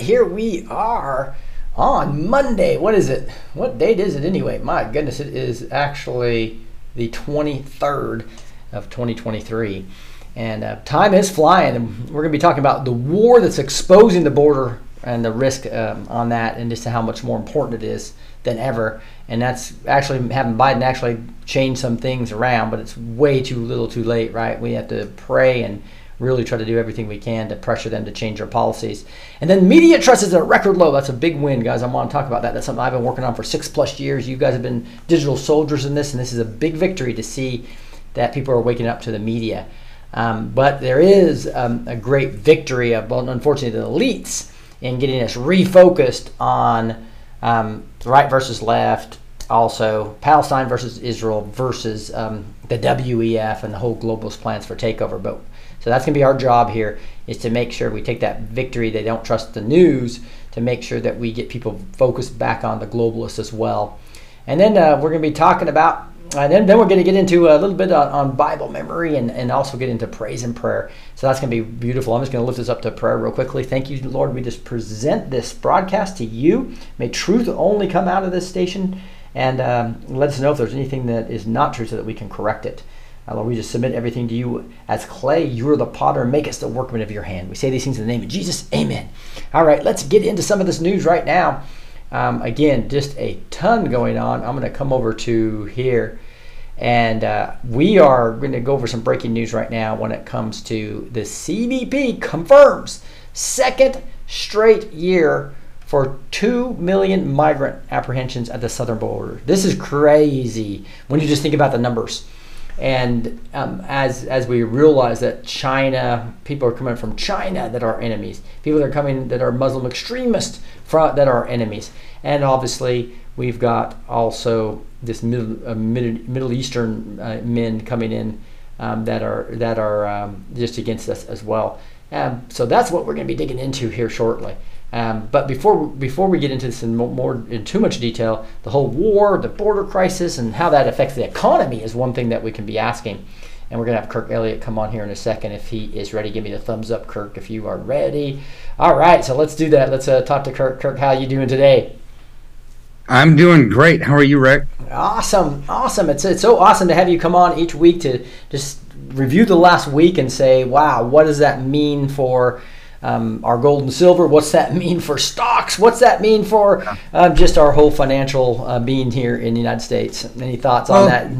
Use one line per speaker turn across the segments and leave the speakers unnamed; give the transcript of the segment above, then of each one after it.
Here we are
on Monday. What is it? What date is it anyway? My goodness, it is actually the 23rd of 2023. And uh, time is flying, and we're going to be talking about the war that's exposing the border and the risk um, on that, and just how much more important it is than ever. And that's actually having Biden actually change some things around, but it's way too little too late, right? We have to pray and really try to do everything we can to pressure them to change their policies. And then media trust is at a record low. That's a big win, guys. I want to talk about that. That's something I've been working on for six plus years. You guys have been digital soldiers in this, and this is a big victory to see that people are waking up to the media. Um, but there is um, a great victory of, well, unfortunately, the elites in getting us refocused on um, right versus left, also Palestine versus Israel versus um, the WEF and the whole globalist plans for takeover. But so that's going to be our job here is to make sure we take that victory. They don't trust the news to make sure that we get people focused back on the globalists as well. And then uh, we're going to be talking about, and then, then we're going to get into a little bit on, on Bible memory and, and also get into praise and prayer. So that's going to be beautiful. I'm just going to lift this up to prayer real quickly. Thank you, Lord. We just present this broadcast to you. May truth only come out of this station and um, let us know if there's anything that is not true so that we can correct it. Uh, Lord, we just submit everything to you as clay. You are the potter. Make us the workman of your hand. We say these things in the name of Jesus. Amen. All right, let's get into some of this news right now. Um, again, just a ton going on. I'm going to come over to here. And uh, we are going to go over some breaking news right now when it comes to the CBP confirms second straight year for 2 million migrant apprehensions at the southern border. This is crazy when you just think about the numbers. And um, as as we realize that China, people are coming from China that are enemies. People that are coming that are Muslim extremists from, that are enemies. And obviously, we've got also this middle uh, Middle, Middle Eastern uh, men coming in um, that are that are um, just against us as well. Um, so that's what we're going to be digging into here shortly. Um, but before before we get into this in more, in too much detail, the whole war, the border crisis, and how that affects the economy is one thing that we can be asking. And we're gonna have Kirk Elliott come on here in a second if he is ready. Give me the thumbs up, Kirk, if you are ready. All right, so let's do that. Let's uh, talk to Kirk. Kirk, how you doing today?
I'm doing great. How are you, Rick?
Awesome, awesome. It's it's so awesome to have you come on each week to just review the last week and say, wow, what does that mean for um, our gold and silver? What's that mean for stocks? What's that mean for uh, just our whole financial uh, being here in the United States? Any thoughts on that?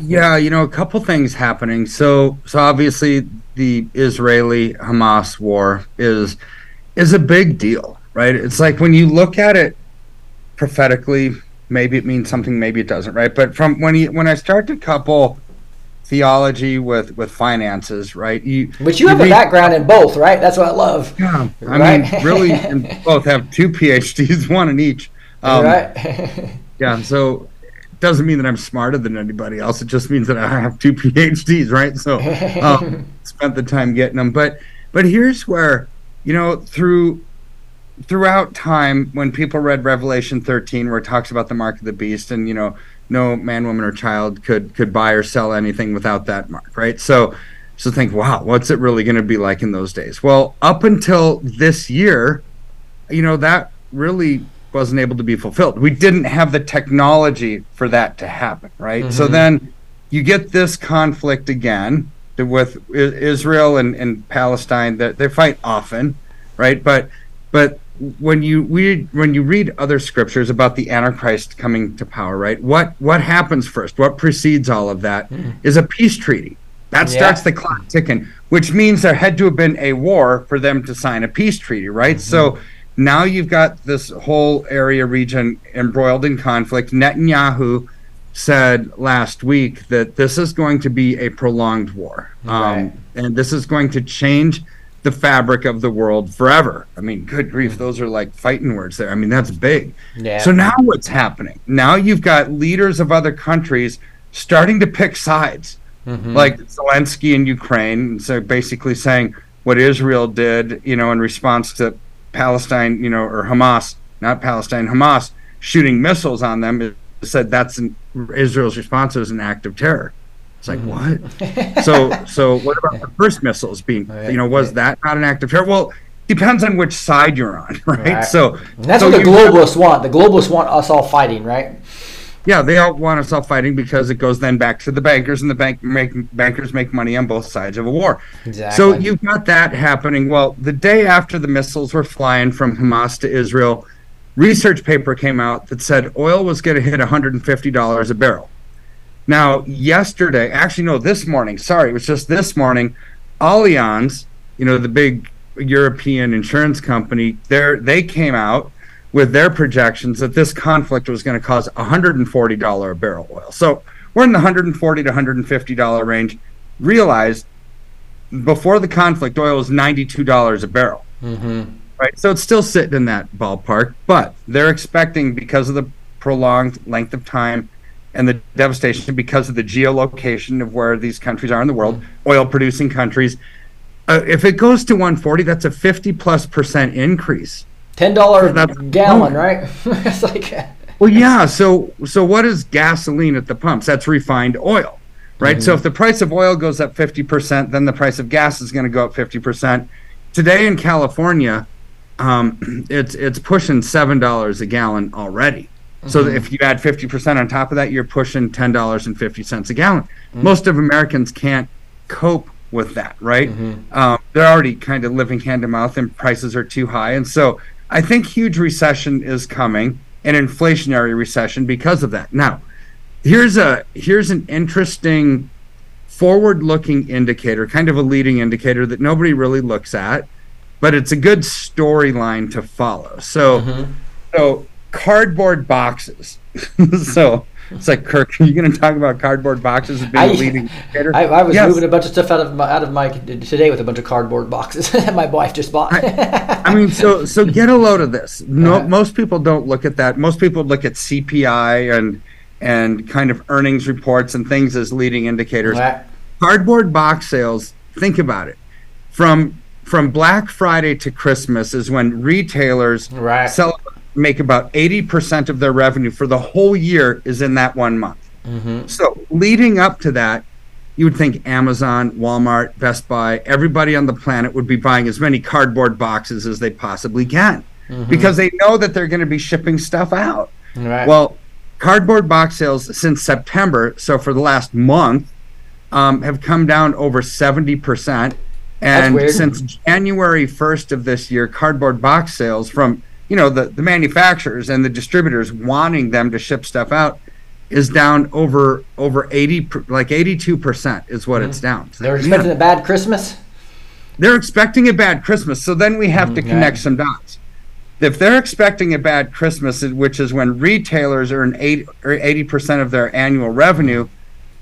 Yeah, you know, a couple things happening. So, so obviously, the Israeli Hamas war is is a big deal, right? It's like when you look at it prophetically, maybe it means something, maybe it doesn't, right? But from when you when I start to couple theology with with finances, right? You
But you have a background in both, right? That's what I love.
Yeah, I
Right?
mean, really, and both have two PhDs, one in each. Um,
right?
Yeah. So doesn't mean that I'm smarter than anybody else. It just means that I have two PhDs, right? So um, spent the time getting them. But but here's where you know through throughout time when people read Revelation 13, where it talks about the mark of the beast, and you know no man, woman, or child could could buy or sell anything without that mark, right? So so think, wow, what's it really going to be like in those days? Well, up until this year, you know that really wasn't able to be fulfilled. We didn't have the technology for that to happen, right? Mm-hmm. So then you get this conflict again with Israel and, and Palestine that they fight often, right? But but when you read when you read other scriptures about the Antichrist coming to power, right? What what happens first? What precedes all of that mm. is a peace treaty. That yeah. starts the clock ticking, which means there had to have been a war for them to sign a peace treaty, right? Mm-hmm. So now you've got this whole area region embroiled in conflict. Netanyahu said last week that this is going to be a prolonged war, right. um, and this is going to change the fabric of the world forever. I mean, good grief, those are like fighting words there. I mean, that's big. Yeah. So now what's happening? Now you've got leaders of other countries starting to pick sides, mm-hmm. like Zelensky in Ukraine. So basically saying what Israel did, you know, in response to Palestine, you know, or Hamas, not Palestine, Hamas shooting missiles on them, said that's an, Israel's response was an act of terror. It's like what? so so what about the first missiles being? You know, was that not an act of terror? Well, depends on which side you're on, right? right. So
and that's
so
what the globalists want. The globalists want us all fighting, right?
Yeah, they all want us all fighting because it goes then back to the bankers, and the bank make, bankers make money on both sides of a war. Exactly. So you've got that happening. Well, the day after the missiles were flying from Hamas to Israel, research paper came out that said oil was going to hit $150 a barrel. Now, yesterday, actually, no, this morning, sorry, it was just this morning, Allianz, you know, the big European insurance company, they came out with their projections that this conflict was going to cause $140 a barrel oil. So we're in the 140 to 150 dollar range. Realized before the conflict, oil was $92 a barrel. Mm-hmm. Right, so it's still sitting in that ballpark, but they're expecting because of the prolonged length of time and the devastation because of the geolocation of where these countries are in the world, oil producing countries. Uh, if it goes to 140, that's a 50 plus percent increase
ten dollar a gallon, right? it's like.
well, yeah. So, so what is gasoline at the pumps? That's refined oil, right? Mm-hmm. So, if the price of oil goes up fifty percent, then the price of gas is going to go up fifty percent. Today in California, um, it's it's pushing seven dollars a gallon already. Mm-hmm. So if you add fifty percent on top of that, you're pushing ten dollars and fifty cents a gallon. Mm-hmm. Most of Americans can't cope with that, right? Mm-hmm. Um, they're already kind of living hand to mouth, and prices are too high, and so I think huge recession is coming, an inflationary recession because of that. Now, here's a here's an interesting forward-looking indicator, kind of a leading indicator that nobody really looks at, but it's a good storyline to follow. So, mm-hmm. so cardboard boxes. so it's like Kirk, are you going to talk about cardboard boxes as being I, a leading indicator?
I, I was yes. moving a bunch of stuff out of my, out of my today with a bunch of cardboard boxes that my wife just bought.
I, I, mean, so so get a load of this. No, uh-huh. most people don't look at that. Most people look at CPI and and kind of earnings reports and things as leading indicators. Right. Cardboard box sales. Think about it. From from Black Friday to Christmas is when retailers right. sell make about 80% of their revenue for the whole year is in that one month. Mm-hmm. So leading up to that, you would think Amazon, Walmart, Best Buy, everybody on the planet would be buying as many cardboard boxes as they possibly can mm-hmm. because they know that they're going to be shipping stuff out. Right. Well, cardboard box sales since September, so for the last month, um, have come down over 70%. And since January 1st of this year, cardboard box sales from you know the the manufacturers and the distributors wanting them to ship stuff out is down over over 80 like 82% is what mm-hmm. it's down
they're expecting yeah. a bad christmas
they're expecting a bad christmas so then we have mm-hmm. to connect some dots if they're expecting a bad christmas which is when retailers earn 8 or 80% of their annual revenue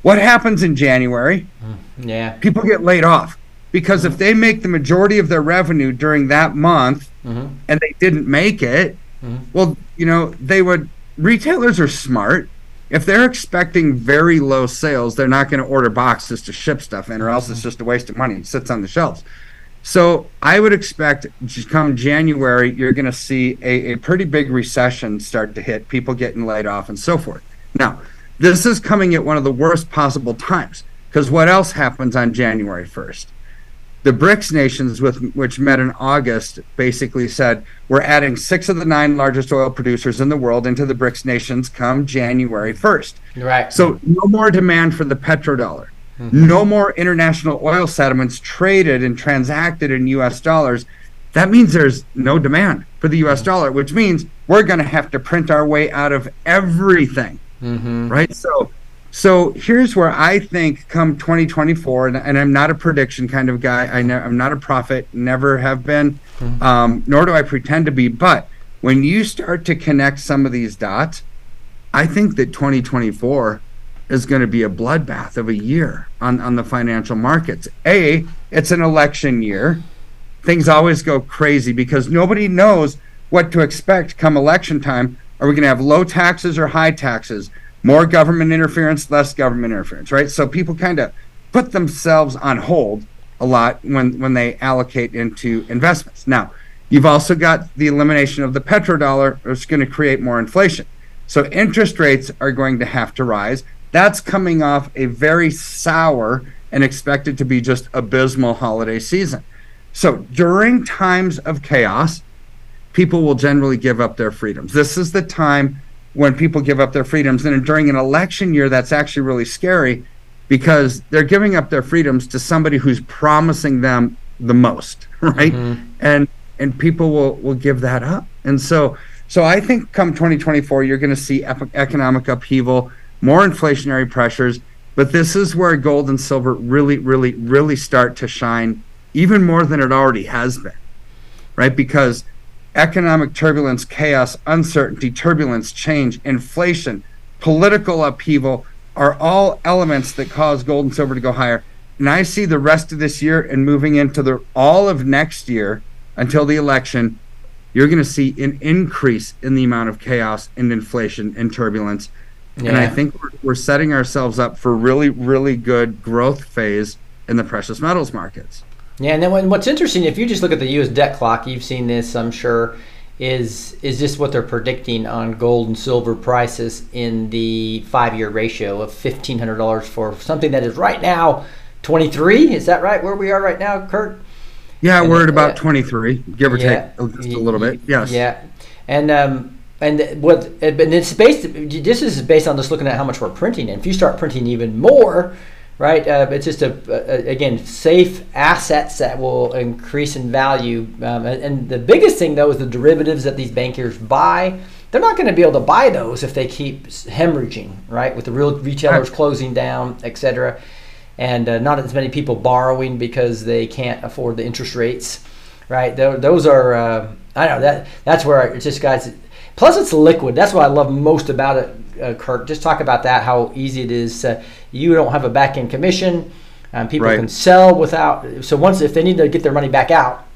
what happens in january
mm, yeah
people get laid off because if they make the majority of their revenue during that month mm-hmm. and they didn't make it, mm-hmm. well, you know, they would. Retailers are smart. if they're expecting very low sales, they're not going to order boxes to ship stuff in, or else it's just a waste of money. It sits on the shelves. So I would expect come January, you're going to see a, a pretty big recession start to hit, people getting laid off and so forth. Now, this is coming at one of the worst possible times because what else happens on January 1st? The BRICS nations, with which met in August, basically said we're adding six of the nine largest oil producers in the world into the BRICS nations come January 1st.
Right.
So no more demand for the petrodollar. Mm-hmm. No more international oil settlements traded and transacted in US dollars. That means there's no demand for the US mm-hmm. dollar, which means we're going to have to print our way out of everything. Mm-hmm. Right? So so here's where I think come 2024, and, and I'm not a prediction kind of guy. I ne- I'm not a prophet, never have been, um, nor do I pretend to be. But when you start to connect some of these dots, I think that 2024 is going to be a bloodbath of a year on, on the financial markets. A, it's an election year. Things always go crazy because nobody knows what to expect come election time. Are we going to have low taxes or high taxes? More government interference, less government interference, right? So people kind of put themselves on hold a lot when, when they allocate into investments. Now, you've also got the elimination of the petrodollar, which is going to create more inflation. So interest rates are going to have to rise. That's coming off a very sour and expected to be just abysmal holiday season. So during times of chaos, people will generally give up their freedoms. This is the time when people give up their freedoms. And during an election year, that's actually really scary because they're giving up their freedoms to somebody who's promising them the most, right? Mm-hmm. And and people will will give that up. And so so I think come 2024, you're going to see economic upheaval, more inflationary pressures. But this is where gold and silver really, really, really start to shine, even more than it already has been, right? Because economic turbulence, chaos, uncertainty, turbulence, change, inflation, political upheaval are all elements that cause gold and silver to go higher. And I see the rest of this year and moving into the all of next year until the election, you're going to see an increase in the amount of chaos and inflation and turbulence. And I think we're, we're setting ourselves up for really, really good growth phase in the precious metals markets.
Yeah, and then when, what's interesting, if you just look at the U.S. debt clock, you've seen this, I'm sure, is is just what they're predicting on gold and silver prices in the five-year ratio of fifteen hundred dollars for something that is right now twenty three. Is that right? Where we are right now, Kirk?
Yeah,
And
we're at about
yeah.
23, give or
Yeah.
take just a little bit. Yes.
Yeah, and um, and what and it's based. This is based on just looking at how much we're printing. And if you start printing even more, right? Uh, it's just a, a again safe assets that will increase in value. Um, and, and the biggest thing though is the derivatives that these bankers buy. They're not going to be able to buy those if they keep hemorrhaging, right? With the real retailers
Right.
closing down, et cetera, and uh, not as many people borrowing because they can't afford the interest rates, right? Tho- Those are uh, I don't know that that's where it's just guys. Plus, it's liquid. That's what I love most about it, uh, Kirk. Just talk about that. How easy it is. Uh, you don't have a back end commission. Um, people
Right.
can sell without. So once if they need to get their money back out,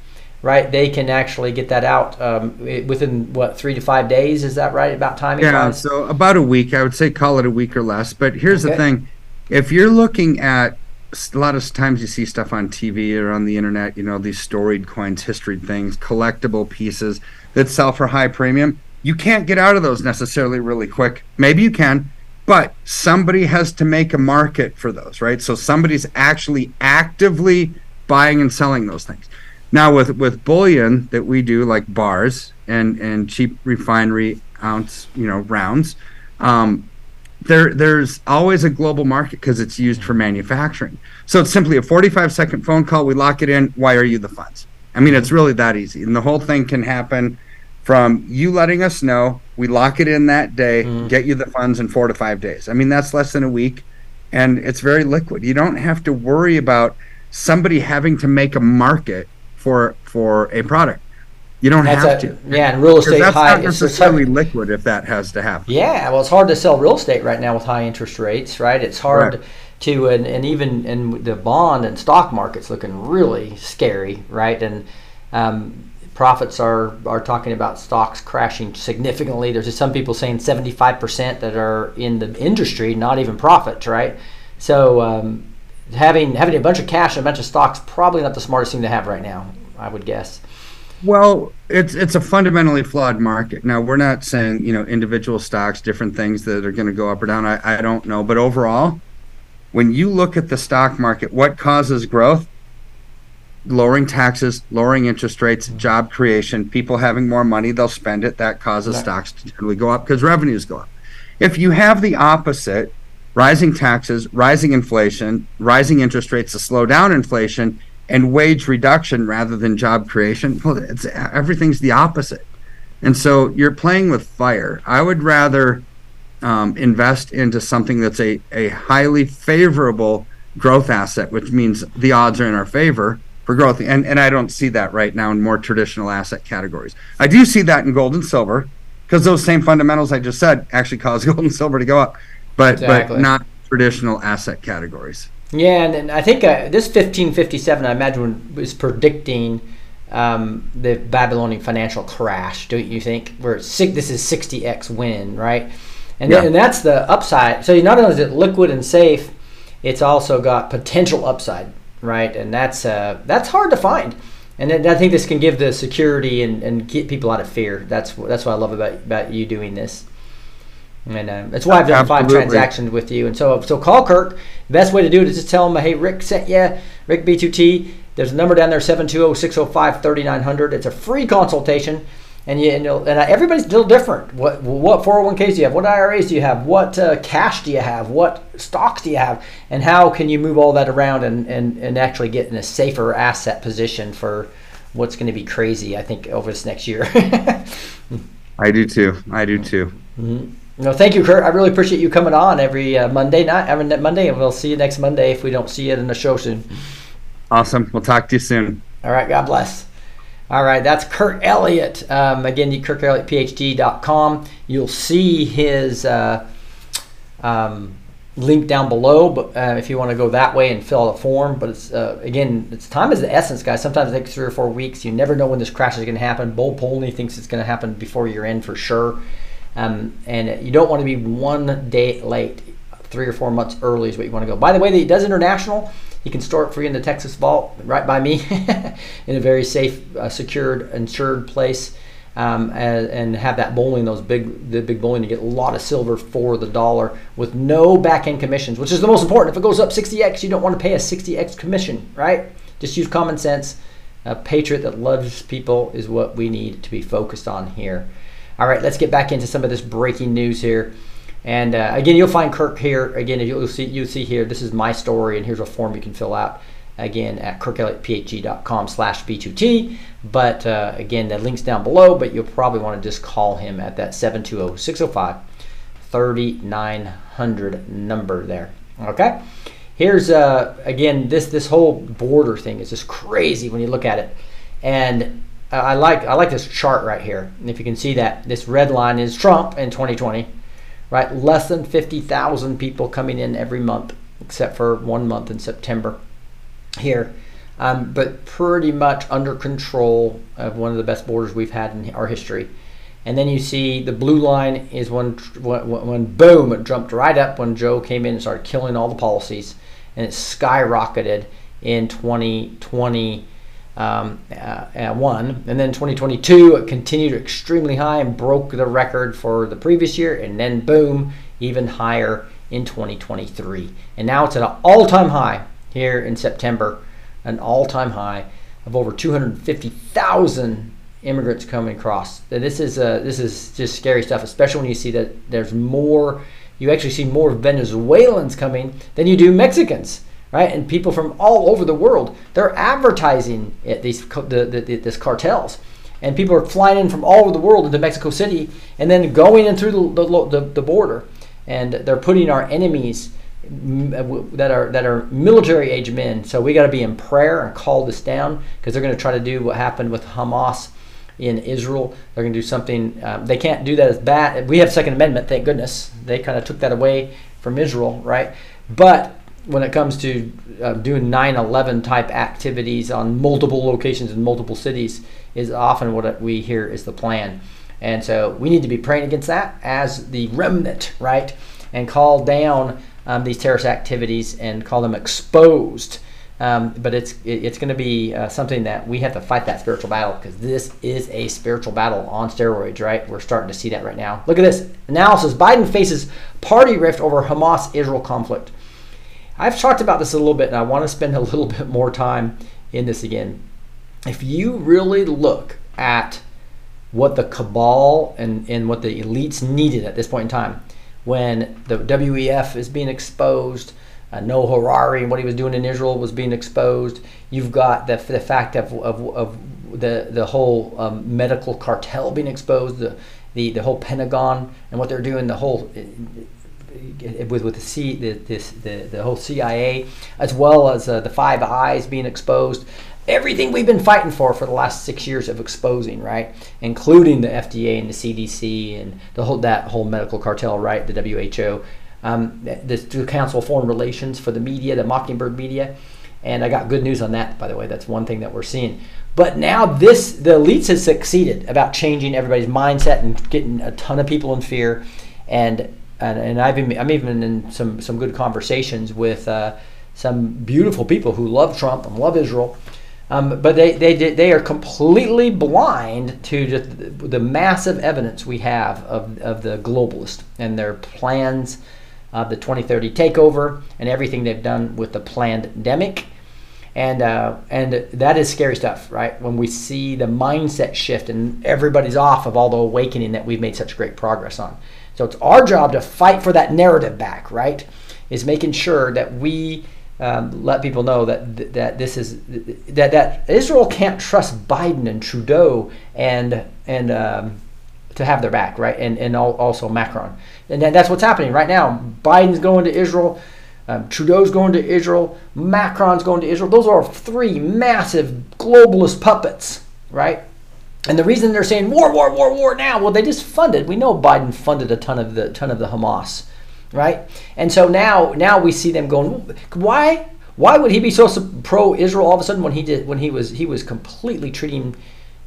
right, they can actually get that out um, within what three to five days. Is that right? About timing.
Yeah,
wise?
so about a week. I would say call it a week or less. But here's the thing: if you're looking at a lot of times you see stuff on TV or on the internet, you know, these storied coins, history things, collectible pieces that sell for high premium. You can't get out of those necessarily really quick. Maybe you can, but somebody has to make a market for those, right? So somebody's actually actively buying and selling those things. Now with with bullion that we do like bars and and cheap refinery ounce, you know, rounds, um, there there's always a global market because it's used for manufacturing. So it's simply a 45 second phone call. We lock it in. Why are you the funds? I mean, it's really that easy, and the whole thing can happen from you letting us know. We lock it in that day, get you the funds in four to five days. I mean, that's less than a week, and it's very liquid. You don't have to worry about somebody having to make a market for for a product. You don't
That's
have
a-
to.
yeah, and real estate
that's
high.
not
it's- it's
liquid if that has to happen.
Yeah, well, it's hard to sell real estate right now with high interest rates, right? It's hard
Right.
to, and, and even in the bond and stock market's looking really scary, right? And um, prophets are are talking about stocks crashing significantly. There's just some people saying 75% that are in the industry, not even profits, right? So um, having having a bunch of cash and a bunch of stocks probably not the smartest thing to have right now. I would guess.
Well, it's it's a fundamentally flawed market. Now we're not saying you know individual stocks, different things that are going to go up or down. I, I don't know, but overall, when you look at the stock market, what causes growth? Lowering taxes, lowering interest rates, job creation, people having more money, they'll spend it. That causes
Right.
stocks to generally go up because revenues go up. If you have the opposite, rising taxes, rising inflation, rising interest rates to slow down inflation, and wage reduction rather than job creation, well, it's everything's the opposite. And so you're playing with fire. I would rather um, invest into something that's a, a highly favorable growth asset, which means the odds are in our favor for growth. And, and I don't see that right now in more traditional asset categories. I do see that in gold and silver because those same fundamentals I just said actually cause gold and silver to go up, but,
Exactly.
but not traditional asset categories.
Yeah, and, and I think uh, this 1557, I imagine, was predicting um, the Babylonian financial crash. Don't you think? Where six- this is 60x win, right? And,
Yeah.
then, and that's the upside. So not only is it liquid and safe, it's also got potential upside, right? And that's uh, that's hard to find. And then I think this can give the security and, and get people out of fear. That's that's what I love about about you doing this. And uh, that's why I've done five transactions with you. And so, so call Kirk. The best way to do it is just tell him, hey, Rick sent you, Rick B2T. There's a number down there, 720-605-3900. It's a free consultation. And you and, you'll, and uh, everybody's still different. What what 401ks do you have? What IRAs do you have? What uh, cash do you have? What stocks do you have? And how can you move all that around and, and, and actually get in a safer asset position for what's going to be crazy, I think, over this next year.
I do too. I do too.
No, thank you, Kirk. I really appreciate you coming on every uh, Monday night, every Monday, and we'll see you next Monday if we don't see you in the show soon.
Awesome. We'll talk to you soon.
All right, God bless. All right, that's Kirk Elliott. Um, again, you KirkElliottPhD.com. You'll see his uh, um, link down below, but uh, if you want to go that way and fill out a form. But it's uh, again, it's time is the essence, guys. Sometimes it takes three or four weeks. You never know when this crash is going to happen. Bo Polny thinks it's going to happen before you're in for sure, um, and you don't want to be one day late. Three or four months early is what you want to go. By the way, he does international. You can store it free in the Texas Vault, right by me, in a very safe, uh, secured, insured place, um, and, and have that bullion, those big, the big bullion, to get a lot of silver for the dollar with no back end commissions, which is the most important. If it goes up 60x, you don't want to pay a 60x commission, right? Just use common sense. A patriot that loves people is what we need to be focused on here. All right, let's get back into some of this breaking news here. And uh, again, you'll find Kirk here. Again, you'll see you'll see here. This is my story, and here's a form you can fill out. Again, at kirkelliottphd.com slash b2t. But uh, again, the link's down below. But you'll probably want to just call him at that 720-605-3900 number there. Okay. Here's uh, again this this whole border thing is just crazy when you look at it, and I like I like this chart right here. And if you can see that this red line is Trump in 2020 right? Less than 50,000 people coming in every month, except for one month in September here. Um, but pretty much under control of one of the best borders we've had in our history. And then you see the blue line is when, when, when boom, it jumped right up when Joe came in and started killing all the policies. And it skyrocketed in 2020 um, uh, uh, one, and then 2022 it continued extremely high and broke the record for the previous year, and then boom, even higher in 2023, and now it's at an all-time high here in September, an all-time high of over 250,000 immigrants coming across. This is uh, this is just scary stuff, especially when you see that there's more. You actually see more Venezuelans coming than you do Mexicans right? And people from all over the world, they're advertising at these the, the, the this cartels, and people are flying in from all over the world into Mexico City, and then going in through the the, border, and they're putting our enemies uh, that are that are military age men. So we got to be in prayer and call this down because they're going to try to do what happened with Hamas in Israel. They're going to do something. Um, they can't do that as bad. We have Second Amendment, thank goodness. They kind of took that away from Israel, right? But when it comes to uh, doing 9/11 type activities on multiple locations in multiple cities is often what we hear is the plan. And so we need to be praying against that as the remnant, right? And call down um, these terrorist activities and call them exposed. Um, but it's it, it's going to be uh, something that we have to fight that spiritual battle because this is a spiritual battle on steroids, right? We're starting to see that right now. Look at this analysis: Biden faces party rift over Hamas-Israel conflict. I've talked about this a little bit, and I want to spend a little bit more time in this again. If you really look at what the cabal and, and what the elites needed at this point in time, when the WEF is being exposed, uh, Noah Harari and what he was doing in Israel was being exposed. You've got the, the fact of, of, of the, the whole um, medical cartel being exposed, the, the, the whole Pentagon and what they're doing, the whole with with the C the this the, the whole CIA as well as uh, the Five Eyes being exposed. Everything we've been fighting for for the last six years of exposing, right, including the FDA and the CDC and the whole that whole medical cartel, right, the WHO, um, the, the Council of Foreign Relations for the media, the Mockingbird media, and I got good news on that, by the way. That's one thing that we're seeing. But now this the elites has succeeded about changing everybody's mindset and getting a ton of people in fear and and, and I've been, I'm even in some, some good conversations with uh, some beautiful people who love Trump and love Israel. Um, but they, they, they are completely blind to just the massive evidence we have of, of the globalists and their plans of the 2030 takeover and everything they've done with the pandemic. And, uh, and that is scary stuff, right? When we see the mindset shift and everybody's off of all the awakening that we've made such great progress on. So it's our job to fight for that narrative back, right? Is making sure that we um, let people know that that this is that that Israel can't trust Biden and Trudeau and and um, to have their back, right? And and also Macron, and that's what's happening right now. Biden's going to Israel. Um, Trudeau's going to Israel. Macron's going to Israel. Those are three massive globalist puppets, right? And the reason they're saying war, war, war, war now, well, they just funded. We know Biden funded a ton of the ton of the Hamas, right? And so now, now we see them going. Why? Why would he be so pro-Israel all of a sudden when he did when he was he was completely treating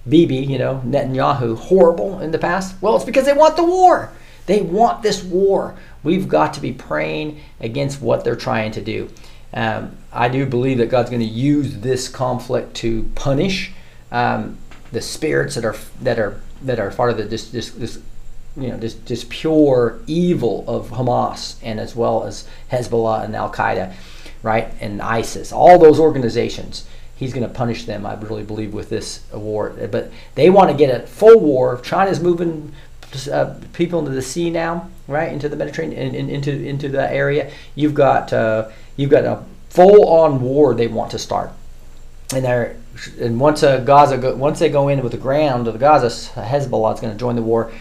Bibi, you know, Netanyahu, horrible in the past? Well, it's because they want the war. They want this war. We've got to be praying against what they're trying to do. Um, I do believe that God's going to use this conflict to punish um, the spirits that are that are that are part of the this this, this you know this this pure evil of Hamas and as well as Hezbollah and Al Qaeda, right, and ISIS, all those organizations. He's going to punish them, I really believe, with this war. But they want to get a full war. China's moving uh, people into the sea now, right, into the Mediterranean, in, into into the area. You've got uh, you've got a full-on war they want to start, and they're and once uh, Gaza go, once they go in with the ground of the Gaza, Hezbollah is going to join the war.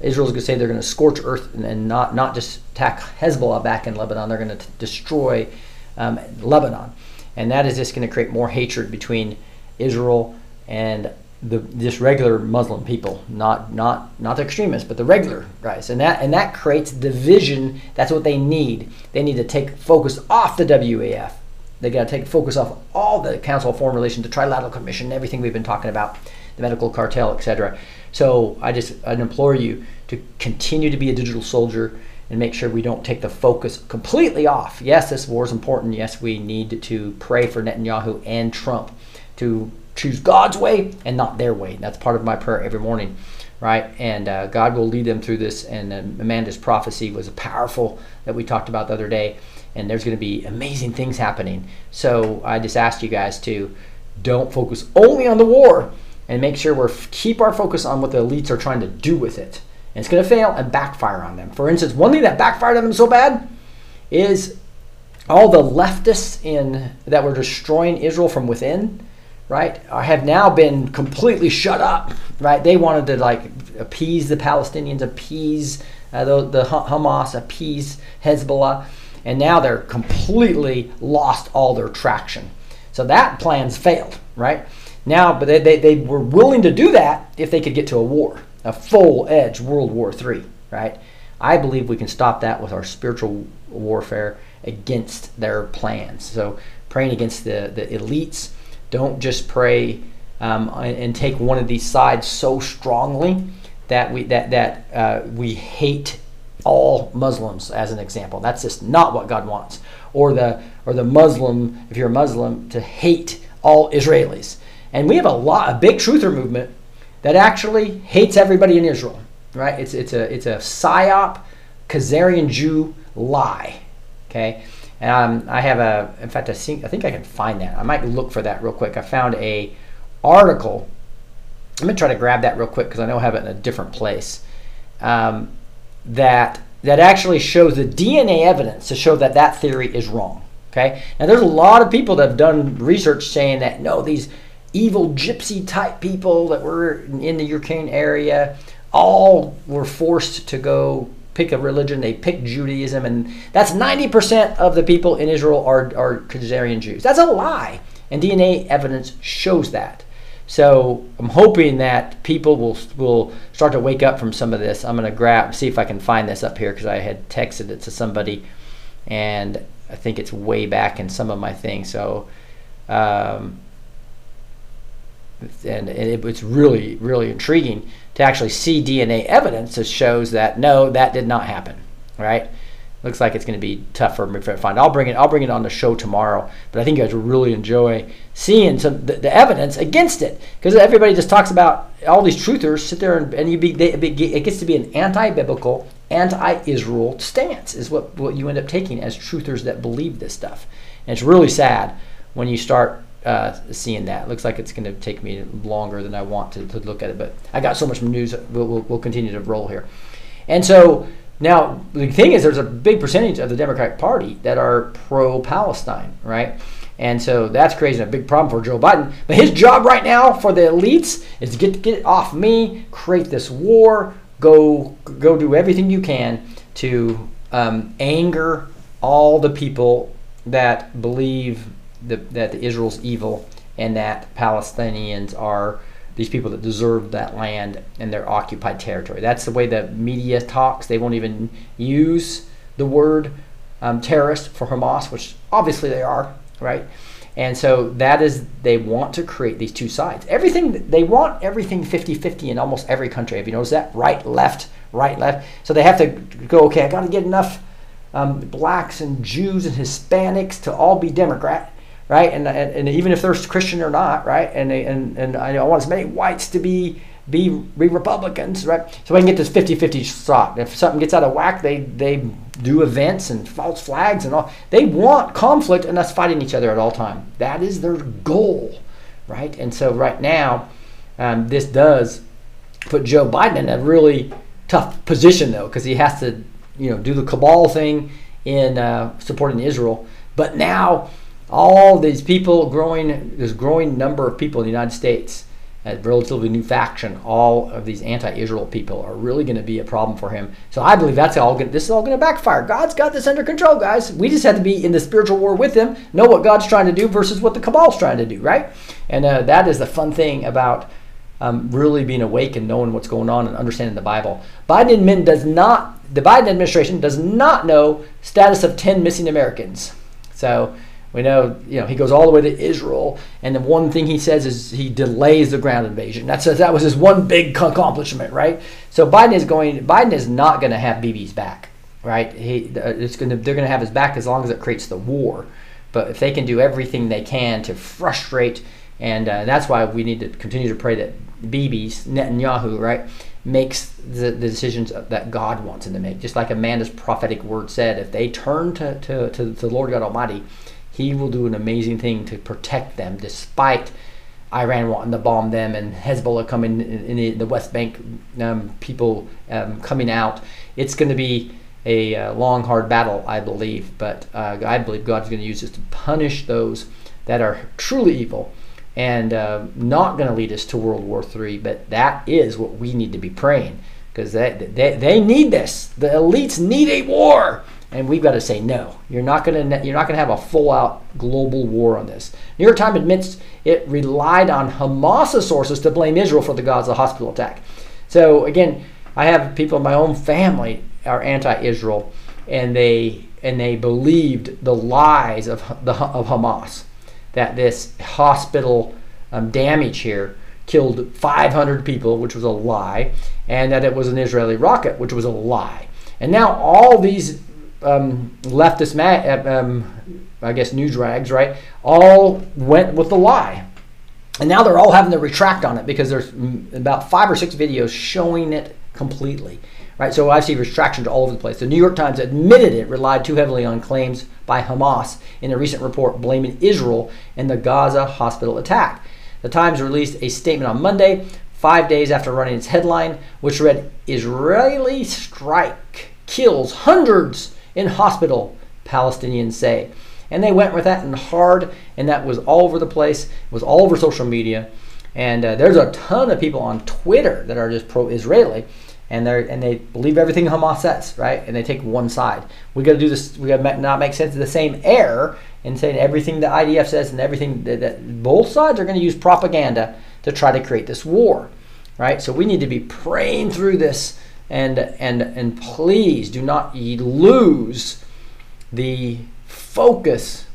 Israel's going to say they're going to scorch earth and, and, not not just attack Hezbollah back in Lebanon. They're going to destroy um, Lebanon, and that is just going to create more hatred between Israel and the just regular Muslim people, not not not the extremists, but the regular guys, and that and that creates division. That's what they need. They need to take focus off the WEF they got to take focus off all the Council of Foreign Relations, the Trilateral Commission, everything we've been talking about, the medical cartel, etc. So I just I implore you to continue to be a digital soldier and make sure we don't take the focus completely off. Yes, this war is important. Yes, we need to pray for Netanyahu and Trump to choose God's way and not their way. That's part of my prayer every morning, right? And uh, God will lead them through this. And uh, Amanda's prophecy was powerful that we talked about the other day and there's going to be amazing things happening. So I just asked you guys to don't focus only on the war and make sure we keep our focus on what the elites are trying to do with it. And it's going to fail and backfire on them. For instance, one thing that backfired on them so bad is all the leftists in that were destroying Israel from within, right, have now been completely shut up, right? They wanted to like appease the Palestinians, appease uh, the, the Hamas, appease Hezbollah and now they're completely lost all their traction. So that plan's failed, right? Now, but they, they, they were willing to do that if they could get to a war, a full edge World War III, right? I believe we can stop that with our spiritual warfare against their plans. So praying against the, the elites. Don't just pray um, and take one of these sides so strongly that we that that uh, we hate all Muslims as an example. That's just not what God wants. Or the or the Muslim, if you're a Muslim, to hate all Israelis. And we have a lot, a big truther movement that actually hates everybody in Israel. Right? It's it's a it's a psyop, Khazarian Jew lie. Okay. And um, I have a, in fact, I think, I think I can find that. I might look for that real quick. I found a article. I'm gonna try to grab that real quick because I know I have it in a different place. Um, that that actually shows the DNA evidence to show that that theory is wrong. Okay. Now there's a lot of people that have done research saying that no, these evil gypsy type people that were in the Ukraine area all were forced to go pick a religion. They picked Judaism, and that's 90% of the people in Israel are, are Khazarian Jews. That's a lie, and DNA evidence shows that. So I'm hoping that people will will start to wake up from some of this. I'm going to grab, see if I can find this up here because I had texted it to somebody, and I think it's way back in some of my things. So, um, and, it, it's really really intriguing to actually see DNA evidence that shows that no, that did not happen. Right? Looks like it's going to be tough for me to find. I'll bring it. I'll bring it on the show tomorrow. But I think you guys will really enjoy seeing some the, the evidence against it because everybody just talks about all these truthers sit there and, and you be they, it gets to be an anti-biblical, anti-Israel stance is what what you end up taking as truthers that believe this stuff. And it's really sad when you start uh, seeing that. It looks like it's going to take me longer than I want to, to look at it, but I got so much news. We'll, we'll, we'll continue to roll here. And so now the thing is, there's a big percentage of the Democratic Party that are pro-Palestine, right? And so that's creating a big problem for Joe Biden. But his job right now for the elites is to get get off me, create this war, go go do everything you can to um, anger all the people that believe the, that Israel's evil and that Palestinians are these people that deserve that land and their occupied territory. That's the way the media talks. They won't even use the word um, terrorist for Hamas, which obviously they are, right? And so that is, they want to create these two sides. Everything, they want everything 50 50 in almost every country. Have you noticed that? Right, left, right, left. So they have to go, okay, I got to get enough um, blacks and Jews and Hispanics to all be Democrat right? And, and, and even if they're Christian or not, right? And and and I want as many whites to be be, Republicans, right? So I can get this 50-50 shot. If something gets out of whack, they they do events and false flags and all. They want conflict and us fighting each other at all time. That is their goal, right? And so right now, um, this does put Joe Biden in a really tough position though, because he has to you know do the cabal thing in uh, supporting Israel, but now all these people growing, this growing number of people in the United States, a relatively new faction, all of these anti-Israel people are really going to be a problem for him. So I believe that's all. Gonna, this is all going to backfire. God's got this under control, guys. We just have to be in the spiritual war with him, know what God's trying to do versus what the cabal's trying to do, right? And uh, that is the fun thing about um, really being awake and knowing what's going on and understanding the Bible. Biden admin does not. The Biden administration does not know status of 10 missing Americans. So we know, you know, he goes all the way to Israel, and the one thing he says is he delays the ground invasion. That's that was his one big accomplishment, right? So Biden is going. Biden is not going to have Bibi's back, right? He, it's going to. They're going to have his back as long as it creates the war. But if they can do everything they can to frustrate, and uh, that's why we need to continue to pray that Bibi's Netanyahu, right, makes the, the decisions that God wants him to make. Just like Amanda's prophetic word said, if they turn to, to, to the Lord God Almighty he will do an amazing thing to protect them despite Iran wanting to bomb them and Hezbollah coming in, the West Bank, um, people um, coming out. It's going to be a uh, long, hard battle, I believe. But uh, I believe God's going to use this to punish those that are truly evil and uh, not going to lead us to World War III. But that is what we need to be praying because they, they, they need this. The elites need a war and we've got to say no. You're not going to you're not going to have a full out global war on this. New York Times admits it relied on Hamas sources to blame Israel for the Gaza hospital attack. So again, I have people in my own family are anti-Israel, and they and they believed the lies of the of Hamas that this hospital um, damage here killed 500 people, which was a lie, and that it was an Israeli rocket, which was a lie. And now all these um, leftist, ma- um, I guess, news rags, right, all went with the lie. And now they're all having to retract on it because there's about five or six videos showing it completely. Right, so I see retractions all over the place. The New York Times admitted it relied too heavily on claims by Hamas in a recent report blaming Israel in the Gaza hospital attack. The Times released a statement on Monday, five days after running its headline, which read Israeli strike kills hundreds in hospital, Palestinians say. And they went with that and hard, and that was all over the place. It was all over social media. And uh, there's a ton of people on Twitter that are just pro Israeli and they and they believe everything Hamas says, right? And they take one side. We got to do this. We got to not make sense of the same error in saying everything the IDF says and everything that, that both sides are going to use propaganda to try to create this war, right? So we need to be praying through this and and and please do not lose the focus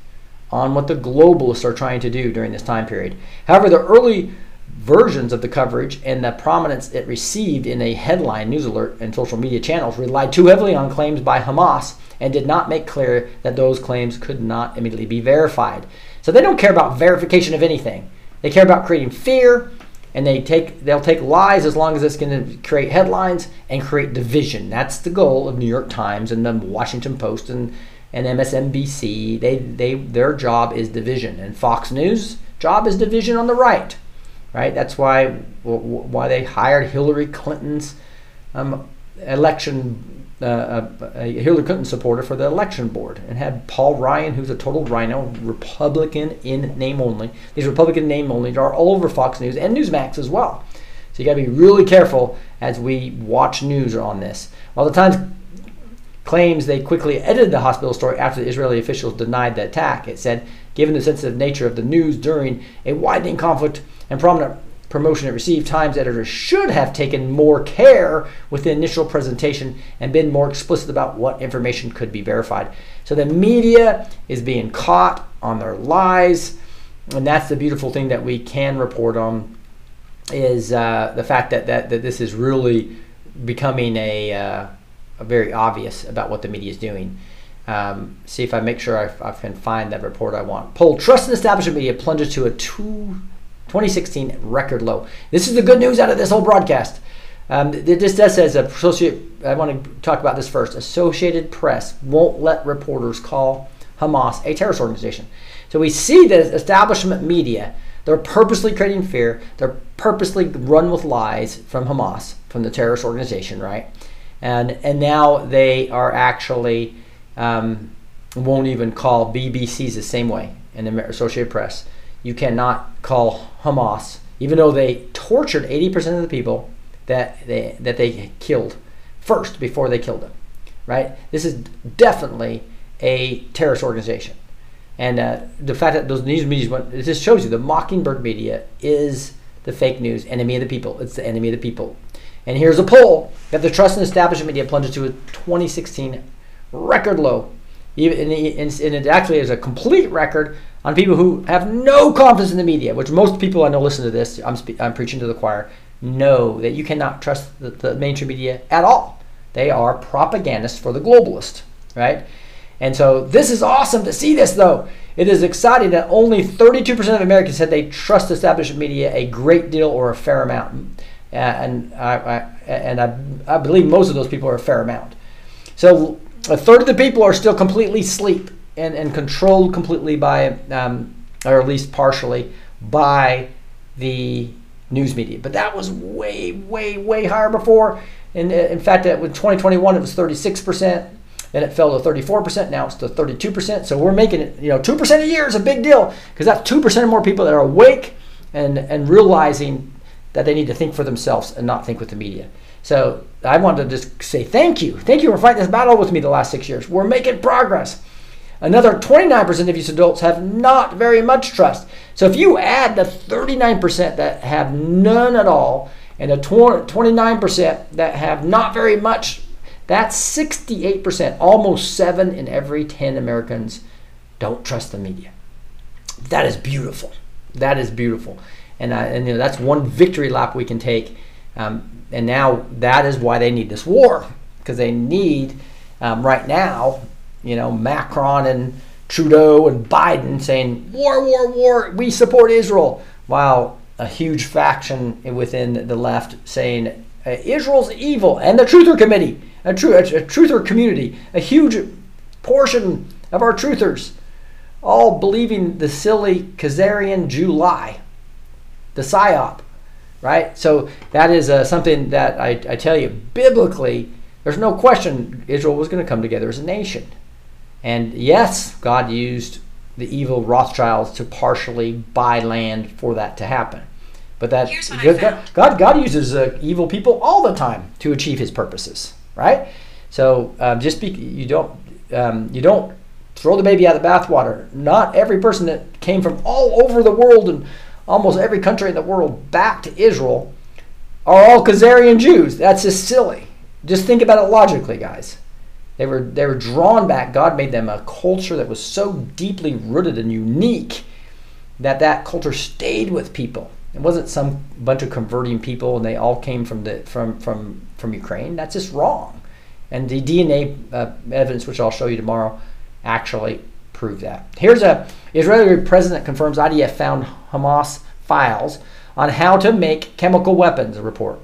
on what the globalists are trying to do during this time period. However, the early versions of the coverage and the prominence it received in a headline news alert and social media channels relied too heavily on claims by Hamas and did not make clear that those claims could not immediately be verified. So they don't care about verification of anything. They care about creating fear and they take they'll take lies as long as it's going to create headlines and create division. That's the goal of New York Times and the Washington Post and and MSNBC. They they their job is division and Fox News job is division on the right right? That's why why they hired Hillary Clinton's um, election, uh, uh, a Hillary Clinton supporter for the election board, and had Paul Ryan, who's a total rhino, Republican in name only. These Republican name only are all over Fox News and Newsmax as well. So you got to be really careful as we watch news on this. While the Times claims they quickly edited the hospital story after the Israeli officials denied the attack, it said, given the sensitive nature of the news during a widening conflict and prominent promotion it received, Times editors should have taken more care with the initial presentation and been more explicit about what information could be verified. So the media is being caught on their lies, and that's the beautiful thing that we can report on is uh, the fact that, that that this is really becoming a, uh, a very obvious about what the media is doing. Um, see if I make sure I, I, can find that report I want. Poll: Trust in establishment media plunges to a two 2016 record low. This is the good news out of this whole broadcast. Um, this does says associate. I want to talk about this first. Associated Press won't let reporters call Hamas a terrorist organization. So we see the establishment media. They're purposely creating fear. They're purposely run with lies from Hamas, from the terrorist organization, right? And and now they are actually um, won't even call BBCs the same way in the Associated Press you cannot call Hamas, even though they tortured 80% of the people that they that they killed first before they killed them. Right? This is definitely a terrorist organization. And uh, the fact that those news media went, it just shows you the Mockingbird media is the fake news enemy of the people. It's the enemy of the people. And here's a poll that the trust in establishment media plunged to a 2016 record low. Even, and it actually is a complete record on people who have no confidence in the media, which most people I know listen to this, I'm, spe- I'm preaching to the choir, know that you cannot trust the, the mainstream media at all. They are propagandists for the globalist, right? And so this is awesome to see this, though. It is exciting that only 32% of Americans said they trust establishment media a great deal or a fair amount. Uh, and I, I, and I, I believe most of those people are a fair amount. So a third of the people are still completely asleep and, and controlled completely by, um, or at least partially, by the news media. But that was way, way, way higher before. And uh, in fact, in 2021, it was 36%. Then it fell to 34%. Now it's to 32%. So we're making it, you know, 2% a year is a big deal because that's 2% more people that are awake and, and realizing that they need to think for themselves and not think with the media. So I wanted to just say thank you. Thank you for fighting this battle with me the last six years. We're making progress. Another 29% of these adults have not very much trust. So if you add the 39% that have none at all and the 29% that have not very much, That's 68%, almost seven in every 10 Americans don't trust the media. That is beautiful. That is beautiful. And, uh, and you know, that's one victory lap we can take. Um, and now that is why they need this war, because they need, um, right now, you know, Macron and Trudeau and Biden saying, war, war, war, we support Israel, while a huge faction within the left saying, uh, Israel's evil, and the Truther Committee, a, tr- a Truther community, a huge portion of our truthers, all believing the silly Khazarian Jew lie, the psyop, right? So that is uh, something that I, I tell you, biblically, there's no question Israel was going to come together as a nation. And yes, God used the evil Rothschilds to partially buy land for that to happen. But that God, God, God uses uh, evil people all the time to achieve His purposes, right? So um, just be, you don't um, you don't throw the baby out of the bathwater. Not every person that came from all over the world and almost every country in the world back to Israel are all Khazarian Jews. That's just silly. Just think about it logically, guys. They were they were drawn back. God made them a culture that was so deeply rooted and unique that that culture stayed with people. It wasn't some bunch of converting people and they all came from the from from from Ukraine. That's just wrong. And the DNA uh, evidence, which I'll show you tomorrow, actually prove that. Here's a Israeli president confirms IDF found Hamas files on how to make chemical weapons. Report.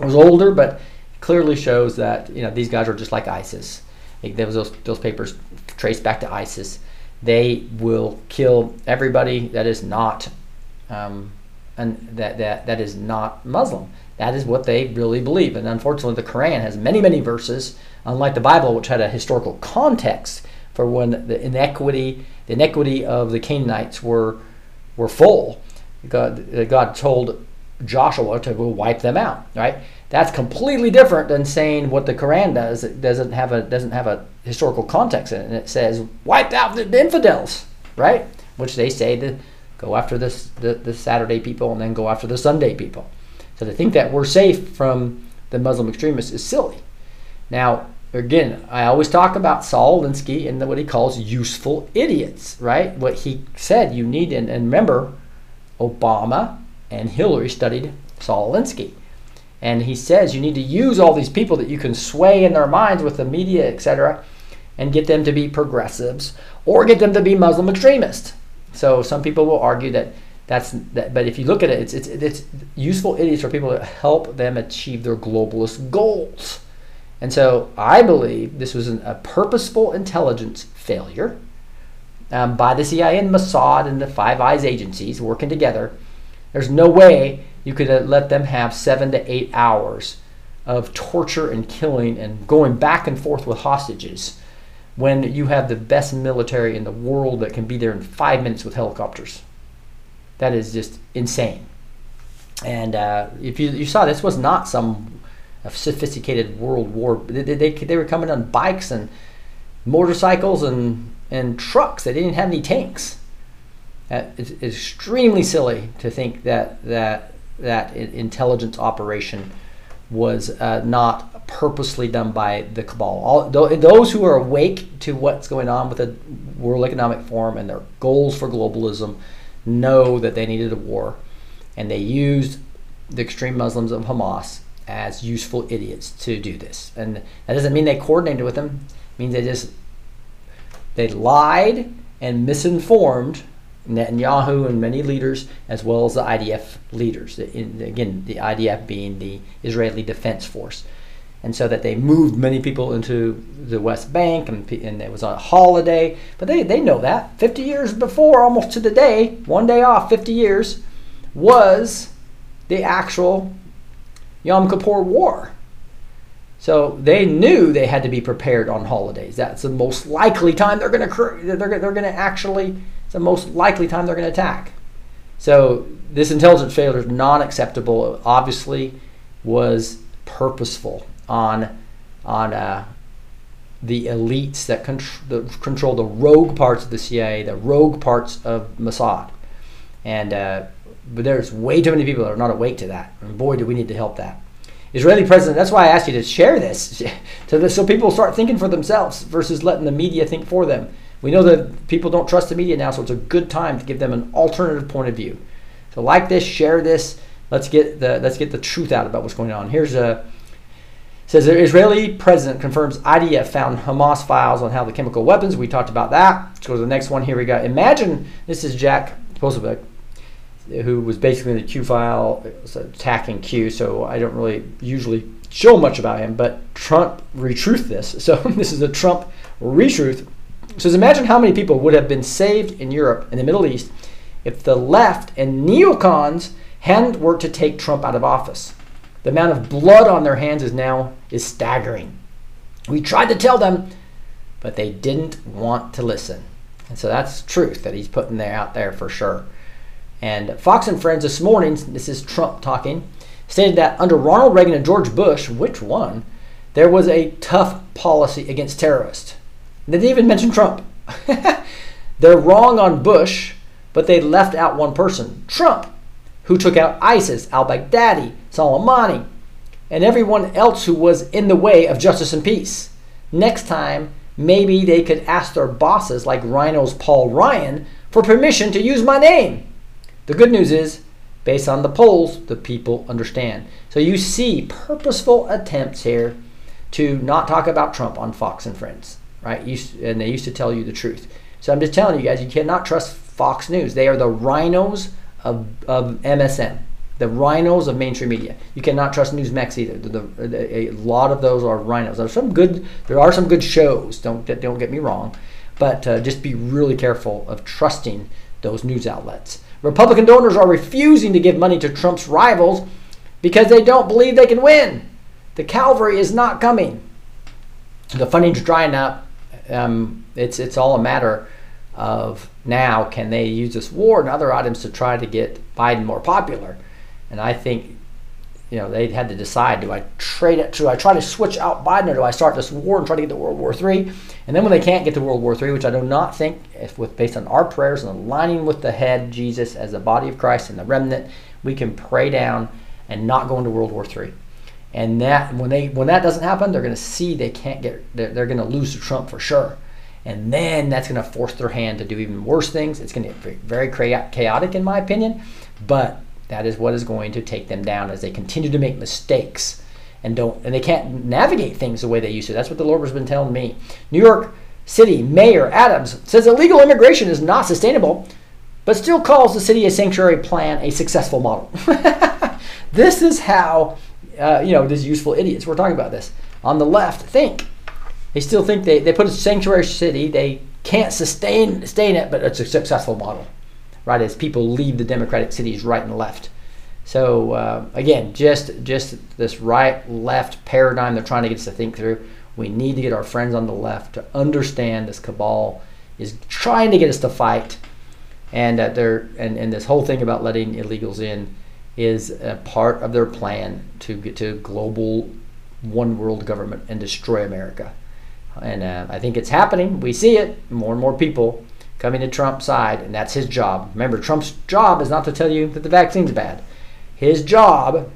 It was older, but clearly shows that you know these guys are just like ISIS. Was those, those papers traced back to ISIS. They will kill everybody that is not um, and that, that that is not Muslim. That is what they really believe. And unfortunately, the Quran has many many verses, unlike the Bible, which had a historical context for when the inequity the inequity of the Canaanites were were full. God God told Joshua to go wipe them out. Right that's completely different than saying what the Quran does. It doesn't have a doesn't have a historical context in it. And it says wiped out the infidels, right? Which they say to go after this the, the Saturday people and then go after the Sunday people. So to think that we're safe from the Muslim extremists is silly. Now, again, I always talk about Saul Alinsky and what he calls useful idiots, right? What he said you need, and, and remember, Obama and Hillary studied Saul Alinsky. And he says you need to use all these people that you can sway in their minds with the media, etc., and get them to be progressives or get them to be Muslim extremists. So some people will argue that that's that, but if you look at it, it's, it's, it's useful idiots for people to help them achieve their globalist goals. And so I believe this was an, a purposeful intelligence failure um, by the CIA and Mossad and the Five Eyes agencies working together. There's no way you could let them have seven to eight hours of torture and killing and going back and forth with hostages when you have the best military in the world that can be there in five minutes with helicopters. That is just insane. And uh, if you, you saw, this was not some sophisticated world war. They, they, they were coming on bikes and motorcycles and, and trucks. They didn't have any tanks. Uh, it's, it's extremely silly to think that, that that intelligence operation was uh, not purposely done by the cabal. All, those who are awake to what's going on with the World Economic Forum and their goals for globalism know that they needed a war, and they used the extreme Muslims of Hamas as useful idiots to do this. And that doesn't mean they coordinated with them. It means they just they lied and misinformed Netanyahu and many leaders, as well as the IDF leaders. again, the IDF being the Israeli Defense Force. And so that they moved many people into the West Bank, and, and it was on a holiday. But they, they know that. 50 years before, almost to the day, one day off, 50 years, was the actual Yom Kippur War. So they knew they had to be prepared on holidays. That's the most likely time they're going to they're, they're going to actually it's the most likely time they're going to attack. So this intelligence failure is non-acceptable. It obviously, was purposeful on on uh, the elites that, that, control the rogue parts of the CIA, the rogue parts of Mossad, and uh, but there's way too many people that are not awake to that. And boy, do we need to help that. Israeli president. That's why I asked you to share this, to so people start thinking for themselves versus letting the media think for them. We know that people don't trust the media now, so it's a good time to give them an alternative point of view. So like this, share this. Let's get the let's get the truth out about what's going on. Here's a says the Israeli president confirms IDF found Hamas files on how the chemical weapons. We talked about that. Let's go to the next one. Here we go. Imagine this is Jack Posobiec, who was basically the Q file attacking Q. So I don't really usually show much about him, but Trump retruthed this. So this is a Trump retruth. So imagine how many people would have been saved in Europe and the Middle East if the left and neocons hadn't worked to take Trump out of office. The amount of blood on their hands is now is staggering. We tried to tell them, but they didn't want to listen. And so that's truth that he's putting there out there for sure. And Fox and Friends this morning, this is Trump talking, stated that under Ronald Reagan and George Bush, which one, there was a tough policy against terrorists. They didn't even mention Trump. They're wrong on Bush, but they left out one person, Trump, who took out ISIS, al Baghdadi, Soleimani, and everyone else who was in the way of justice and peace. Next time, maybe they could ask their bosses, like Rhino's Paul Ryan, for permission to use my name. The good news is, based on the polls, the people understand. So you see purposeful attempts here to not talk about Trump on Fox and Friends, right? And they used to tell you the truth. So I'm just telling you guys, you cannot trust Fox News. They are the rhinos of, of MSN the rhinos of mainstream media. You cannot trust Newsmax either. The, the, a lot of those are rhinos. There's some good. There are some good shows. Don't don't get me wrong, but uh, just be really careful of trusting those news outlets. Republican donors are refusing to give money to Trump's rivals because they don't believe they can win. The cavalry is not coming. The funding's drying up. Um, it's it's all a matter of now can they use this war and other items to try to get Biden more popular. And I think, you know, they had to decide: do I trade it? Do I try to switch out Biden, or do I start this war and try to get to World War III? And then when they can't get to World War III, which I do not think, if with based on our prayers and aligning with the head Jesus as the body of Christ and the remnant, we can pray down and not go into World War III. And that when they when that doesn't happen, they're going to see they can't get they're, they're going to lose to Trump for sure. And then that's going to force their hand to do even worse things. It's going to get very chaotic, in my opinion. But that is what is going to take them down as they continue to make mistakes and don't and they can't navigate things the way they used to. That's what the Lord has been telling me. New York City Mayor Adams says illegal immigration is not sustainable, but still calls the city a sanctuary plan a successful model. this is how uh, you know these useful idiots. We're talking about this on the left think. They still think they, they put a sanctuary city. They can't sustain sustain it, but it's a successful model right as people leave the democratic cities right and left. So uh, again, just just this right left paradigm they're trying to get us to think through. We need to get our friends on the left to understand this cabal is trying to get us to fight, and that they're and, and this whole thing about letting illegals in is a part of their plan to get to global one world government and destroy America. And uh, I think it's happening. We see it. More and more people coming to Trump's side, and that's his job. Remember, Trump's job is not to tell you that the vaccine's bad. His job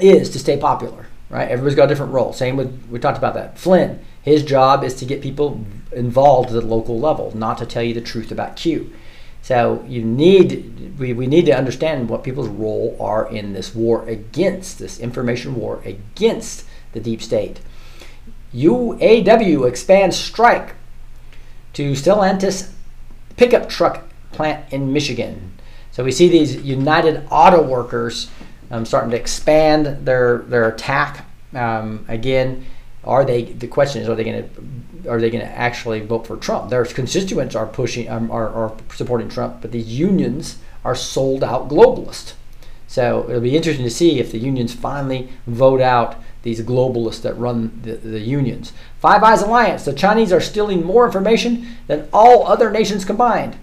is to stay popular, right? Everybody's got a different role. Same with, we talked about that. Flynn, his job is to get people involved at the local level, not to tell you the truth about Q. So you need, we, we need to understand what people's role are in this war against, this information war against the deep state. UAW expands strike to Stellantis pickup truck plant in Michigan. So we see these United Auto Workers um, starting to expand their their attack. Um, again, are they? The question is, are they going to are they going to actually vote for Trump? Their constituents are pushing um, are, are supporting Trump, but these unions are sold out globalist. So it'll be interesting to see if the unions finally vote out these globalists that run the, the unions. Five Eyes Alliance, the Chinese are stealing more information than all other nations combined.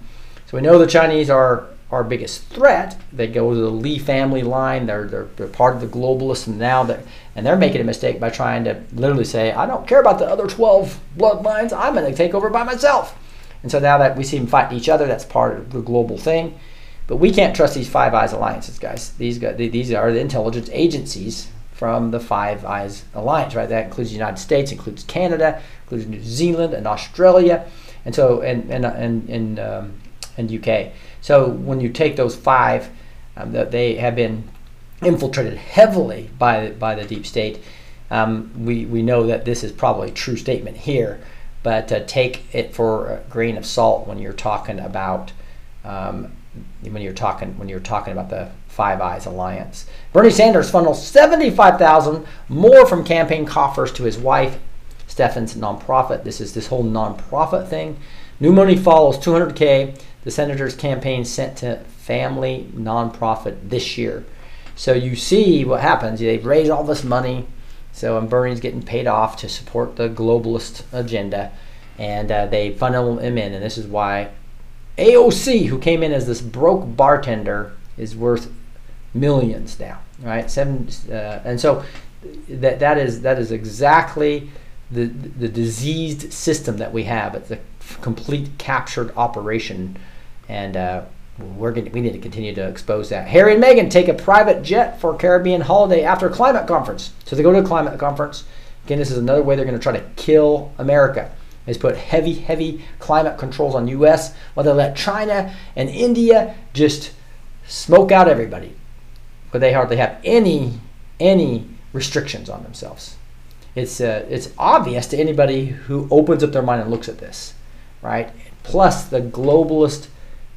So we know the Chinese are our biggest threat. They go to the Lee family line. They're, they're, they're part of the globalists, and now they're and they're making a mistake by trying to literally say, "I don't care about the other 12 bloodlines. I'm going to take over by myself." And so now that we see them fighting each other, that's part of the global thing. But we can't trust these Five Eyes alliances, guys. These these are the intelligence agencies from the Five Eyes Alliance, right? That includes the United States, includes Canada, includes New Zealand and Australia, and so and and and and, um, and UK. So when you take those five, um, that they have been infiltrated heavily by by the deep state. Um, we we know that this is probably a true statement here, but uh, take it for a grain of salt when you're talking about um, when you're talking when you're talking about the Five Eyes Alliance. Bernie Sanders funnels 75,000 more from campaign coffers to his wife, Stephan's nonprofit. This is this whole nonprofit thing. New money follows 200k. The senator's campaign sent to family nonprofit this year. So you see what happens. They raise all this money. So and Bernie's getting paid off to support the globalist agenda, and uh, they funnel him in. And this is why AOC, who came in as this broke bartender, is worth millions now, right? Seven, uh, and so that that is that is exactly the the diseased system that we have. It's a complete captured operation, and uh, we're going we need to continue to expose that. Harry and Meghan take a private jet for Caribbean holiday after a climate conference. So they go to a climate conference. Again, this is another way they're going to try to kill America. Is put heavy, heavy climate controls on U.S. While they let China and India just smoke out everybody but they hardly have any any restrictions on themselves. It's uh, it's obvious to anybody who opens up their mind and looks at this, right? Plus the globalist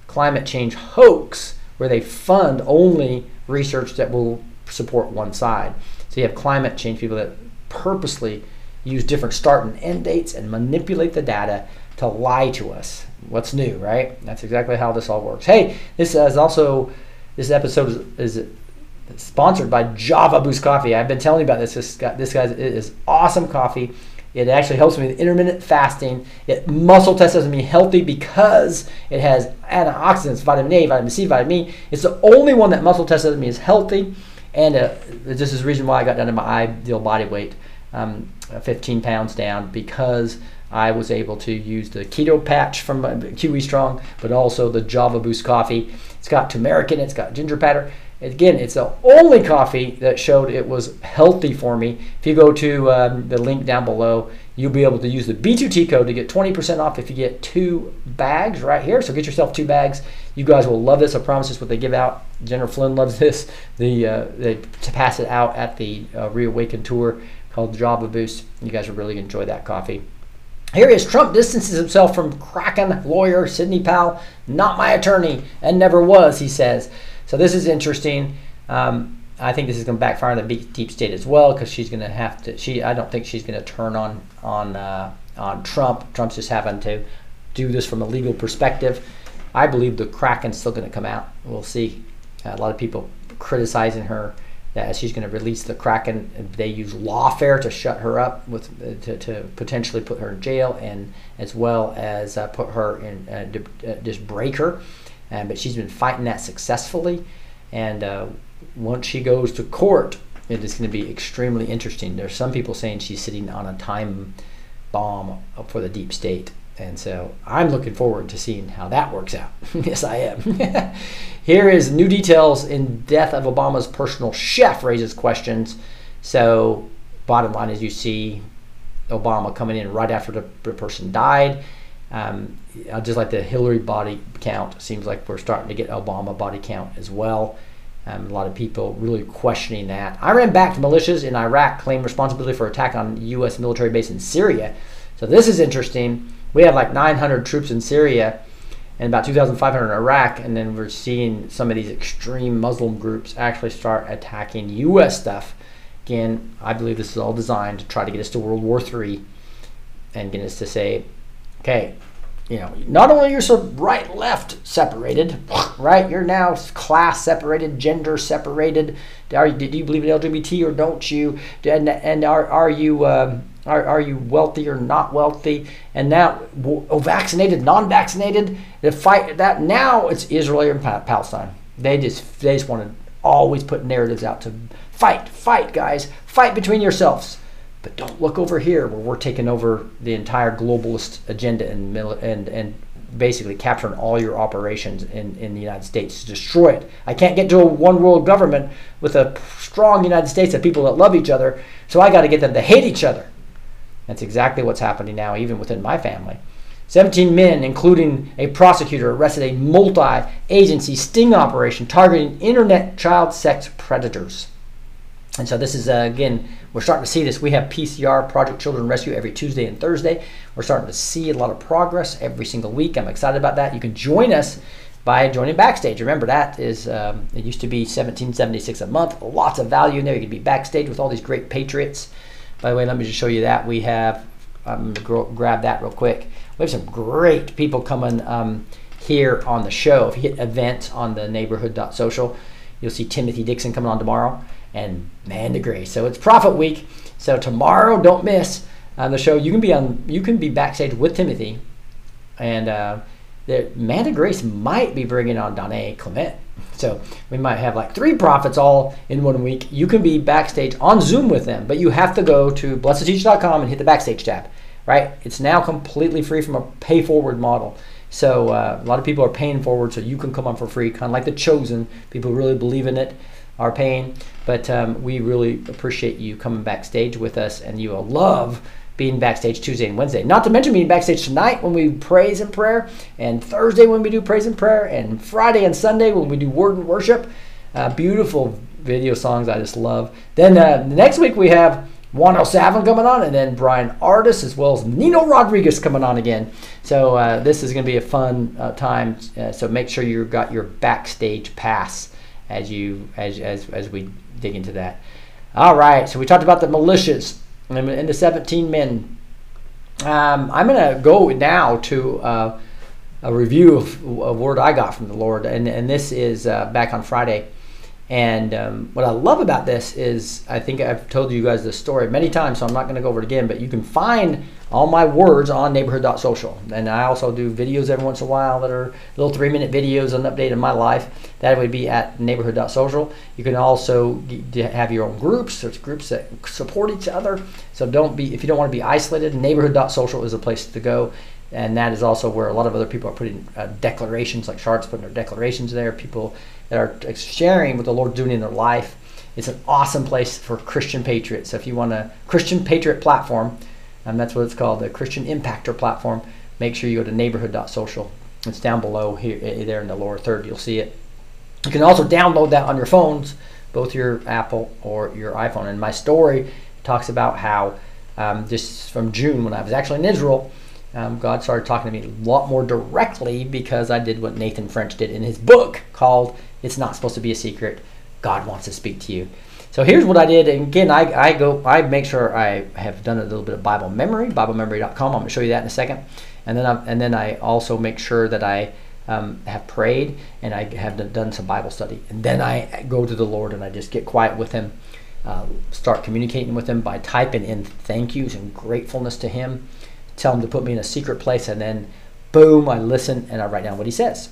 climate change hoax, where they fund only research that will support one side. So you have climate change people that purposely use different start and end dates and manipulate the data to lie to us. What's new, right? That's exactly how this all works. Hey, this is also this episode is, is sponsored by Java Boost Coffee. I've been telling you about this. This guy, this guy is awesome coffee. It actually helps me with intermittent fasting. It muscle tested me healthy because it has antioxidants, vitamin A, vitamin C, vitamin E. It's the only one that muscle tested me is healthy, and uh, this is the reason why I got down to my ideal body weight, um, 15 pounds down, because I was able to use the keto patch from QE Strong, but also the Java Boost coffee. It's got turmeric in it, it's got ginger powder. Again, it's the only coffee that showed it was healthy for me. If you go to um, the link down below, you'll be able to use the B2T code to get 20% off if you get two bags right here. So get yourself two bags. You guys will love this. I promise this what they give out. Jennifer Flynn loves this. The uh, they to pass it out at the uh, Reawaken tour called Java Boost. You guys will really enjoy that coffee. Here he is. Trump distances himself from Kraken lawyer Sidney Powell. Not my attorney and never was, he says. So this is interesting. Um, I think this is going to backfire on the deep state as well because she's going to have to. She, I don't think she's going to turn on on uh, on Trump. Trump's just having to do this from a legal perspective. I believe the Kraken's still going to come out. We'll see. A lot of people criticizing her that she's going to release the Kraken. They use lawfare to shut her up with uh, to, to potentially put her in jail and as well as uh, put her in uh, uh, just break her. But she's been fighting that successfully. And uh, once she goes to court, it is going to be extremely interesting. There's some people saying she's sitting on a time bomb for the deep state. And so I'm looking forward to seeing how that works out. yes, I am. Here is new details in death of Obama's personal chef raises questions. So, bottom line is you see Obama coming in right after the person died. Um, just like the Hillary body count, seems like we're starting to get Obama body count as well. Um, a lot of people really questioning that. Iran-backed militias in Iraq claim responsibility for attack on U.S. military base in Syria. So this is interesting. We have like 900 troops in Syria and about 2,500 in Iraq, and then we're seeing some of these extreme Muslim groups actually start attacking U.S. stuff. Again, I believe this is all designed to try to get us to World War III and get us to say, okay, you know, not only you're so right left separated, right? You're now class separated, gender separated. Are, did you believe in LGBT or don't you? And, and are, are you um, are, are you wealthy or not wealthy? And now, oh, vaccinated, non-vaccinated. The fight that now it's Israel and Palestine. They just they just want to always put narratives out to fight, fight, guys, fight between yourselves. But don't look over here where we're taking over the entire globalist agenda and and and basically capturing all your operations in, in the United States to destroy it. I can't get to a one world government with a strong United States of people that love each other, so I got to get them to hate each other. That's exactly what's happening now, even within my family. 17 men, including a prosecutor, arrested a multi agency sting operation targeting internet child sex predators. And so this is uh, again, we're starting to see this. We have PCR Project Children Rescue every Tuesday and Thursday. We're starting to see a lot of progress every single week. I'm excited about that. You can join us by joining Backstage. Remember that is um, it used to be 1776 a month. Lots of value in there. You can be backstage with all these great patriots. By the way, let me just show you that we have. I'm gonna grab that real quick. We have some great people coming um, here on the show. If you hit events on the neighborhood.social, you'll see Timothy Dixon coming on tomorrow and Amanda Grace. So it's Prophet Week. So tomorrow, don't miss on the show. You can be on. You can be backstage with Timothy, and uh, the Amanda Grace might be bringing on Donna Clement. So we might have like three prophets all in one week. You can be backstage on Zoom with them, but you have to go to blessed2teach.com and hit the backstage tab. Right? It's now completely free from a pay forward model. So uh, a lot of people are paying forward, so you can come on for free, kind of like the Chosen. People really believe in it are paying. But um, we really appreciate you coming backstage with us, and you will love being backstage Tuesday and Wednesday. Not to mention being backstage tonight when we praise and prayer, and Thursday when we do praise and prayer, and Friday and Sunday when we do word and worship. Uh, beautiful video songs I just love. Then uh, next week we have Juan O Savin coming on, and then Bryan Ardis as well as Nino Rodriguez coming on again. So uh, this is going to be a fun uh, time. Uh, so make sure you've got your backstage pass as you as as as we dig into that. All right, so we talked about the militias and the 17 men. Um, I'm going to go now to uh, a review of a word I got from the Lord, and and this is uh, back on Friday. And um, what I love about this is, I think I've told you guys this story many times, so I'm not going to go over it again. But you can find all my words on neighborhood.social. And I also do videos every once in a while that are little three minute videos, an update of my life. That would be at neighborhood.social. You can also have your own groups. There's groups that support each other. So don't be, if you don't want to be isolated, neighborhood.social is a place to go and that is also where a lot of other people are putting uh, declarations, like Charlotte's putting their declarations there. People that are sharing what the Lord's doing in their life. It's an awesome place for Christian patriots. So if you want a Christian patriot platform, and that's what it's called, the Christian Impactor platform, make sure you go to neighborhood.social. It's down below here, eh, there in the lower third. You'll see it. You can also download that on your phones, both your Apple or your iPhone. And my story talks about how um, just from June when I was actually in Israel um, God started talking to me a lot more directly because I did what Nathan French did in his book called It's Not Supposed to Be a Secret. God wants to speak to you. So here's what I did. And again, I, I go, I make sure I have done a little bit of Bible memory, BibleMemory.com. I'm going to show you that in a second. And then, I, and then I also make sure that I um, have prayed and I have done some Bible study. And then I go to the Lord and I just get quiet with Him, uh, start communicating with Him by typing in thank yous and gratefulness to Him tell him to put me in a secret place, and then boom, I listen and I write down what he says.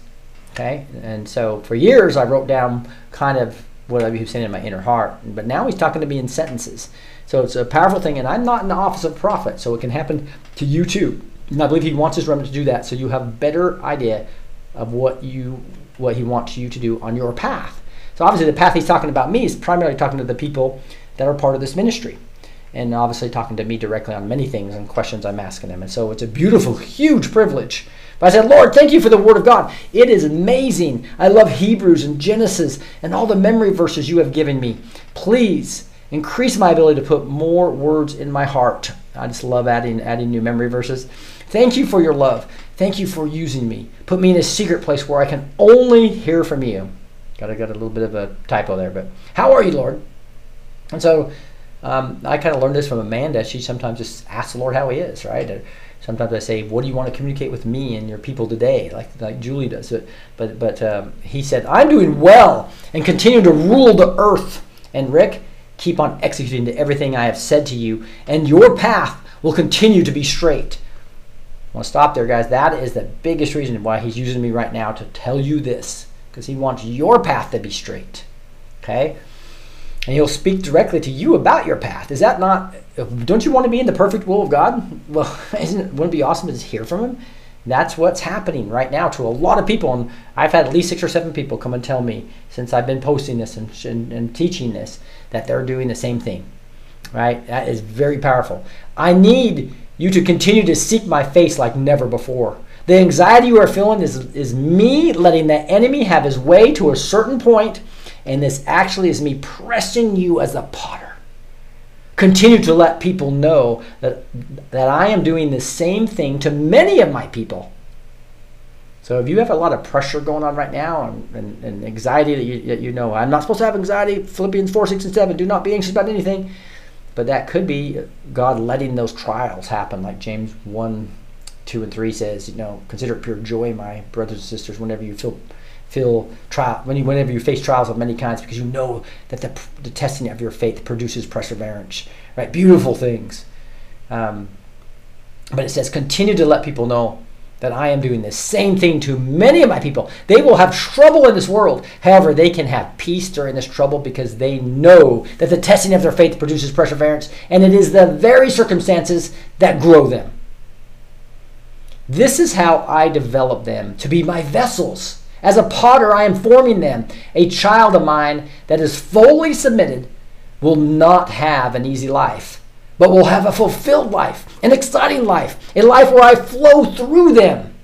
Okay, and so for years I wrote down kind of what he was saying in my inner heart, but now he's talking to me in sentences. So it's a powerful thing, and I'm not in the office of prophet, so it can happen to you too. And I believe he wants his remnant to do that, so you have a better idea of what you what he wants you to do on your path. So obviously, the path he's talking about me is primarily talking to the people that are part of this ministry and obviously talking to me directly on many things and questions I'm asking them. And so it's a beautiful, huge privilege. But I said, Lord, thank you for the Word of God. It is amazing. I love Hebrews and Genesis and all the memory verses you have given me. Please increase my ability to put more words in my heart. I just love adding adding new memory verses. Thank you for your love. Thank you for using me. Put me in a secret place where I can only hear from you. Got I got a little bit of a typo there, but how are you, Lord? And so um, I kind of learned this from Amanda. She sometimes just asks the Lord how He is, right? Sometimes I say, "What do you want to communicate with me and your people today?" Like like Julie does. But but, um, he said, "I'm doing well and continue to rule the earth." And Rick, keep on executing to everything I have said to you, and your path will continue to be straight. I want to stop there, guys. That is the biggest reason why he's using me right now to tell you this, because he wants your path to be straight. Okay and he'll speak directly to you about your path. Is that not? Don't you want to be in the perfect will of God? Well, isn't wouldn't it be awesome to hear from him? That's what's happening right now to a lot of people. And I've had at least six or seven people come and tell me since I've been posting this and, and, and teaching this that they're doing the same thing. Right? That is very powerful. I need you to continue to seek my face like never before. The anxiety you are feeling is, is me letting the enemy have his way to a certain point, and this actually is me pressing you as a potter. Continue to let people know that, that I am doing the same thing to many of my people. So if you have a lot of pressure going on right now and, and, and anxiety that you, that you know, I'm not supposed to have anxiety, Philippians 4, 6, and 7, do not be anxious about anything. But that could be God letting those trials happen, like James 1, 2, and 3 says, you know, consider it pure joy, my brothers and sisters, whenever you feel feel trial when you whenever you face trials of many kinds because you know that the, the testing of your faith produces perseverance right? Beautiful things. Um, but it says continue to let people know that i am doing the same thing to many of my people. They will have trouble in this world. However they can have peace during this trouble because they know that the testing of their faith produces perseverance and it is the very circumstances that grow them. This is how i develop them to be my vessels as a potter, I am forming them. A child of mine that is fully submitted will not have an easy life, but will have a fulfilled life, an exciting life, a life where I flow through them.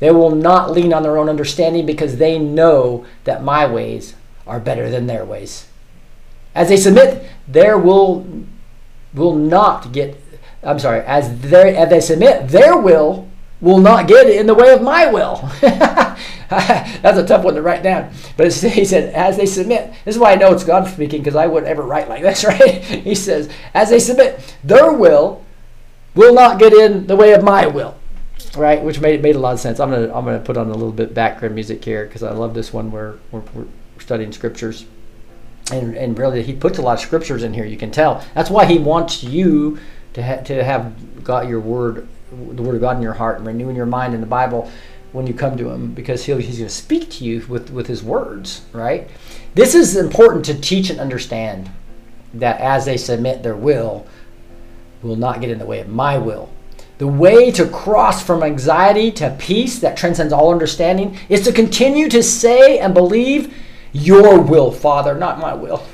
They will not lean on their own understanding because they know that my ways are better than their ways. As they submit, there will will not get I'm sorry, as as they submit, their will will not get in the way of my will. That's a tough one to write down. But he said, as they submit, this is why I know it's God speaking because I wouldn't ever write like this, right? He says, as they submit, their will will not get in the way of my will, right? Which made made a lot of sense. I'm gonna I'm gonna put on a little bit background music here because I love this one where we're, we're studying scriptures. And, and really, he puts a lot of scriptures in here. You can tell. That's why he wants you to ha- to have got your word, the word of God in your heart, and renewing your mind in the Bible when you come to him because he's going to speak to you with, with his words, right? This is important to teach and understand that as they submit their will, will not get in the way of my will. The way to cross from anxiety to peace that transcends all understanding is to continue to say and believe your will, Father, not my will.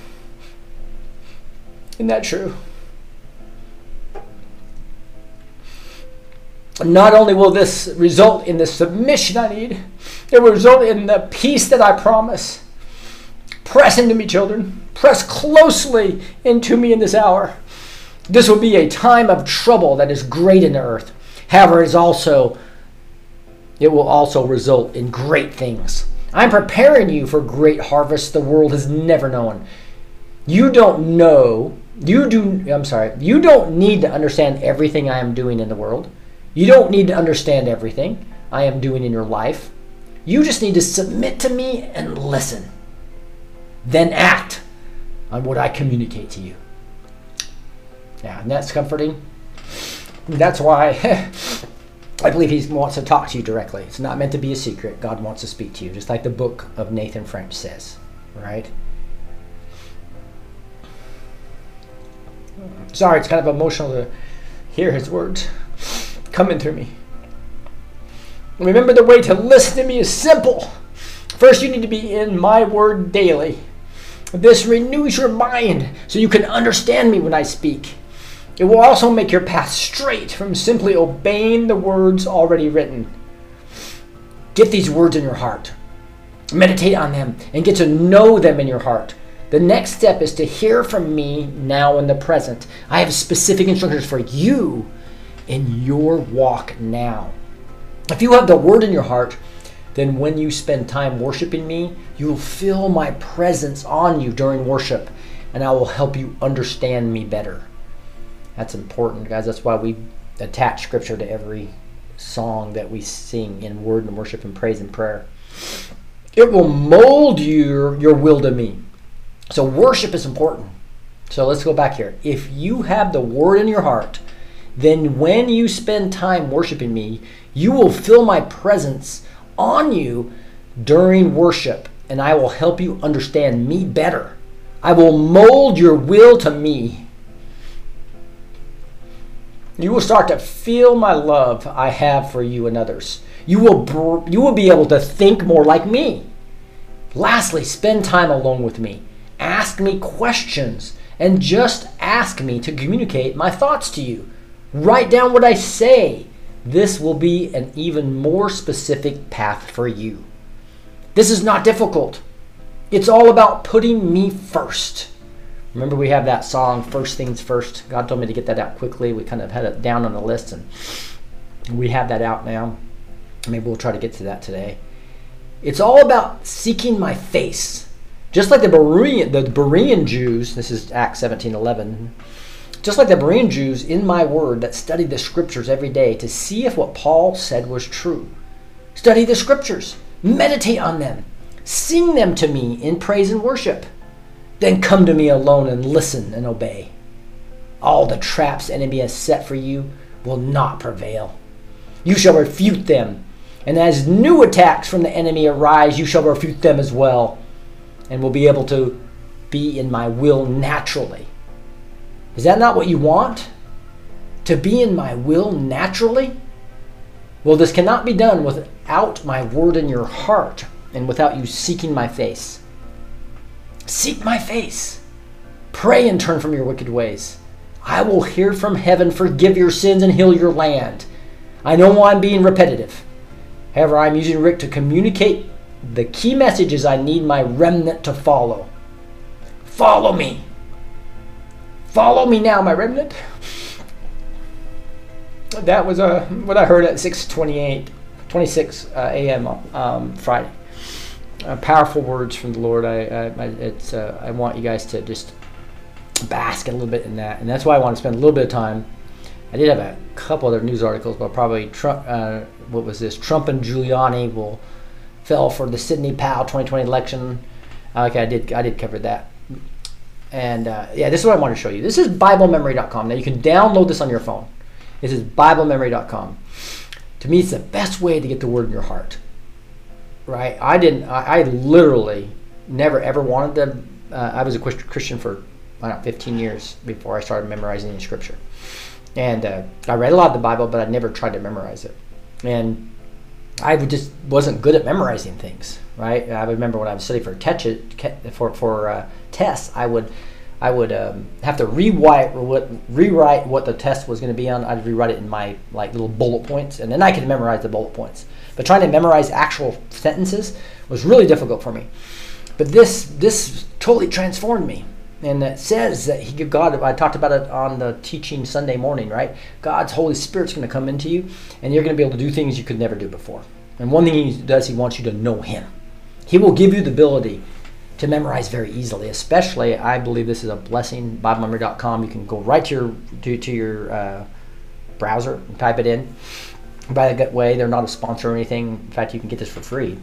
Isn't that true? Not only will this result in the submission I need, it will result in the peace that I promise. Press into me, children. Press closely into me in this hour. This will be a time of trouble that is great in the earth. However, it is also it will also result in great things. I'm preparing you for great harvests the world has never known. You don't know, you do I'm sorry, you don't need to understand everything I am doing in the world. You don't need to understand everything I am doing in your life. You just need to submit to me and listen. Then act on what I communicate to you. Yeah, and that's comforting. That's why I believe he wants to talk to you directly. It's not meant to be a secret. God wants to speak to you, just like the book of Nathan French says, right? Sorry, it's kind of emotional to hear his words coming through me. Remember, the way to listen to me is simple. First, you need to be in my word daily. This renews your mind so you can understand me when I speak. It will also make your path straight from simply obeying the words already written. Get these words in your heart. Meditate on them and get to know them in your heart. The next step is to hear from me now in the present. I have specific instructions for you in your walk now. If you have the word in your heart, then when you spend time worshiping me, you will feel my presence on you during worship, and I will help you understand me better. That's important, guys. That's why we attach scripture to every song that we sing in word and worship and praise and prayer. It will mold your, your will to me. So, worship is important. So, let's go back here. If you have the word in your heart, then when you spend time worshiping me, you will feel my presence on you during worship, and I will help you understand me better. I will mold your will to me. You will start to feel my love I have for you and others. You will, br- you will be able to think more like me. Lastly, spend time alone with me. Ask me questions and just ask me to communicate my thoughts to you. Write down what I say. This will be an even more specific path for you. This is not difficult. It's all about putting me first. Remember, we have that song, First Things First. God told me to get that out quickly. We kind of had it down on the list, and we have that out now. Maybe we'll try to get to that today. It's all about seeking my face. Just like the Berean, the Berean Jews, this is Acts 17 11. Just like the Berean Jews in my word that studied the scriptures every day to see if what Paul said was true. Study the scriptures, meditate on them, sing them to me in praise and worship. Then come to me alone and listen and obey. All the traps the enemy has set for you will not prevail. You shall refute them. And as new attacks from the enemy arise, you shall refute them as well, and will be able to be in my will naturally. Is that not what you want? To be in my will naturally? Well, this cannot be done without my word in your heart and without you seeking my face. Seek my face. Pray and turn from your wicked ways. I will hear from heaven, forgive your sins, and heal your land. I know I'm being repetitive. However, I'm using Rick to communicate the key messages I need my remnant to follow. Follow me. Follow me now, my remnant. That was uh, what I heard at 6:28, 26 uh, a.m. Um, Friday. Uh, powerful words from the Lord. I, I, it's uh, I want you guys to just bask a little bit in that, and that's why I want to spend a little bit of time. I did have a couple other news articles, but probably Trump. Uh, what was this? Trump and Giuliani will fell for the Sidney Powell 2020 election. Okay, I did I did cover that. And uh, yeah, this is what I want to show you. This is BibleMemory.com. Now you can download this on your phone. This is BibleMemory.com. To me, it's the best way to get the word in your heart. Right? I didn't. I, I literally never ever wanted to. Uh, I was a Christian for I don't know 15 years before I started memorizing the Scripture, and uh, I read a lot of the Bible, but I never tried to memorize it. And I just wasn't good at memorizing things, right? I remember when I was studying for te- for for uh, tests, I would I would um, have to rewrite what rewrite what the test was going to be on. I'd rewrite it in my like little bullet points, and then I could memorize the bullet points. But trying to memorize actual sentences was really difficult for me. But this this totally transformed me, and it says that he God. I talked about it on the teaching Sunday morning, right? God's Holy Spirit's going to come into you, and you're going to be able to do things you could never do before. And one thing He does, He wants you to know Him. He will give you the ability to memorize very easily. Especially, I believe this is a blessing. BibleMemory.com. You can go right to your to, to your uh, browser and type it in. By the way, they're not a sponsor or anything. In fact, you can get this for free.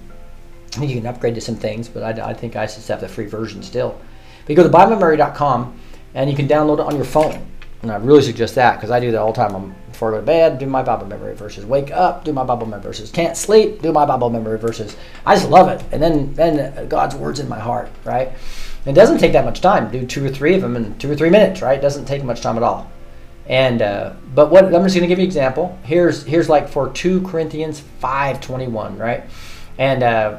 You can upgrade to some things, but I, I think I just have the free version still. But you go to BibleMemory.com and you can download it on your phone. And I really suggest that because I do that all the time. I'm, before I go to bed, do my Bible memory verses. Wake up, do my Bible memory verses. Can't sleep, do my Bible memory verses. I just love it. And then, then God's word's in my heart, right? It doesn't take that much time. Do two or three of them in two or three minutes, right? It doesn't take much time at all. And uh, but what I'm just going to give you an example. Here's here's like for two Corinthians five twenty one, right? And uh,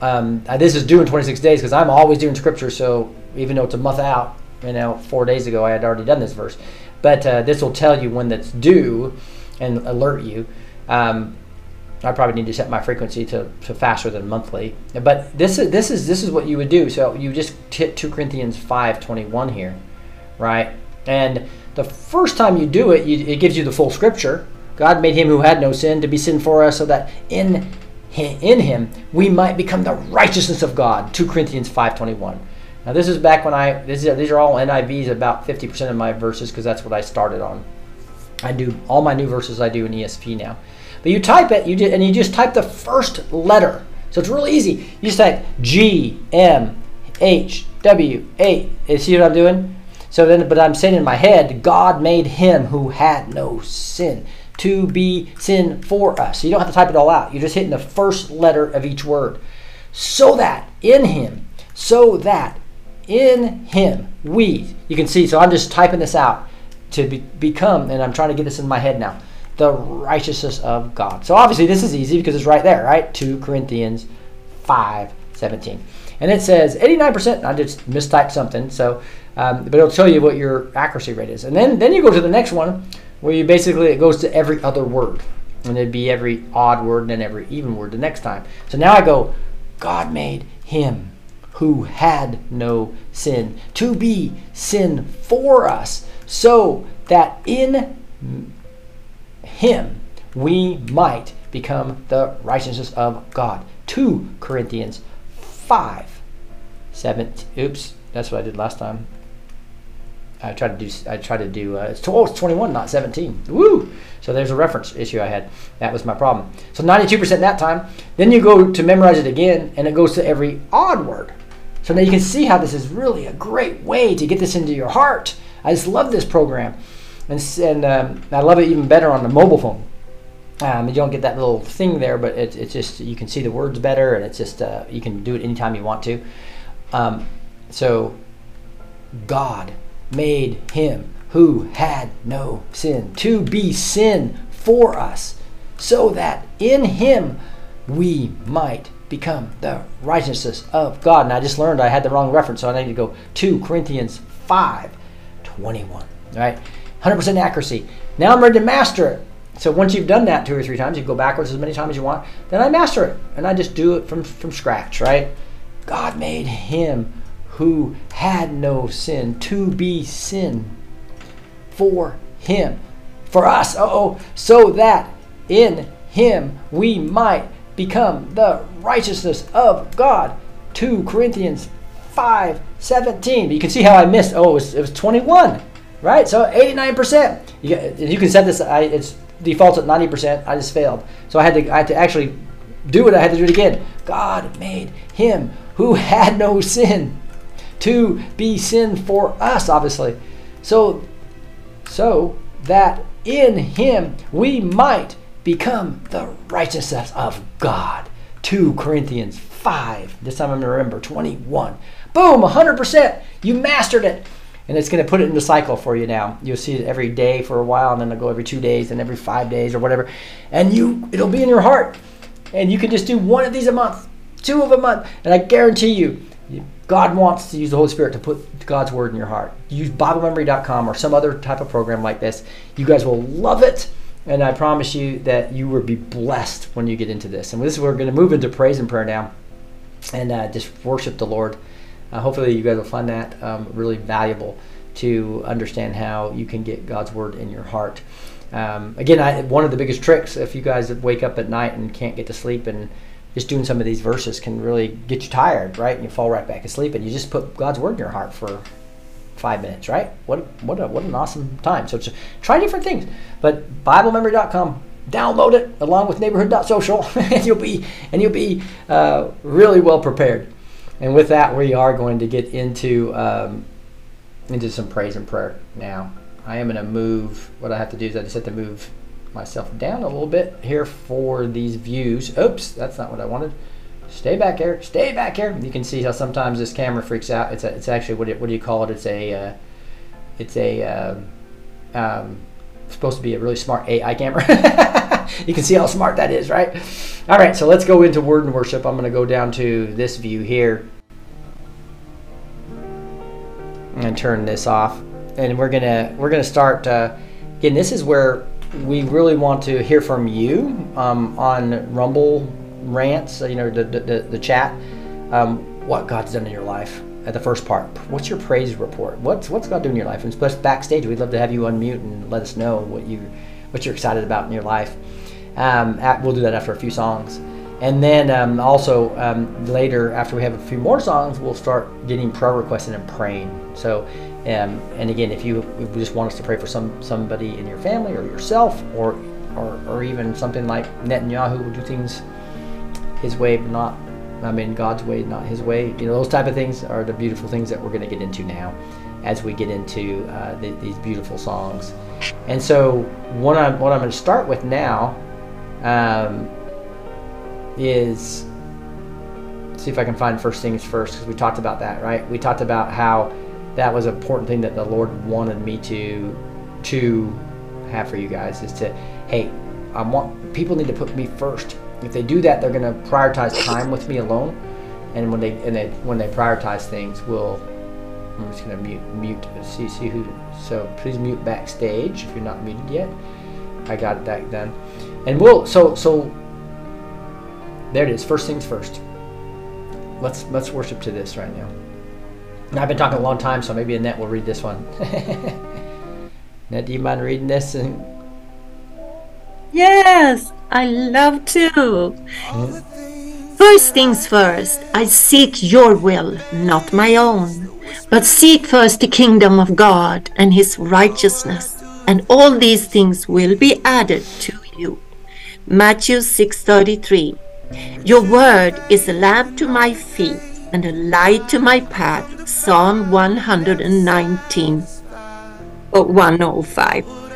um, this is due in 26 days because I'm always doing scripture. So even though it's a month out, you know, four days ago I had already done this verse, but uh, this will tell you when that's due and alert you. Um, I probably need to set my frequency to, to faster than monthly. But this is this is this is what you would do. So you just hit two Corinthians five twenty one here, right? And the first time you do it, you, it gives you the full scripture. God made him who had no sin to be sin for us, so that in in him we might become the righteousness of God. 2 Corinthians 5:21. Now this is back when I this is, these are all NIVs about 50% of my verses because that's what I started on. I do all my new verses I do in ESV now. But you type it, you did, and you just type the first letter. So it's really easy. You just type G M H W A. You see what I'm doing? So then, but I'm saying in my head, God made him who had no sin to be sin for us. So you don't have to type it all out. You're just hitting the first letter of each word. So that in him, so that in him we, you can see, so I'm just typing this out. to be, become, and I'm trying to get this in my head now, the righteousness of God. So obviously this is easy because it's right there, right? 2 Corinthians 5 17. And it says 89%. I just mistyped something, so um, but it'll tell you what your accuracy rate is. And then then you go to the next one where you basically it goes to every other word, and it'd be every odd word and then every even word the next time. So now I go, God made him who had no sin to be sin for us, so that in him we might become the righteousness of God. 2 Corinthians 5 7 oops that's what I did last time. I tried to do I tried to do uh, it's, oh, it's 21 not 17 woo! So there's a reference issue I had. That was my problem. So 92% that time. Then you go to memorize it again and it goes to every odd word so now you can see how this is really a great way to get this into your heart. I just love this program. And, and um, I love it even better on the mobile phone. Um, you don't get that little thing there, but it, it's just you can see the words better, and it's just uh, you can do it anytime you want to. Um, so, God made him who had no sin to be sin for us, so that in him we might become the righteousness of God. And I just learned I had the wrong reference, so I need to go 2 Corinthians 5 21. All right, 100% accuracy. Now I'm ready to master it. So once you've done that two or three times, you go backwards as many times as you want. Then I master it, and I just do it from from scratch, right? God made him who had no sin to be sin for him, for us. Oh, so that in him we might become the righteousness of God. 2 Corinthians 5 17. But you can see how I missed. Oh, it was, it was 21, right? So 89%. You, you can set this, I, it's defaults at 90%. I just failed. So I had to I had to actually do it. I had to do it again. God made him who had no sin to be sin for us, obviously. So so that in him we might become the righteousness of God. 2 Corinthians 5. This time I'm going to remember 21. Boom, 100%. You mastered it and it's going to put it in the cycle for you now. You'll see it every day for a while, and then it'll go every two days, and every five days, or whatever. And you, it'll be in your heart, and you can just do one of these a month, two of a month, and I guarantee you, God wants to use the Holy Spirit to put God's word in your heart. Use BibleMemory.com or some other type of program like this. You guys will love it. And I promise you that you will be blessed when you get into this. And this is we're going to move into praise and prayer now, and uh, just worship the Lord. Uh, hopefully, you guys will find that um, really valuable to understand how you can get God's word in your heart. Um, again, I, one of the biggest tricks if you guys wake up at night and can't get to sleep and just doing some of these verses can really get you tired, right? And you fall right back asleep, and you just put God's word in your heart for five minutes, right? What what a, what an awesome time! So try different things, but BibleMemory.com, download it along with Neighborhood.social, and you'll be and you'll be uh, really well prepared. And with that, we are going to get into um, into some praise and prayer now. I am going to move. What I have to do is I just have to move myself down a little bit here for these views. Oops, that's not what I wanted. Stay back here. Stay back here. You can see how sometimes this camera freaks out. It's a, it's actually what what do you call it? It's a uh, it's a uh, um, supposed to be a really smart AI camera. you can see how smart that is, right? All right, so let's go into word and worship. I'm going to go down to this view here and turn this off, and we're gonna we're gonna start. Uh, again, this is where we really want to hear from you um, on Rumble rants. You know, the the, the chat. Um, what God's done in your life at the first part. What's your praise report? What's what's God doing in your life? And plus backstage, we'd love to have you unmute and let us know what you what you're excited about in your life. Um, at, we'll do that after a few songs. And then um, also um, later, after we have a few more songs, we'll start getting prayer requests and praying. So, um, and again, if you, if just want us to pray for some somebody in your family or yourself, or or, or even something like Netanyahu will do things his way, not, I mean, God's way, not his way. You know, those type of things are the beautiful things that we're going to get into now as we get into uh, the, these beautiful songs. And so, what I'm, what I'm going to start with now um, is see if I can find first things first because we talked about that, right? We talked about how that was an important thing that the Lord wanted me to to have for you guys is to, hey, I want people need to put me first. If they do that, they're going to prioritize time with me alone, and when they and they when they prioritize things, we'll. I'm just going to mute mute see see who. So please mute backstage if you're not muted yet. I got that done, and we'll so so. There it is. First things first. Let's let's worship to this right now. And I've been talking a long time, so maybe Annette will read this one. Annette, do you mind reading this? And
Yes, I love to. First things first, I seek your will, not my own. But seek first the kingdom of God and his righteousness, and all these things will be added to you. Matthew 6:33. Your word is a lamp to my feet and a light to my path. Psalm 119 or 105.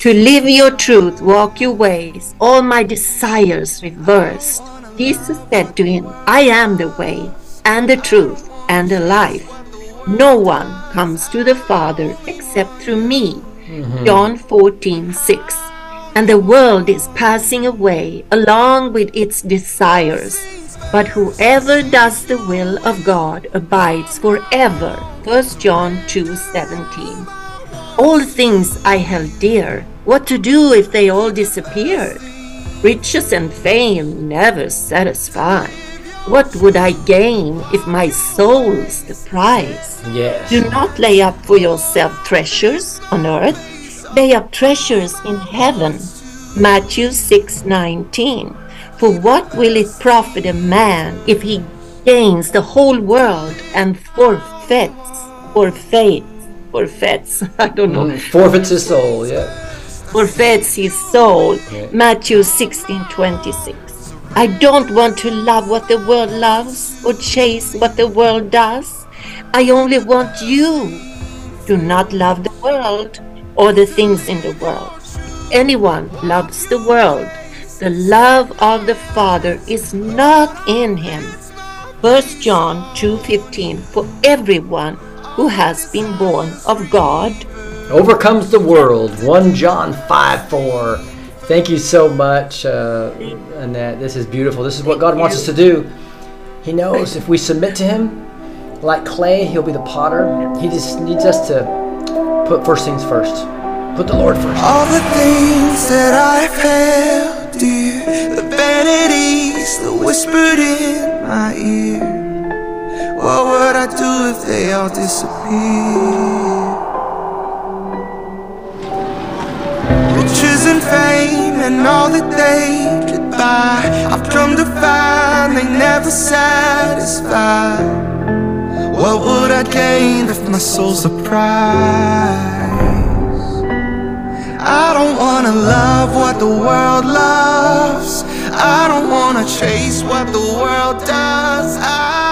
To live your truth, walk your ways, all my desires reversed. Jesus said to him, I am the way, and the truth, and the life. No one comes to the Father except through me. Mm-hmm. John 14, 6. And the world is passing away along with its desires. But whoever does the will of God abides forever. 1 John 2, 17. All things I held dear. What to do if they all disappeared? Riches and fame never satisfy. What would I gain if my soul's the prize?
yes.
Do not lay up for yourself treasures on earth. Lay up treasures in heaven. Matthew 6:19. For what will it profit a man if he gains the whole world and forfeits, forfeits, forfeits, I don't know,
Mm, Forfeits his soul, yeah.
forfeits his soul.
Yeah.
Matthew 16 26. I don't want to love what the world loves or chase what the world does. I only want you. Do not love the world or the things in the world. Anyone loves the world, the love of the Father is not in him. 1 John 2:15 For everyone who has been born of God
Overcomes the world. 1 John 5 4. Thank you so much, uh, Annette. This is beautiful. This is what God wants us to do. He knows if we submit to Him, like clay, He'll be the potter. He just needs us to put first things first. Put the Lord first.
All the things that I've held dear, the vanities that whispered in my ear. What would I do if they all disappeared? Riches and fame and all that they could buy. I've come to find they never satisfy. What would I gain if my soul's a prize? I don't wanna love what the world loves. I don't wanna chase what the world does. I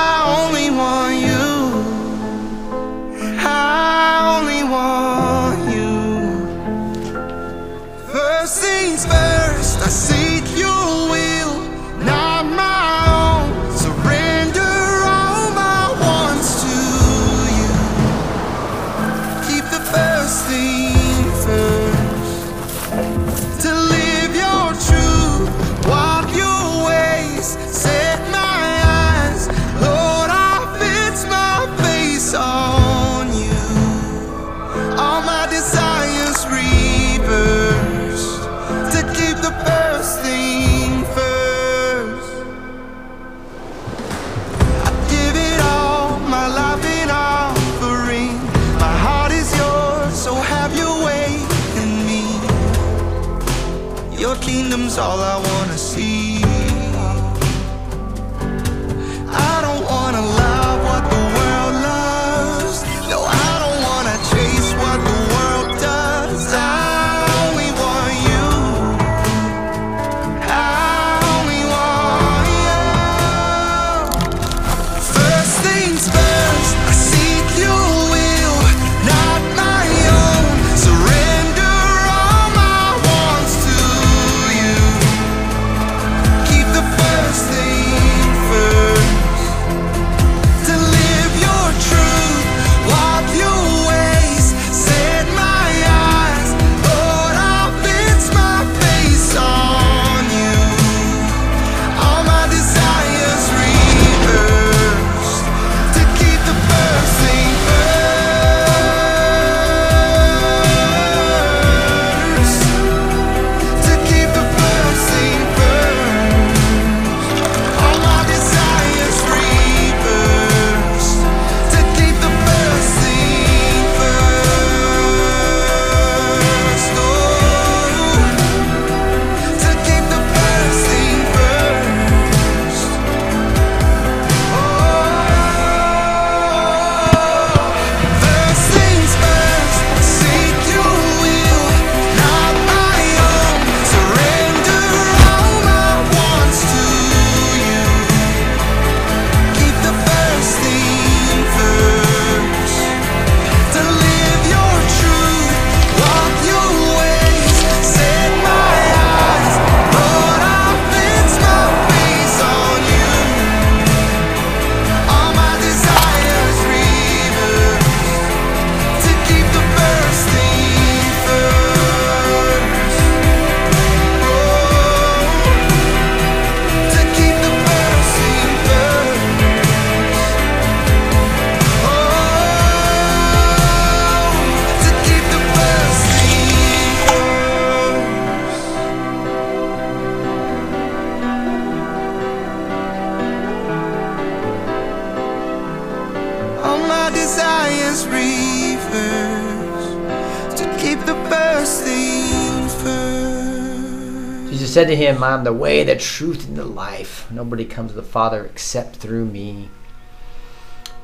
said to him, I'm the way, the truth, and the life. Nobody comes to the Father except through me.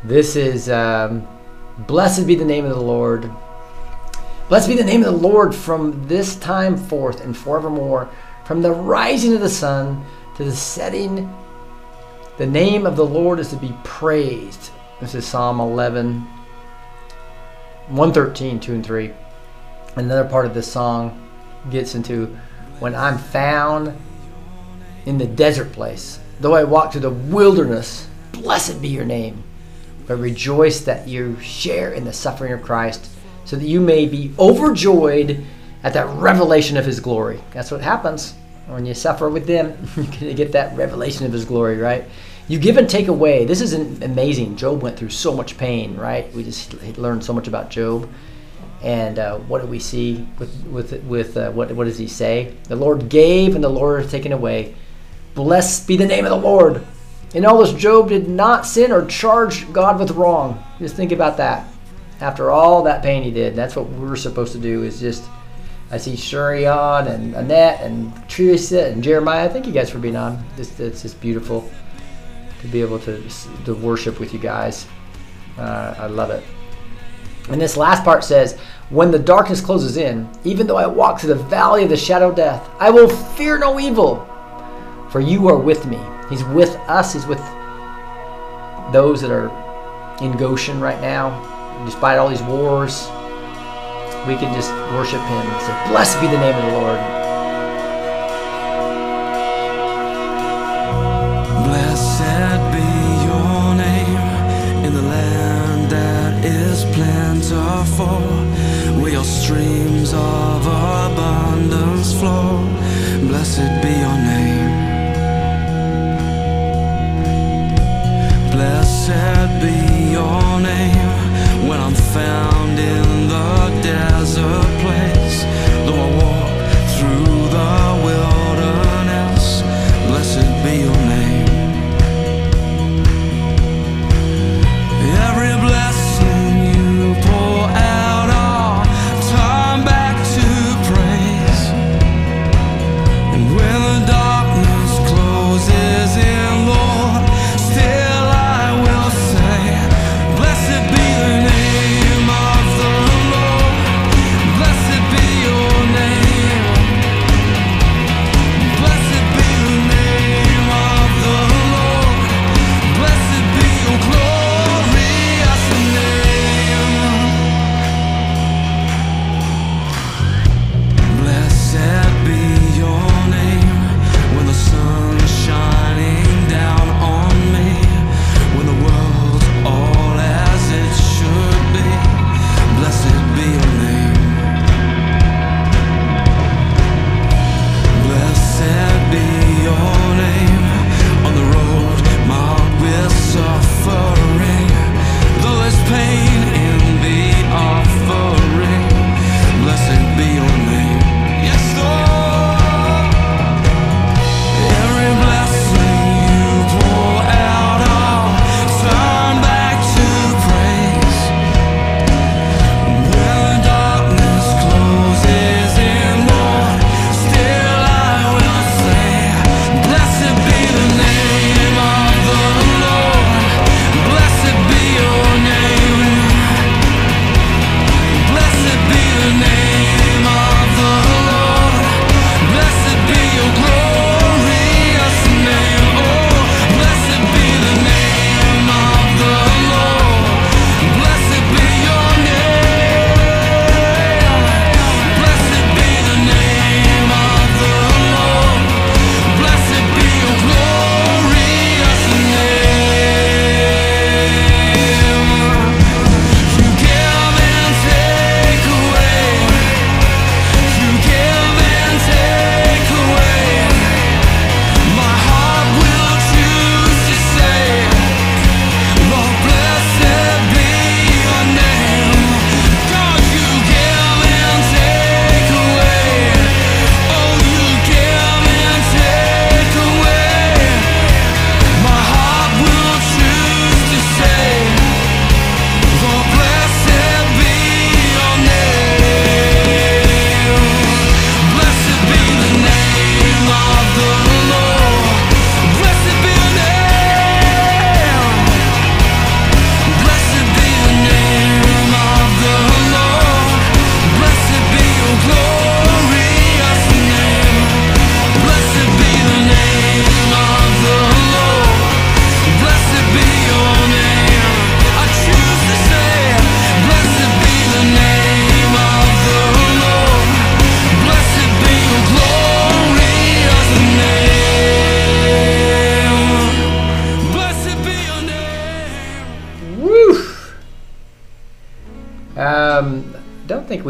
This is, um, blessed be the name of the Lord. Blessed be the name of the Lord from this time forth and forevermore, from the rising of the sun to the setting. The name of the Lord is to be praised. This is Psalm 11, 113, 2 and 3. Another part of this song gets into when I'm found in the desert place, though I walk through the wilderness, blessed be your name. But rejoice that you share in the suffering of Christ, so that you may be overjoyed at that revelation of his glory. That's what happens when you suffer with them. You're going to get that revelation of his glory, right? You give and take away. This is amazing. Job went through so much pain, right? We just learned so much about Job. And uh, what do we see with with with uh, what what does he say? The Lord gave, and the Lord has taken away. Blessed be the name of the Lord. In all this, Job did not sin or charge God with wrong. Just think about that. After all that pain he did, that's what we're supposed to do. Is just I see Shurion and Annette and Teresa and Jeremiah. Thank you guys for being on. It's, it's just beautiful to be able to to worship with you guys. Uh, I love it. And this last part says, When the darkness closes in, even though I walk through the valley of the shadow of death, I will fear no evil, for you are with me. He's with us, He's with those that are in Goshen right now. Despite all these wars, we can just worship Him and say, Blessed be the name of the Lord.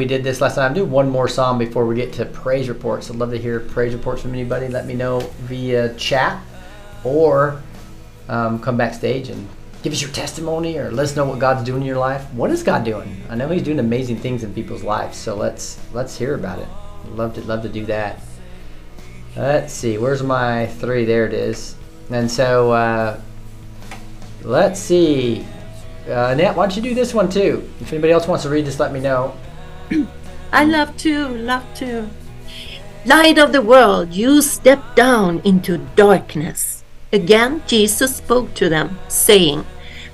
We did this last time. Do one more song before we get to praise reports. I'd love to hear praise reports from anybody. Let me know via chat or um, come backstage and give us your testimony or let us know what God's doing in your life. What is God doing? I know He's doing amazing things in people's lives, so let's let's hear about it. Love to love to do that. Let's see, where's my three? There it is. And so uh, let's see. Uh, Annette, why don't you do this one too? If anybody else wants to read this, let me know.
I love to, love to. Light of the world, you step down into darkness. Again, Jesus spoke to them, saying,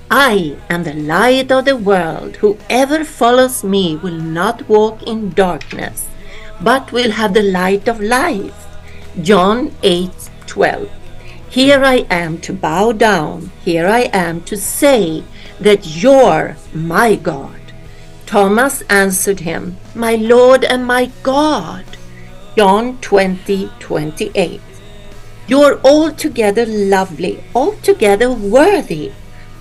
I am the light of the world. Whoever follows me will not walk in darkness, but will have the light of life. John 8 12. Here I am to bow down, here I am to say that you're my God. Thomas answered him, My Lord and my God. John 20 28. You're altogether lovely, altogether worthy.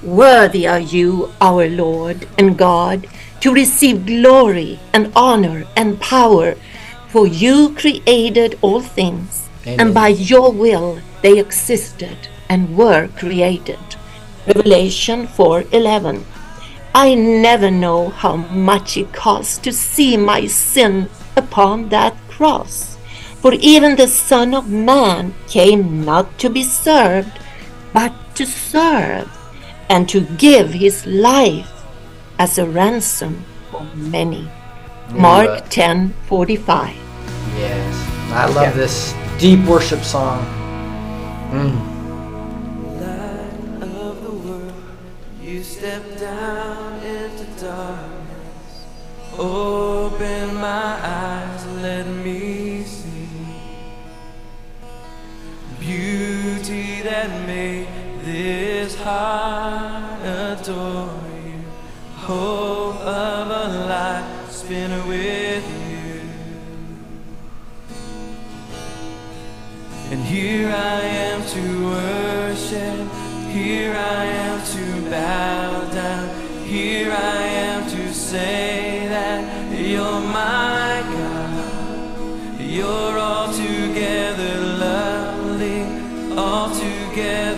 Worthy are you, our Lord and God, to receive glory and honor and power, for you created all things,
Amen.
and by your will they existed and were created. Revelation 4:11 I never know how much it costs to see my sin upon that cross. For even the Son of Man came not to be served, but to serve, and to give his life as a ransom for many. Mark 10:45.
Yes, I love this deep worship song. Mm.
light of the world, you step down into darkness. Open my eyes, let me see beauty that made this heart adore you. Hope of a life spent with you. And here I am to worship, here I am to bow down, here I am to say You're altogether lovely, altogether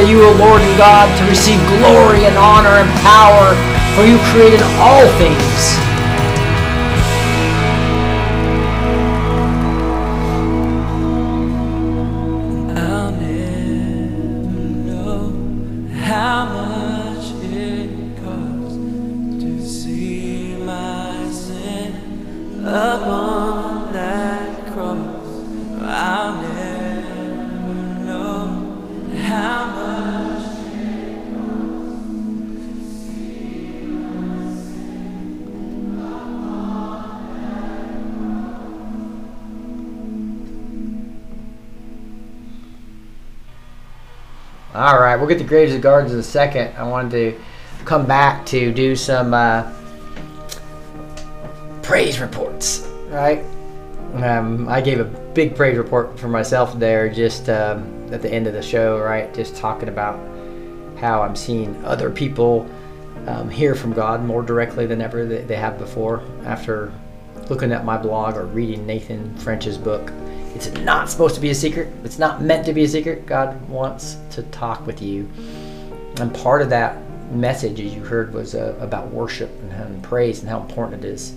Are you, O Lord and God, to receive glory and honor and power, for you created all things. Get to Graves of Gardens in a second. I wanted to come back to do some uh, praise reports, right? Um, I gave a big praise report for myself there just um, at the end of the show, right? Just talking about how I'm seeing other people um, hear from God more directly than ever they have before after looking at my blog or reading Nathan French's book. It's not supposed to be a secret. It's not meant to be a secret. God wants to talk with you. And part of that message, as you heard, was uh, about worship and, and praise and how important it is.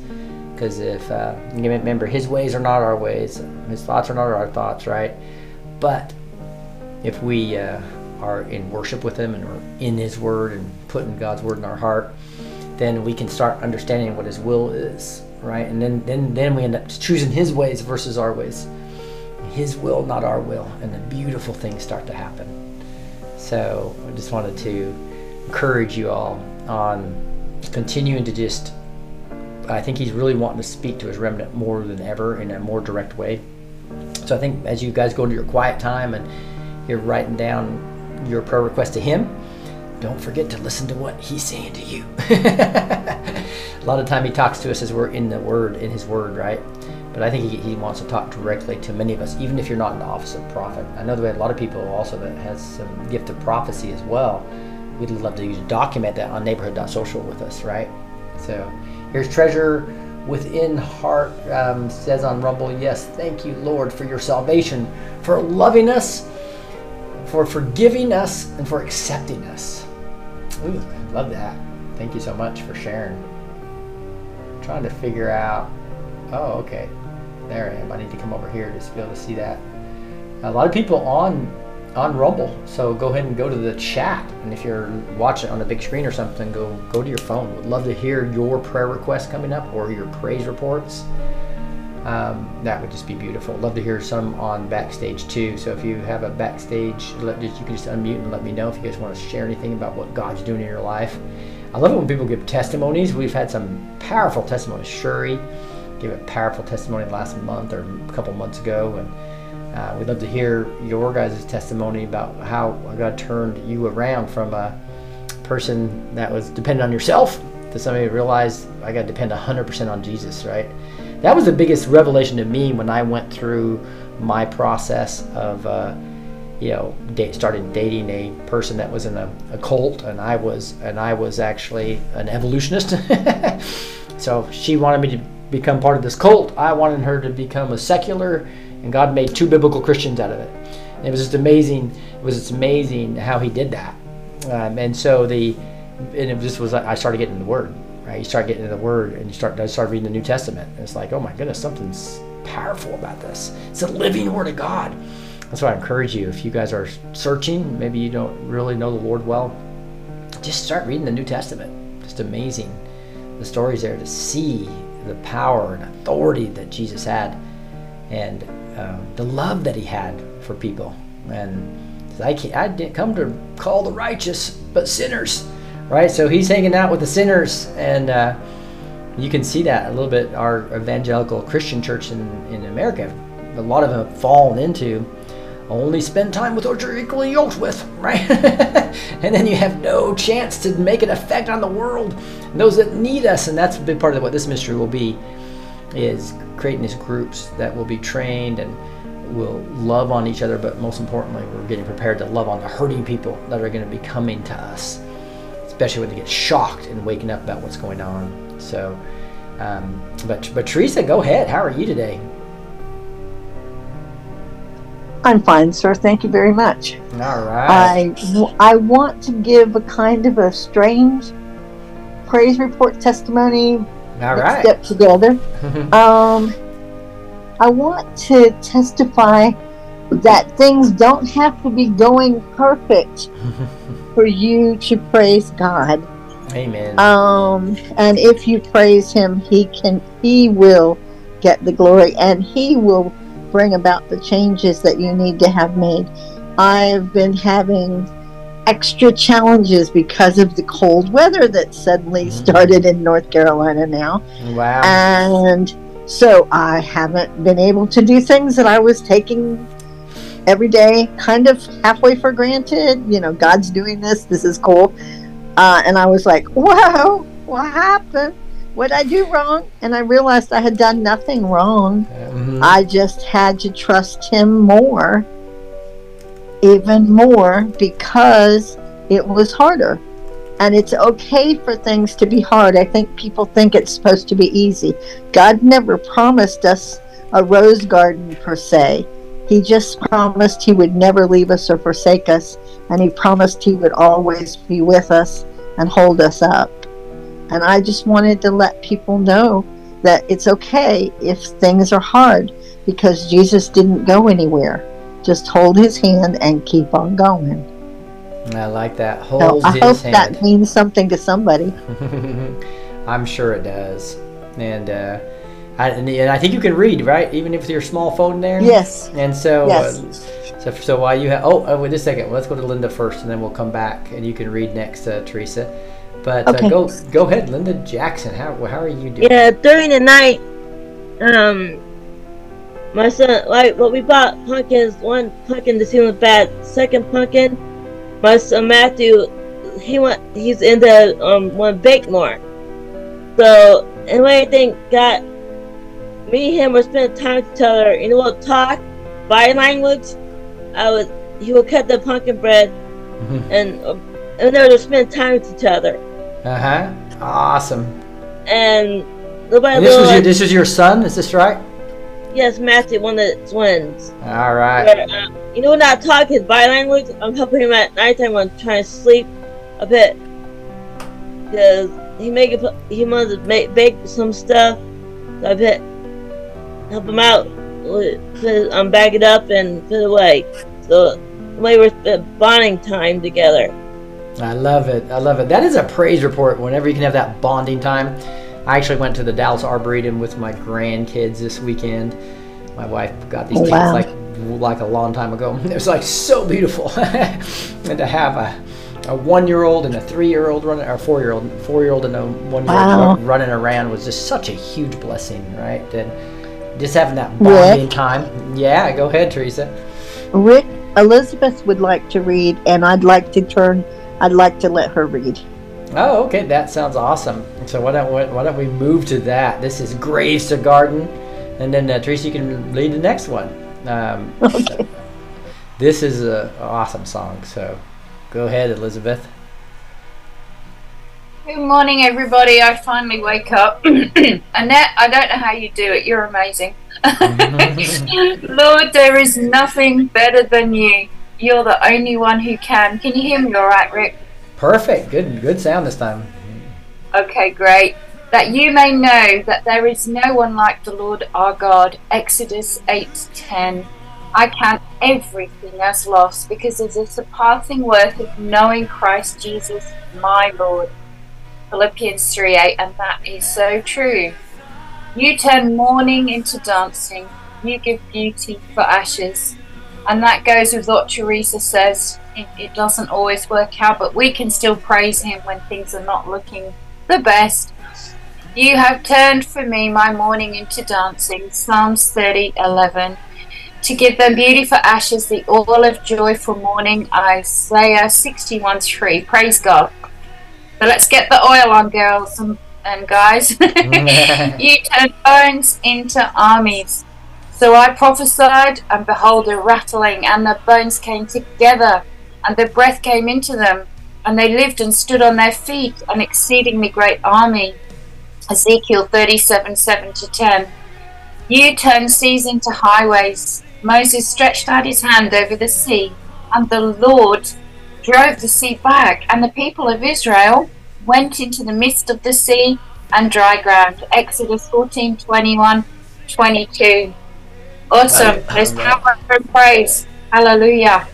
Because if uh, you remember, His ways are not our ways, His thoughts are not our thoughts, right? But if we uh, are in worship with Him and we're in His Word and putting God's Word in our heart, then we can start understanding what His will is, right? And then then then we end up choosing His ways versus our ways. His will, not our will, and the beautiful things start to happen. So I just wanted to encourage you all on continuing to just. I think he's really wanting to speak to his remnant more than ever in a more direct way. So I think as you guys go into your quiet time and you're writing down your prayer request to him, don't forget to listen to what he's saying to you. a lot of time he talks to us as we're in the word, in his word, right? But I think he, he wants to talk directly to many of us, even if you're not in the office of prophet. I know that we have a lot of people also that has some gift of prophecy as well. We'd love to document that on neighborhood.social with us, right? So here's treasure within heart um, says on Rumble, yes, thank you, Lord, for your salvation, for loving us, for forgiving us, and for accepting us. Ooh, love that. Thank you so much for sharing. trying to figure out. Oh, okay. There I am. I need to come over here just to be able to see that. A lot of people on on Rumble, so go ahead and go to the chat. And if you're watching on a big screen or something, go go to your phone. Would love to hear your prayer requests coming up or your praise reports. Um, that would just be beautiful. Love to hear some on backstage too. So if you have a backstage, let, you can just unmute and let me know if you guys want to share anything about what God's doing in your life. I love it when people give testimonies. We've had some powerful testimonies. Shuri gave a powerful testimony last month or a couple months ago, and uh, we'd love to hear your guys' testimony about how God turned you around from a person that was dependent on yourself to somebody who realized I got to depend 100% on Jesus, right? That was the biggest revelation to me when I went through my process of, uh, you know, date, started dating a person that was in a, a cult, and I was, and I was actually an evolutionist. so she wanted me to become part of this cult. I wanted her to become a secular, and God made two biblical Christians out of it. And it was just amazing. It was just amazing how He did that. Um, and so the, and it just was I started getting the Word. Right, you start getting into the Word, and you start I start reading the New Testament. And it's like, oh my goodness, something's powerful about this. It's a living Word of God. That's why I encourage you. If you guys are searching, maybe you don't really know the Lord well, just start reading the New Testament. Just amazing, the stories there to see the power and authority that Jesus had, and um, the love that He had for people. And I, I didn't come to call the righteous, but sinners right? So he's hanging out with the sinners, and uh, you can see that a little bit. Our evangelical Christian church in, in America, a lot of them have fallen into only spend time with those you're equally yoked with, right? and then you have no chance to make an effect on the world, those that need us, and that's a big part of what this mystery will be, is creating these groups that will be trained and will love on each other, but most importantly, we're getting prepared to love on the hurting people that are going to be coming to us especially when they get shocked and waking up about what's going on. So, um, but but Teresa, go ahead. How are you today?
I'm fine, sir. Thank you very much.
All right.
I, I want to give a kind of a strange praise report testimony
All right.
up together. Um, I want to testify that things don't have to be going perfect for you to praise God.
Amen.
Um, and if you praise Him, He can, He will get the glory, and He will bring about the changes that you need to have made. I've been having extra challenges because of the cold weather that suddenly
Mhm.
started in North Carolina now.
wow.
And so I haven't been able to do things that I was taking every day, kind of halfway for granted. You know, God's doing this, this is cool. Uh, and I was like, whoa, what happened? What I do wrong? And I realized I had done nothing wrong.
Mhm.
I just had to trust Him more, even more, because it was harder. And it's okay for things to be hard. I think people think it's supposed to be easy. God never promised us a rose garden per se. He just promised He would never leave us or forsake us. And He promised He would always be with us and hold us up. And I just wanted to let people know that it's okay if things are hard because Jesus didn't go anywhere. Just hold His hand and keep on going.
I like that.
So
Holds
I hope
hand.
that means something to somebody.
I'm sure it does. And, uh, I, and I think you can read, right? Even if your small phone there?
Yes.
And so,
Yes.
uh, so, so while you have, oh, uh, wait a second. Let's go to Linda first, and then we'll come back, and you can read next, uh, Teresa. But
Okay.
uh, go, go ahead, Linda Jackson. How, how are you doing?
Yeah, during the night, um, my son, like, well, we bought pumpkins. One pumpkin to see bad. Second pumpkin, my son Matthew, he went, he's into um one bake more. So, and I think God, me and him were spending time with each other, and we'll talk body language. I would, he would cut the pumpkin bread, and uh, and they would spend time with each other.
Uh huh. Awesome.
And nobody
And this was your, this is your son. Is this right?
Yes, Matthew, one of the twins.
All right.
Where, um, you know, when I talk his body language, I'm helping him at nighttime when I'm trying to sleep a bit. Because he make it, he wants to make bake some stuff. So I bit help him out. Put, um, bag it up and put it away. So we were spent bonding time together.
I love it. I love it. That is a praise report. Whenever you can have that bonding time. I actually went to the Dallas Arboretum with my grandkids this weekend. My wife got these
Oh,
kids
wow.
like like a long time ago. It was like so beautiful, and to have a a one year old and a three year old running, or four year old, four year old and a one year
Wow.
old running around was just such a huge blessing, right? And just having that bonding time. Yeah, go ahead, Teresa.
Rick, Elizabeth would like to read, and I'd like to turn, I'd like to let her read.
Oh, okay, that sounds awesome. So why don't why why don't we move to that? This is Graves to Garden, and then uh, Teresa, you can lead the next one. Um,
Okay.
this is a awesome song. So go ahead, Elizabeth.
Good morning, everybody. I finally wake up. Annette, I don't know how you do it. You're amazing. Lord, there is nothing better than you. You're the only one who can. Can you hear me all right, Rick?
Perfect. Good good sound this time.
Okay, great. That you may know that there is no one like the Lord our God. Exodus 8:10. I count everything as loss because of the surpassing worth of knowing Christ Jesus, my Lord. Philippians 3:8, and that is so true. You turn mourning into dancing. You give beauty for ashes. And that goes with what Teresa says. It, it doesn't always work out, but we can still praise Him when things are not looking the best. You have turned for me my mourning into dancing. Psalms 30 11. To give them beauty for ashes, the oil of joy for mourning. Isaiah 61 3. Praise God. So let's get the oil on, girls and, and guys. you turn bones into armies. So I prophesied, and behold, a rattling, and their bones came together, and their breath came into them, and they lived and stood on their feet, an exceedingly great army. Ezekiel 37 7 to 10. You turn seas into highways. Moses stretched out his hand over the sea, and the Lord drove the sea back, and the people of Israel went into the midst of the sea and dry ground. Exodus 14 21 22. Awesome. There's power in praise. Hallelujah.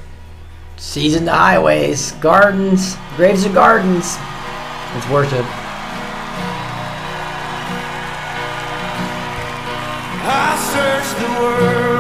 Seasoned highways, gardens, graves of gardens. It's worship.
I searched the world.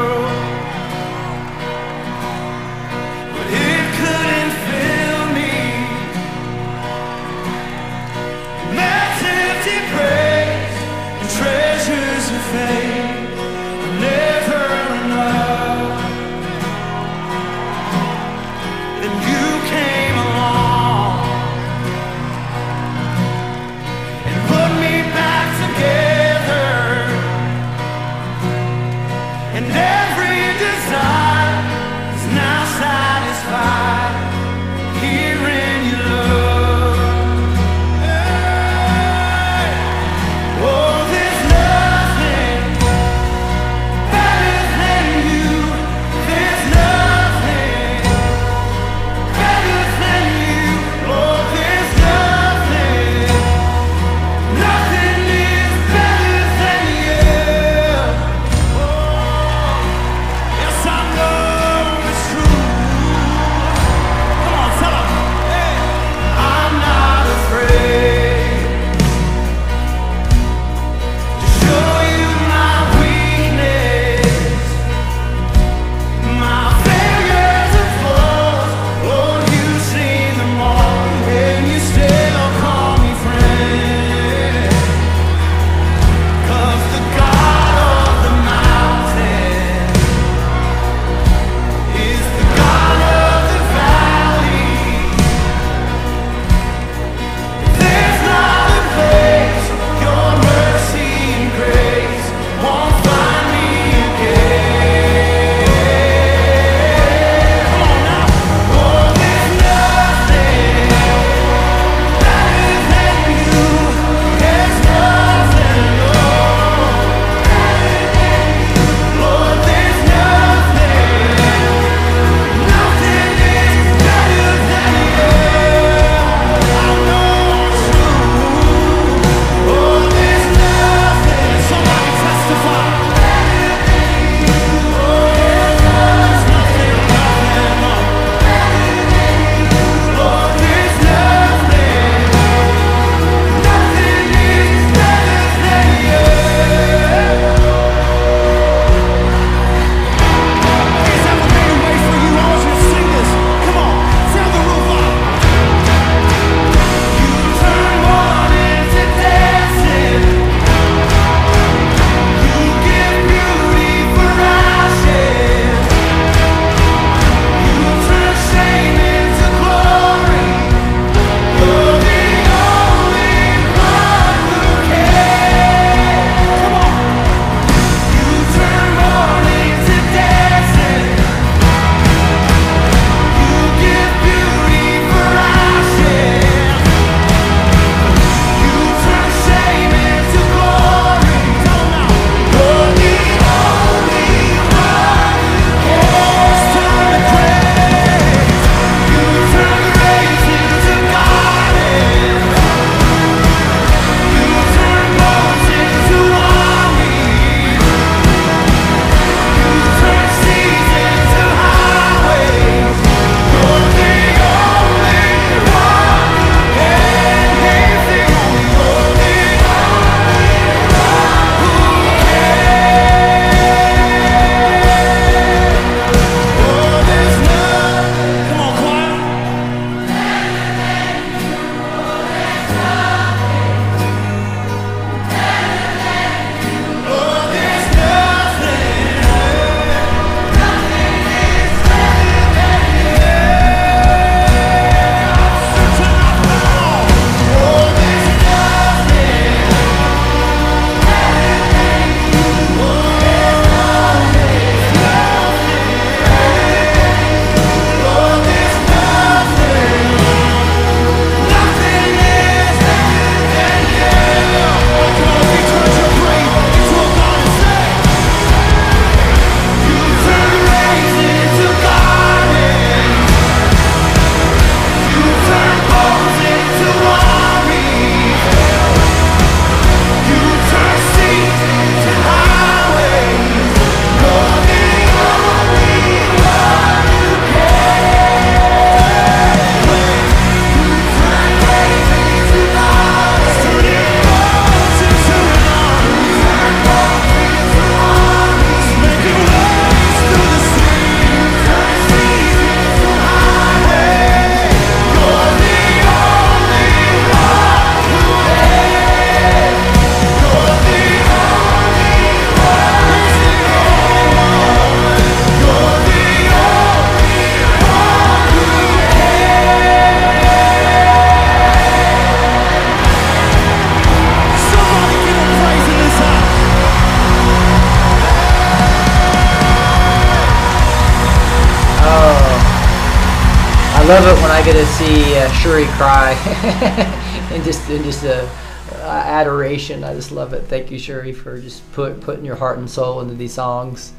Just love it. Thank you, Sherry, for just put putting your heart and soul into these songs.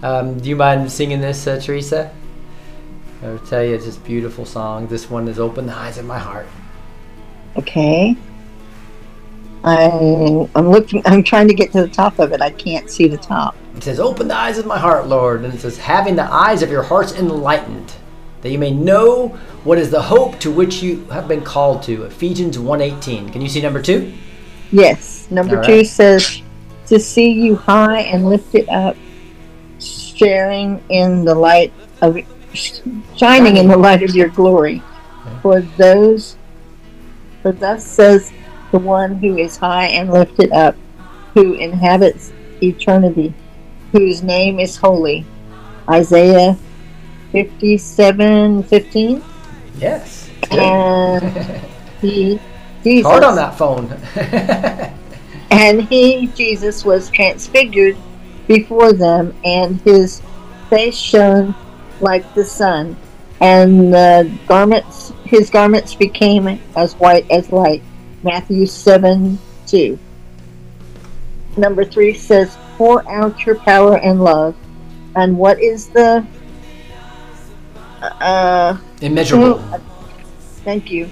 Um, do you mind singing this, uh, Teresa? I'll tell you, it's just beautiful song. This one is "Open the Eyes of My Heart."
Okay. I I'm looking. I'm trying to get to the top of it. I can't see the top.
It says, Open the eyes of my heart, Lord. And it says, Having the eyes of your hearts enlightened, that you may know what is the hope to which you have been called to. Ephesians 1.18. Can you see number two?
Yes. Number
All
two says, "To see you high and lifted up, sharing in the light of shining in the light of your glory." For those, for thus says the one who is high and lifted up, who inhabits eternity, whose name is holy. Isaiah fifty-seven fifteen,
Yes.
and he Jesus.
Hard on that phone.
And he, Jesus, was transfigured before them, and his face shone like the sun, and the garments, his garments became as white as light. Matthew 7 2. Number 3 says, Pour out your power and love. And what is the. Uh,
Immeasurable.
Thank you.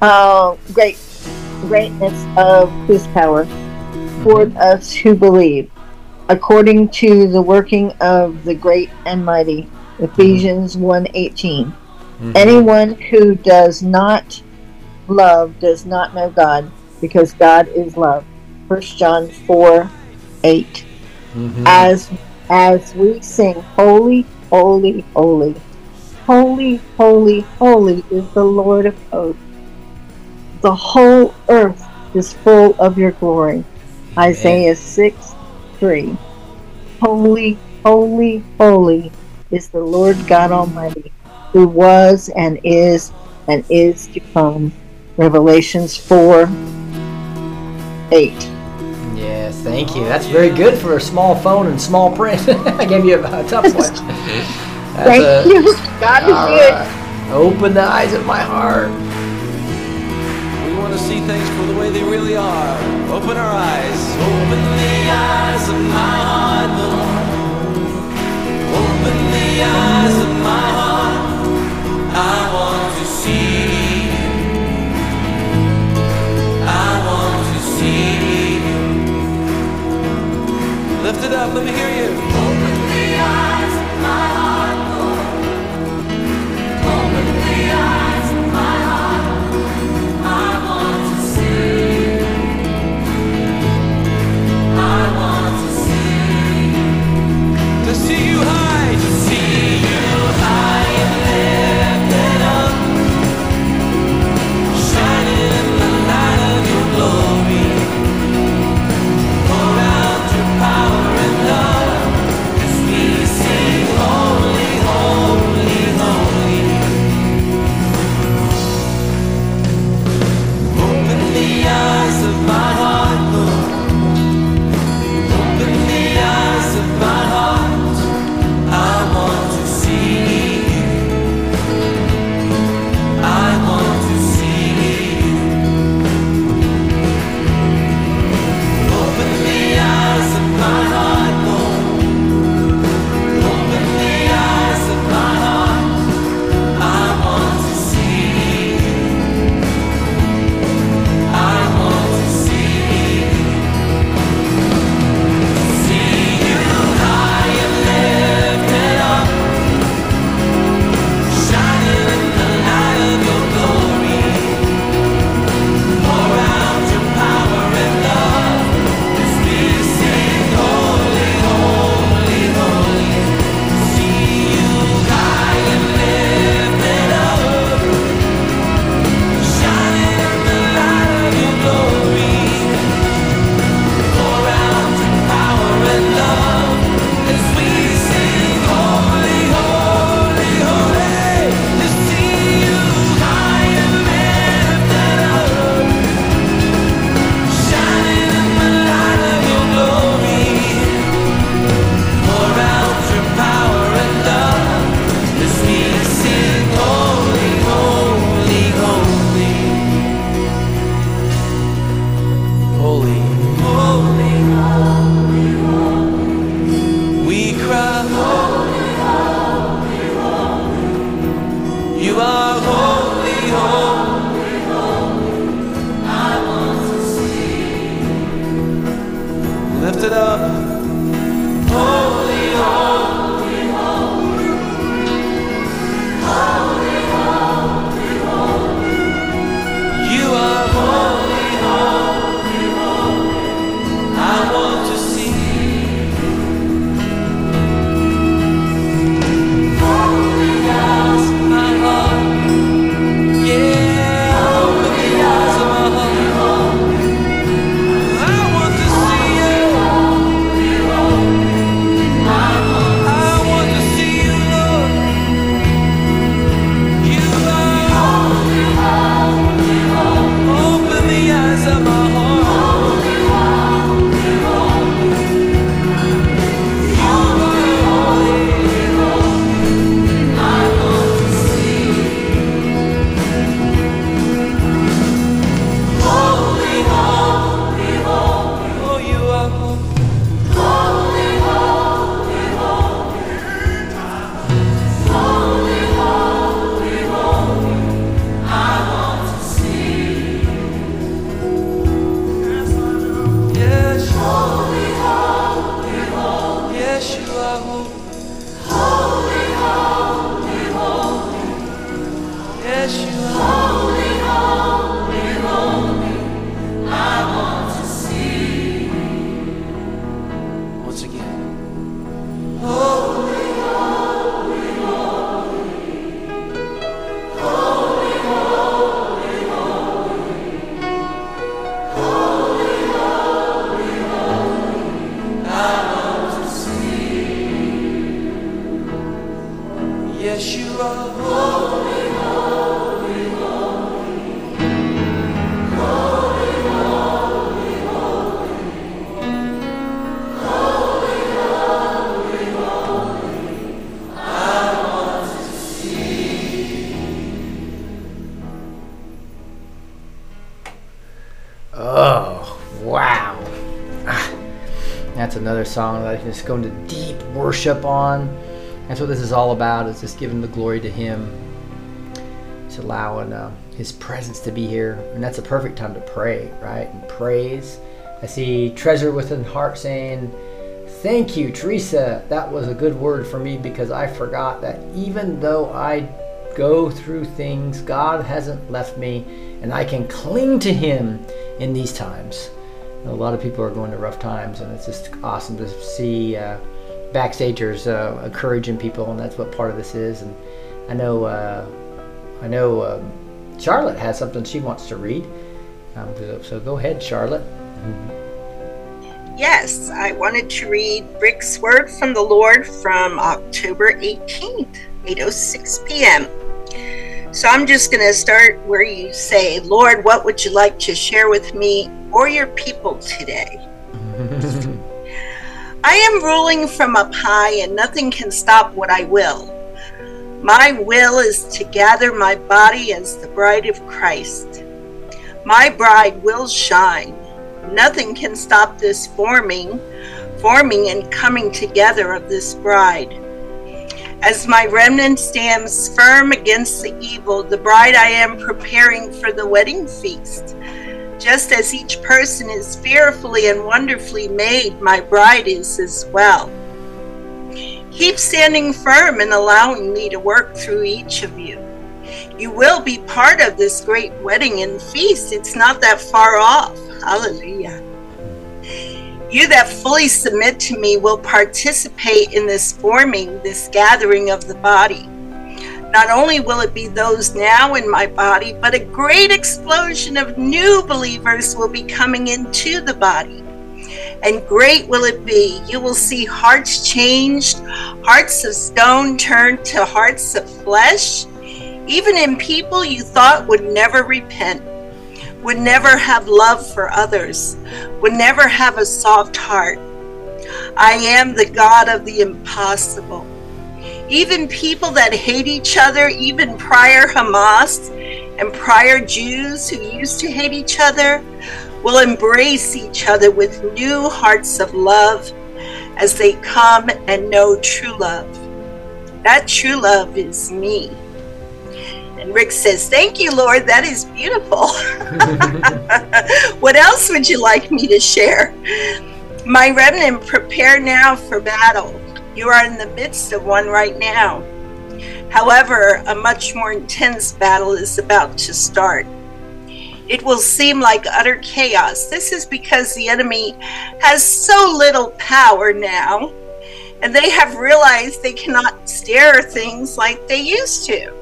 Uh, great greatness of His power toward us who believe, according to the working of the great and mighty. Ephesians 1:18. Anyone who does not love does not know God, because God is love. 1 John 4 8.
Mhm.
As as we sing, Holy, Holy, Holy, Holy, Holy, Holy is the Lord of hosts. The whole earth is full of your glory. Isaiah 6 3. Holy, holy, holy is the Lord God Almighty, who was and is and is to come. Revelations 4 8.
Yes, thank you. That's very good for a small phone and small print. I gave you a, a tough one. That's
Thank
a-
you. God is good.
right. Open the eyes of my heart.
Want to see things for the way they really are. Open our eyes. Open the eyes of my heart, Lord. Open the eyes of my heart. I want to see. I want to see. Lift it up. Let me hear you.
Another song that I can just go into deep worship on. That's what this is all about, is just giving the glory to Him. Just allowing uh, His presence to be here. And that's a perfect time to pray, right? And praise. I see Treasure Within Heart saying, Thank you, Teresa. That was a good word for me because I forgot that even though I go through things, God hasn't left me, and I can cling to Him in these times. A lot of people are going to rough times, and it's just awesome to see uh, backstagers uh, encouraging people, and that's what part of this is. And I know, uh, I know, um, Charlotte has something she wants to read. Um, so- go ahead, Charlotte.
Yes, I wanted to read Rick's word from the Lord from October 18th, 8:06 p.m. So I'm just going to start where you say, "Lord, what would you like to share with me or your people today?" I am ruling from up high and nothing can stop what I will. My will is to gather my body as the bride of Christ. My bride will shine. Nothing can stop this forming, forming and coming together of this bride. As my remnant stands firm against the evil, the bride I am preparing for the wedding feast. Just as each person is fearfully and wonderfully made, my bride is as well. Keep standing firm and allowing me to work through each of you. You will be part of this great wedding and feast. It's not that far off. Hallelujah. You that fully submit to me will participate in this forming, this gathering of the body. Not only will it be those now in my body, but a great explosion of new believers will be coming into the body. And great will it be. You will see hearts changed, hearts of stone turned to hearts of flesh, even in people you thought would never repent, would never have love for others, would never have a soft heart. I am the God of the impossible. Even people that hate each other, even prior Hamas and prior Jews who used to hate each other, will embrace each other with new hearts of love as they come and know true love. That true love is me. And Rick says, Thank you, Lord. That is beautiful. what else would you like me to share? My remnant, prepare now for battle. You are in the midst of one right now. However, a much more intense battle is about to start. It will seem like utter chaos. This is because the enemy has so little power now, and they have realized they cannot steer things like they used to.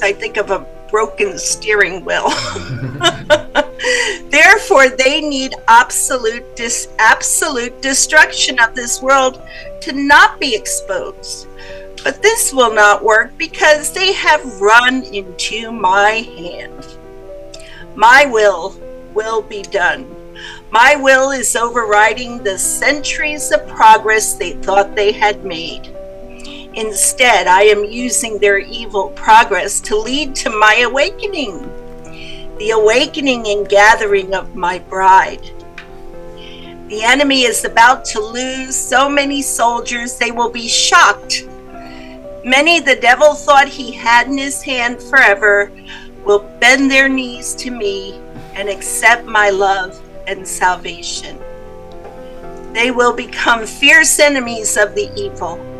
I think of a broken steering wheel. Therefore, they need absolute dis- absolute destruction of this world to not be exposed. But this will not work because they have run into my hand. My will will be done. My will is overriding the centuries of progress they thought they had made. Instead, I am using their evil progress to lead to my awakening, the awakening and gathering of my bride. The enemy is about to lose so many soldiers, they will be shocked. Many the devil thought he had in his hand forever will bend their knees to me and accept my love and salvation. They will become fierce enemies of the evil.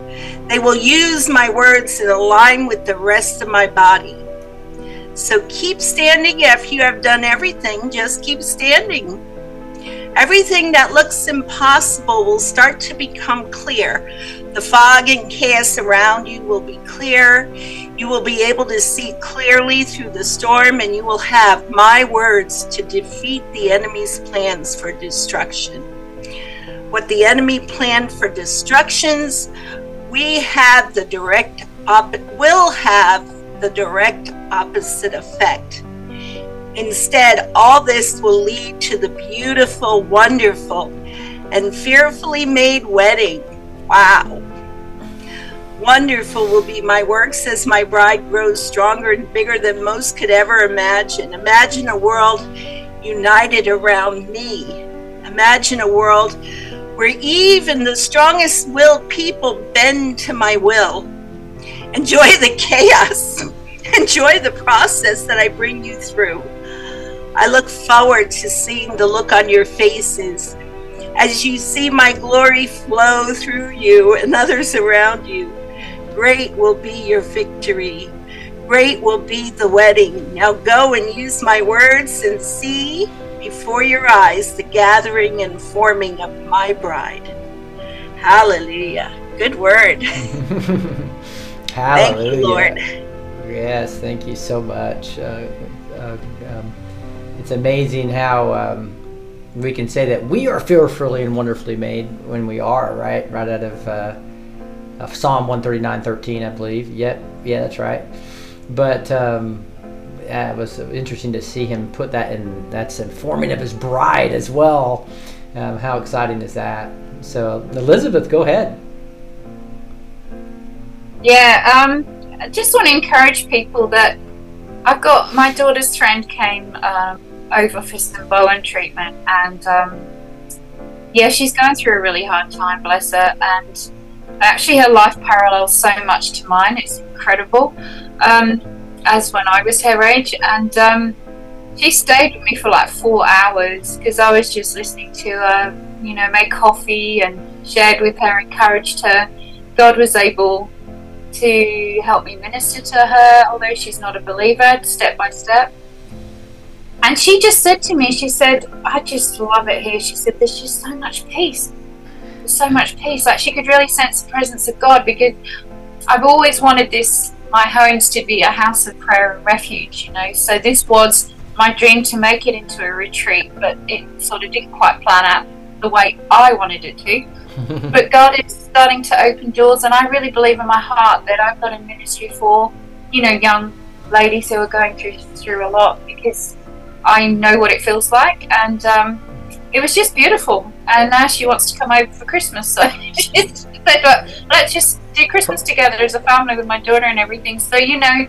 They will use my words to align with the rest of my body. So keep standing if you have done everything, just keep standing. Everything that looks impossible will start to become clear. The fog and chaos around you will be clear. You will be able to see clearly through the storm, and you will have my words to defeat the enemy's plans for destruction. What the enemy planned for destructions, we have the direct op- will have the direct opposite effect. Instead, all this will lead to the beautiful, wonderful, and fearfully made wedding. Wow. Wonderful will be my works as my bride grows stronger and bigger than most could ever imagine. Imagine a world united around me. Imagine a world where even the strongest willed people bend to my will. Enjoy the chaos. Enjoy the process that I bring you through. I look forward to seeing the look on your faces as you see my glory flow through you and others around you. Great will be your victory. Great will be the wedding. Now go and use my words and see before your eyes the gathering and forming of my bride. Hallelujah. Good word.
Hallelujah.
Thank you, Lord.
Yes, thank you so much. Uh, uh, um, it's amazing how um, we can say that we are fearfully and wonderfully made when we are, right? Right out of, uh, of Psalm 139.13, I believe. Yep, yeah, that's right. But um, it was interesting to see him put that in, that's informing of his bride as well. Um, how exciting is that? So, Elizabeth, go ahead.
Yeah, um, I just want to encourage people that I've got my daughter's friend came um, over for some Bowen treatment, and um, yeah, she's going through a really hard time, bless her. And actually, her life parallels so much to mine; it's incredible. Um, as when I was her age, and um, she stayed with me for like four hours because I was just listening to her, you know, make coffee and shared with her, encouraged her. God was able to help me minister to her, although she's not a believer, step by step. And she just said to me, she said, I just love it here. She said, there's just so much peace. There's so much peace. Like she could really sense the presence of God because I've always wanted this, my homes to be a house of prayer and refuge, you know. So this was my dream to make it into a retreat, but it sort of didn't quite plan out the way I wanted it to but God is starting to open doors, and I really believe in my heart that I've got a ministry for, you know, young ladies who are going through through a lot because I know what it feels like, and um, it was just beautiful. And now she wants to come over for Christmas, so well, "Let's just do Christmas together as a family with my daughter and everything." So you know,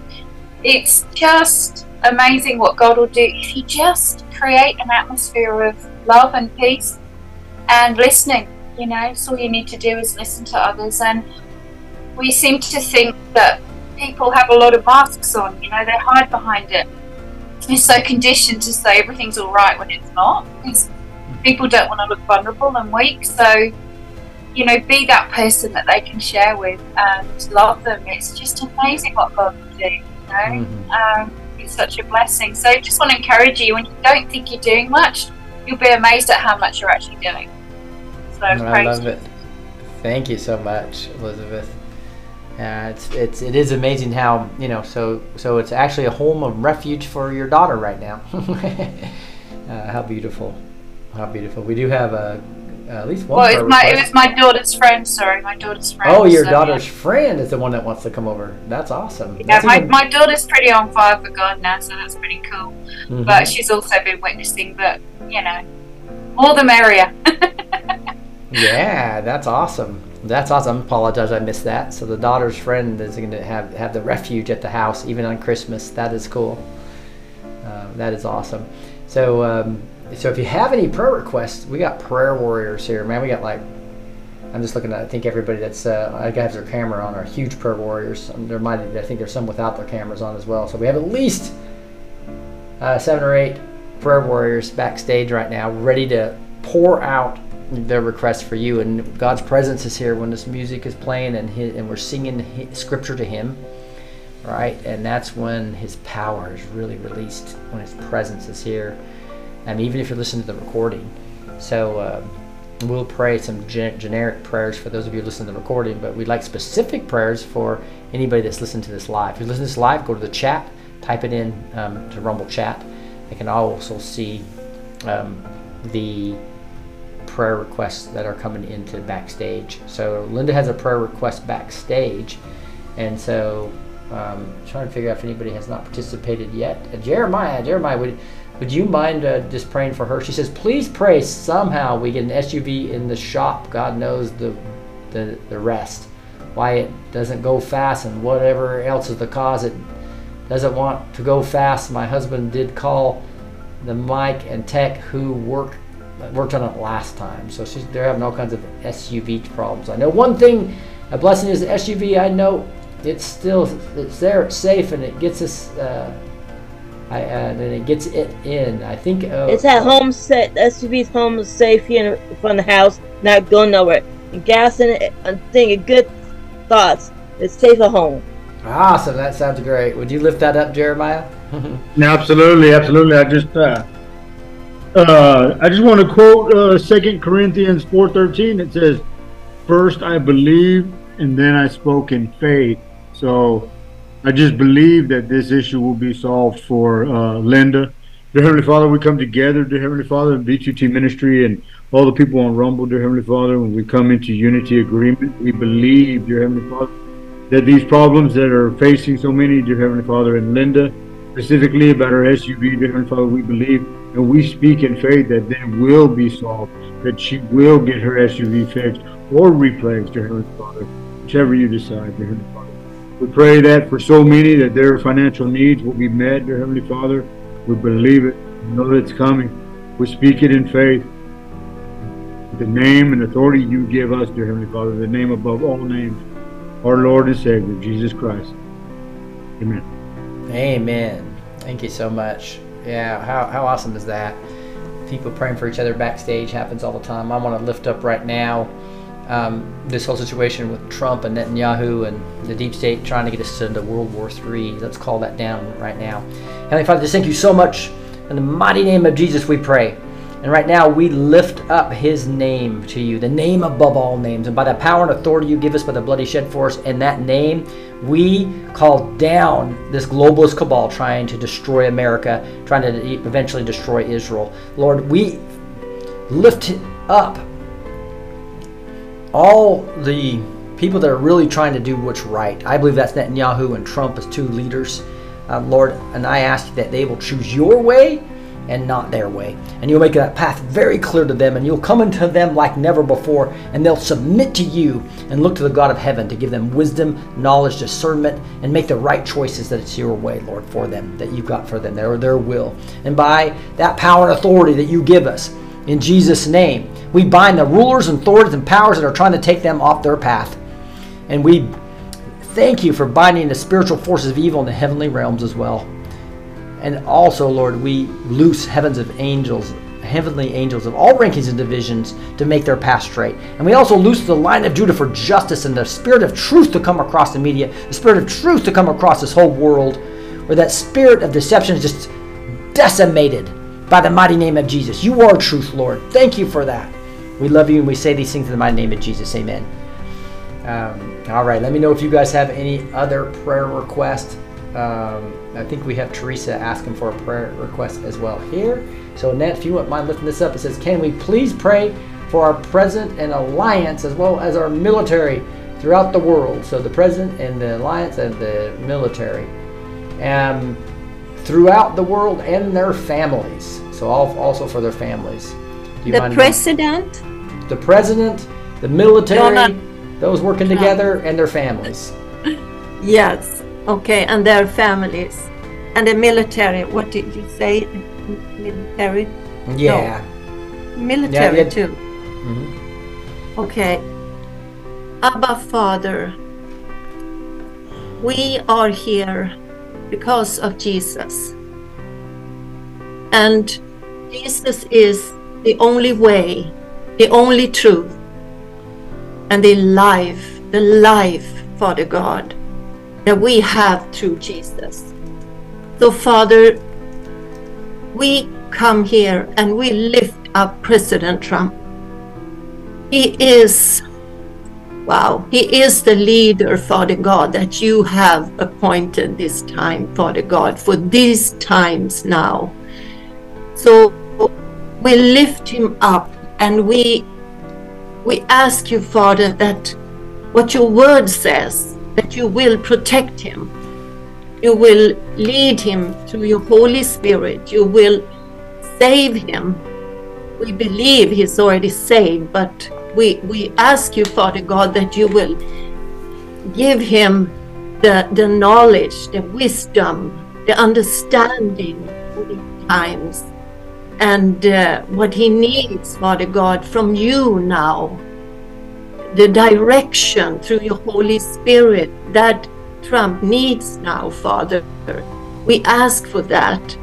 it's just amazing what God will do if you just create an atmosphere of love and peace and listening you know, so all you need to do is listen to others. And we seem to think that people have a lot of masks on, you know, they hide behind it. We're so conditioned to say everything's all right when it's not. Because people don't want to look vulnerable and weak. So, you know, be that person that they can share with and love them. It's just amazing what God can do. You know,
Mhm.
um, it's such a blessing. So, just want to encourage you when you don't think you're doing much, you'll be amazed at how much you're actually doing. So,
I love it. Thank you so much, Elizabeth. Uh, it's it's it is amazing how you know so so it's actually a home of refuge for your daughter right now. uh, how beautiful, how beautiful. We do have a at least one.
Well, it's my, it was my daughter's friend. Sorry, my daughter's friend.
Oh, your
so,
daughter's friend is the one that wants to come over. That's awesome.
Yeah,
That's
my,
even-
my daughter's pretty on fire for God now, so that's pretty cool.
Mhm.
But she's also been witnessing, but you know, more the merrier.
Yeah, that's awesome. That's awesome. Apologize, I missed that. So the daughter's friend is going to have have the refuge at the house even on Christmas. That is cool. Uh, that is awesome. So um, so if you have any prayer requests, we got prayer warriors here, man. We got like I'm just looking at I think everybody that's uh, I has their camera on are huge prayer warriors. Um, there might I think there's some without their cameras on as well. So we have at least uh, seven or eight prayer warriors backstage right now, ready to pour out their requests for you. And God's presence is here when this music is playing and hi and we're singing scripture to Him, right? And that's when His power is really released when His presence is here. And even if you're listening to the recording, so. Um, We'll pray some gen- generic prayers for those of you who listen to the recording, but we'd like specific prayers for anybody that's listening to this live. If you're listening to this live, go to the chat, type it in um, to Rumble chat. You can also see um, the prayer requests that are coming into backstage. So Linda has a prayer request backstage, and so um, trying to figure out if anybody has not participated yet. Uh, Jeremiah, Jeremiah, would would you mind uh, just praying for her? She says, please pray somehow we get an SUV in the shop. God knows the the, the rest. Why it doesn't go fast and whatever else is the cause. It doesn't want to go fast. My husband did call the Mike and Tech who work worked on it last time. So they're having all kinds of SUV problems. I know one thing, a blessing is the SUV. I know it's still it's there, it's safe, and it gets us. Uh, I, uh, and it gets it in. I think uh,
It's at home set. The SUV's home is safe here in front of the house, not going nowhere. And gas in it, I'm thinking good thoughts. It's safe at home.
Awesome. That sounds great. Would you lift that up, Jeremiah?
Absolutely, absolutely. I just, uh, uh, I just want to quote uh, Second Corinthians four thirteen. It says, First I believed, and then I spoke in faith." So, I just believe that this issue will be solved for uh, Linda. Dear Heavenly Father, we come together, dear Heavenly Father, in B2T Ministry and all the people on Rumble, dear Heavenly Father, when we come into unity agreement, we believe, dear Heavenly Father, that these problems that are facing so many, dear Heavenly Father, and Linda, specifically about our SUV, dear Heavenly Father, we believe and we speak in faith that they will be solved, that she will get her SUV fixed or replaced, dear Heavenly Father, whichever you decide, dear Heavenly Father. We pray that for so many that their financial needs will be met, dear Heavenly Father. We believe it, we know that it's coming. We speak it in faith. The name and authority you give us, dear Heavenly Father, the name above all names, our Lord and Savior, Jesus Christ. Amen.
Amen. Thank you so much. Yeah, how, how awesome is that? People praying for each other backstage happens all the time. I want to lift up right now um, this whole situation with Trump and Netanyahu and the deep state trying to get us into World War III. Let's call that down right now. Heavenly Father, just thank you so much. In the mighty name of Jesus, we pray. And right now, we lift up his name to you, the name above all names. And by the power and authority you give us by the bloody shed for us, in that name, we call down this globalist cabal trying to destroy America, trying to eventually destroy Israel. Lord, we lift up all the people that are really trying to do what's right. I believe that's Netanyahu and Trump as two leaders. Uh, Lord, and I ask that they will choose your way and not their way. And you'll make that path very clear to them, and you'll come into them like never before, and they'll submit to you and look to the God of heaven to give them wisdom, knowledge, discernment, and make the right choices that it's your way, Lord, for them, that you've got for them, their, their will. And by that power and authority that you give us, in Jesus' name, we bind the rulers and authorities and powers that are trying to take them off their path. And we thank you for binding the spiritual forces of evil in the heavenly realms as well. And also, Lord, we loose heavens of angels heavenly angels of all rankings and divisions to make their path straight. And we also loose the lion of Judah for justice and the spirit of truth to come across the media, the spirit of truth to come across this whole world, where that spirit of deception is just decimated by the mighty name of Jesus. You are truth, Lord. Thank you for that. We love you and we say these things in the mighty name of Jesus. Amen. Um, all right, let me know if you guys have any other prayer requests. Um, I think we have Teresa asking for a prayer request as well here. So, Annette, if you wouldn't mind lifting this up, it says, Can we please pray for our president and alliance as well as our military throughout the world? So, the president and the alliance and the military. Um, throughout the world and their families. So, also for their families.
The president,
the president, the military,
Donald
those working
Trump.
together, and their families.
yes, okay, and their families. And the military, what did you say? Military?
Yeah.
Military
yeah.
too.
Mhm.
Okay. Abba Father, we are here because of Jesus. And Jesus is the only way, the only truth, and the life, the life, Father God, that we have through Jesus. So, Father, we come here and we lift up President Trump. He is, wow, he is the leader, Father God, that you have appointed this time, Father God, for these times now. So we lift him up and we we ask you, Father, that what your word says, that you will protect him. You will lead him through your Holy Spirit. You will save him. We believe he's already saved, but we, we ask you, Father God, that you will give him the, the knowledge, the wisdom, the understanding these times, and uh, what he needs, Father God, from you now. The direction through your Holy Spirit that Trump needs now, Father. We ask for that.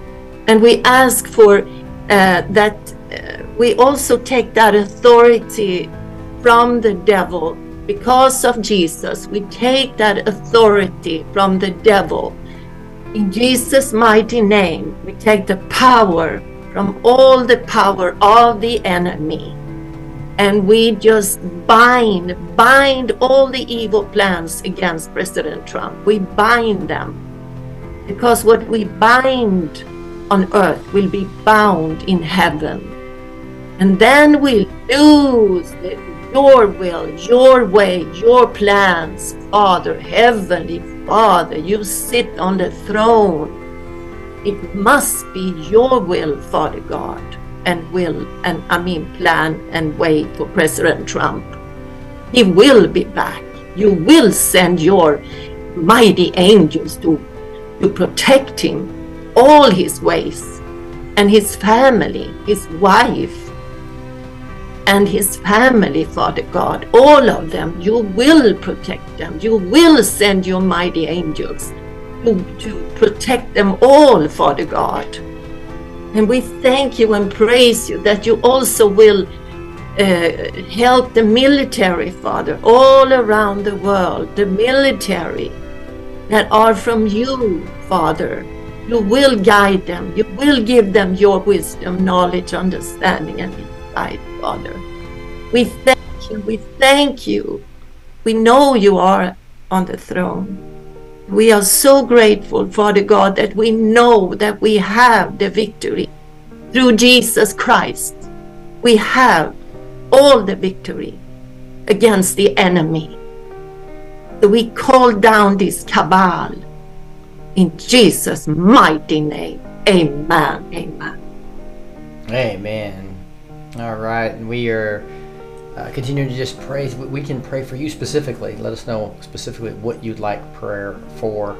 And we ask for uh, that uh, we also take that authority from the devil because of Jesus. We take that authority from the devil. In Jesus' mighty name, we take the power from all the power of the enemy. And we just bind, bind all the evil plans against President Trump. We bind them. Because what we bind on earth will be bound in heaven. And then we lose the, your will, your way, your plans. Father, Heavenly Father, you sit on the throne. It must be your will, Father God, and will, and I mean, plan and way for President Trump. He will be back. You will send your mighty angels to, to protect him, all his ways, and his family, his wife, and his family, Father God, all of them. You will protect them. You will send your mighty angels to, to protect them all, Father God. And we thank you and praise you that you also will uh, help the military, Father, all around the world, the military that are from you, Father. You will guide them. You will give them your wisdom, knowledge, understanding, and insight, Father. We thank you. We thank you. We know you are on the throne. We are so grateful, Father God, that we know that we have the victory through Jesus Christ. We have all the victory against the enemy. We call down this cabal in Jesus' mighty name. Amen. Amen.
Amen. All right, and we are uh, continuing to just praise. We- We can pray for you specifically. Let us know specifically what you'd like prayer for.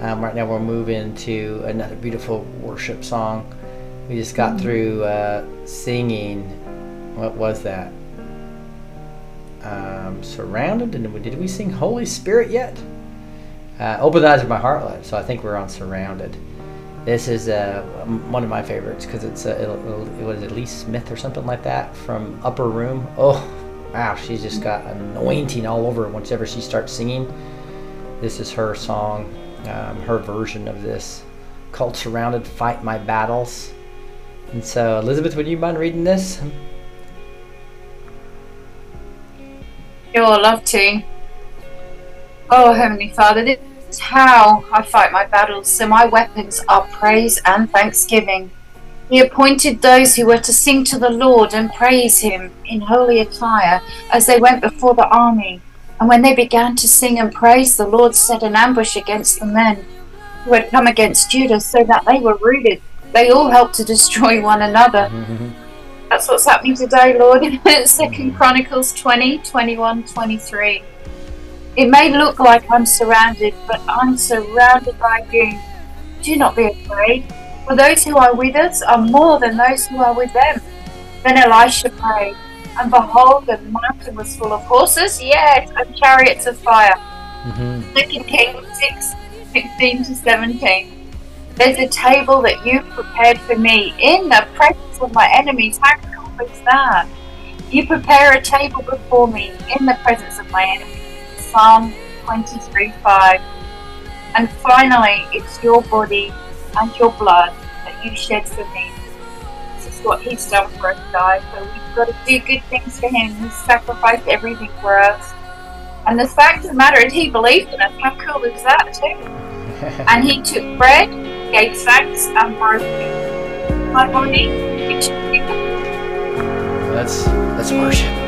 Um, right now, we'll move into another beautiful worship song. We just got through uh, singing. What was that? Um, surrounded, and we- did we sing Holy Spirit yet? Uh, Open the eyes of my heart, so I think we're on Surrounded. This is uh, one of my favorites because it's uh, it, it was Elise Smith or something like that from Upper Room. Oh, wow, she's just got anointing all over whenever she starts singing. This is her song, um, her version of this called "Surrounded, Fight My Battles." And so, Elizabeth, would you mind reading this?
Sure, love to. Oh, Heavenly Father, how I fight my battles, so my weapons are praise and thanksgiving. He appointed those who were to sing to the Lord and praise Him in holy attire as they went before the army. And when they began to sing and praise, the Lord set an ambush against the men who had come against Judah so that they were rooted. They all helped to destroy one another. That's what's happening today, Lord. Second Chronicles 20, 21, 23. It may look like I'm surrounded, but I'm surrounded by you. Do not be afraid, for those who are with us are more than those who are with them. Then Elisha prayed, and behold, the mountain was full of horses, yes, and chariots of fire.
Mm-hmm.
Second Kings 6, 16 to 17. There's a table that you've prepared for me in the presence of my enemies. How cool is that? You prepare a table before me in the presence of my enemies. Psalm 23 5. And finally, it's your body and your blood that you shed for me. This is what He's done for us, guys. So we've got to do good things for Him. He sacrificed everything for us. And the fact of the matter is, He believed in us. How cool is that, too? And He took bread, gave thanks, and broke it. My body, which you
Let's let's worship.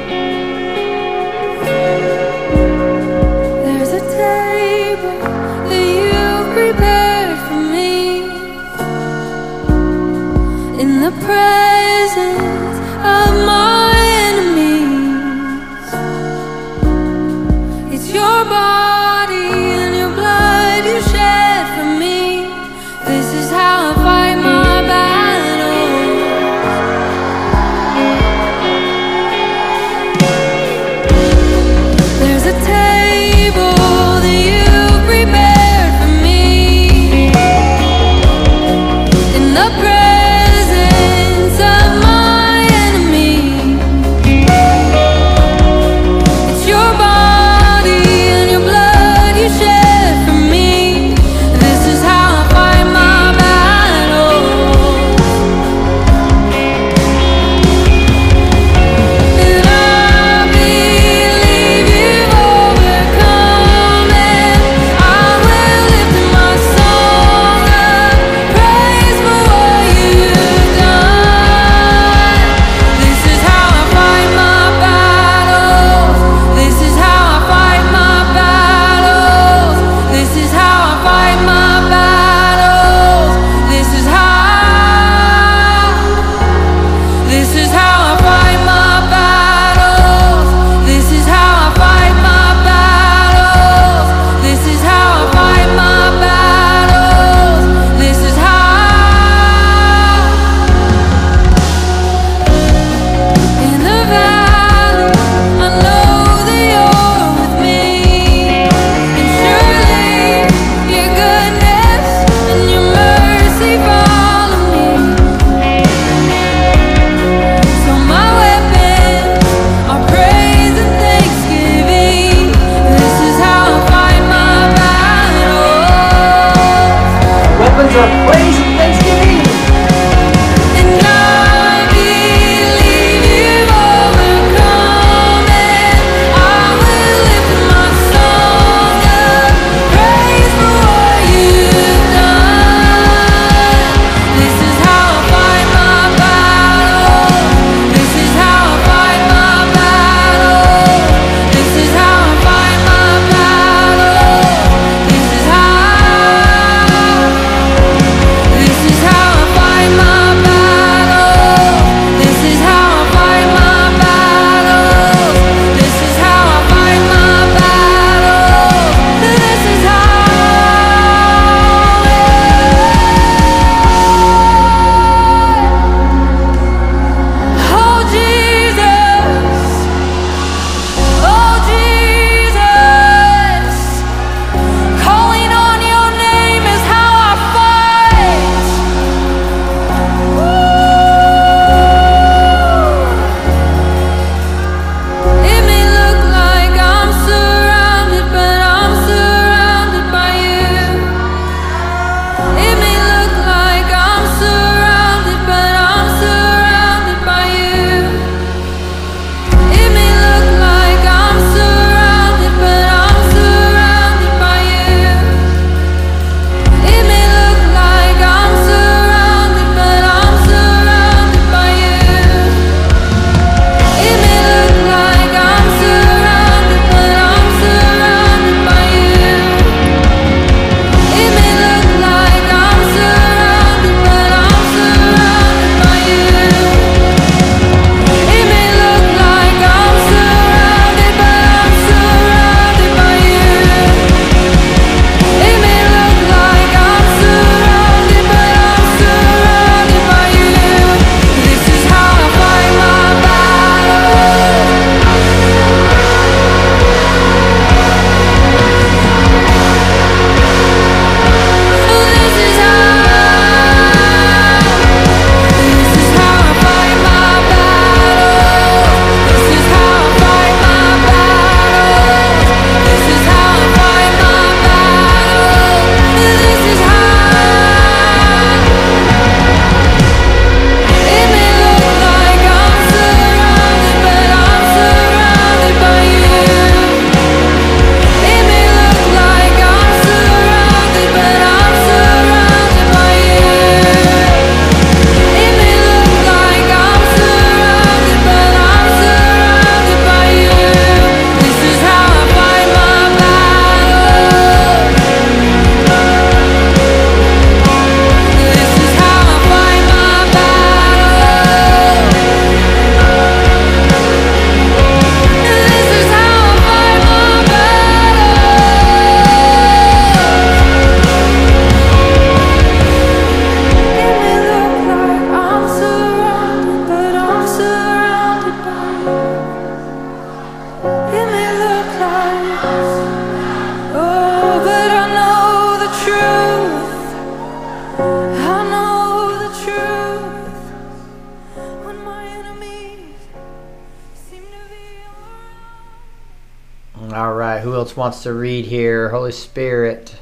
Wants to read here? Holy Spirit.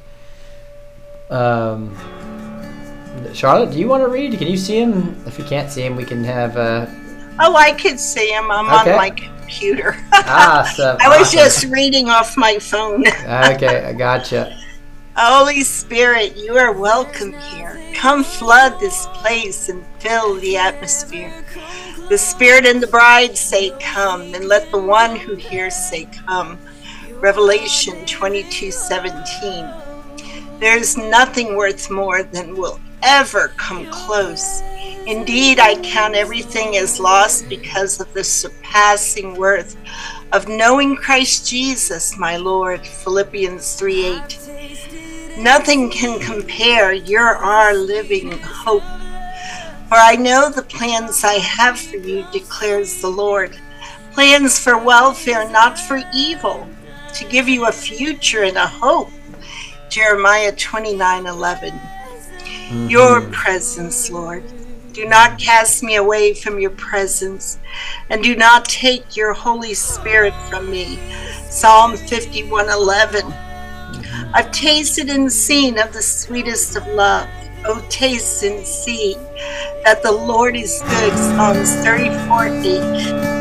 Um, Charlotte, do you want to read? Can you see him? If you can't see him, we can have. Uh,
Oh, I could see him. I'm
Okay.
on my computer.
awesome.
I was
awesome.
just reading off my phone.
okay, I gotcha.
Holy Spirit, you are welcome here. Come flood this place and fill the atmosphere. The Spirit and the bride say, Come, and let the one who hears say, Come. Revelation 22:17. There's nothing worth more than will ever come close. Indeed, I count everything as lost because of the surpassing worth of knowing Christ Jesus, my Lord. Philippians 3 8. Nothing can compare. You're our living hope. For I know the plans I have for you, declares the Lord. Plans for welfare, not for evil, to give you a future and a hope. Jeremiah 29 11. Mm-hmm. Your presence, Lord. Do not cast me away from your presence, and do not take your Holy Spirit from me. Psalm 51 11. Mm-hmm. I've tasted and seen of the sweetest of love. Oh, taste and see that the Lord is good. Psalms 34 8.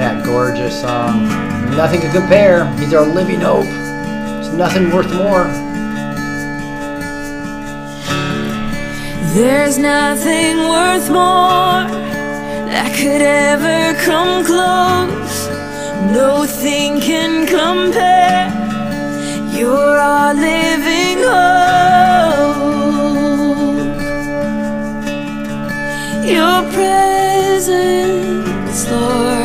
That gorgeous song? Nothing to compare. He's our living hope. There's nothing worth more.
There's nothing worth more that could ever come close. Nothing can compare. You're our living hope. Your presence, Lord.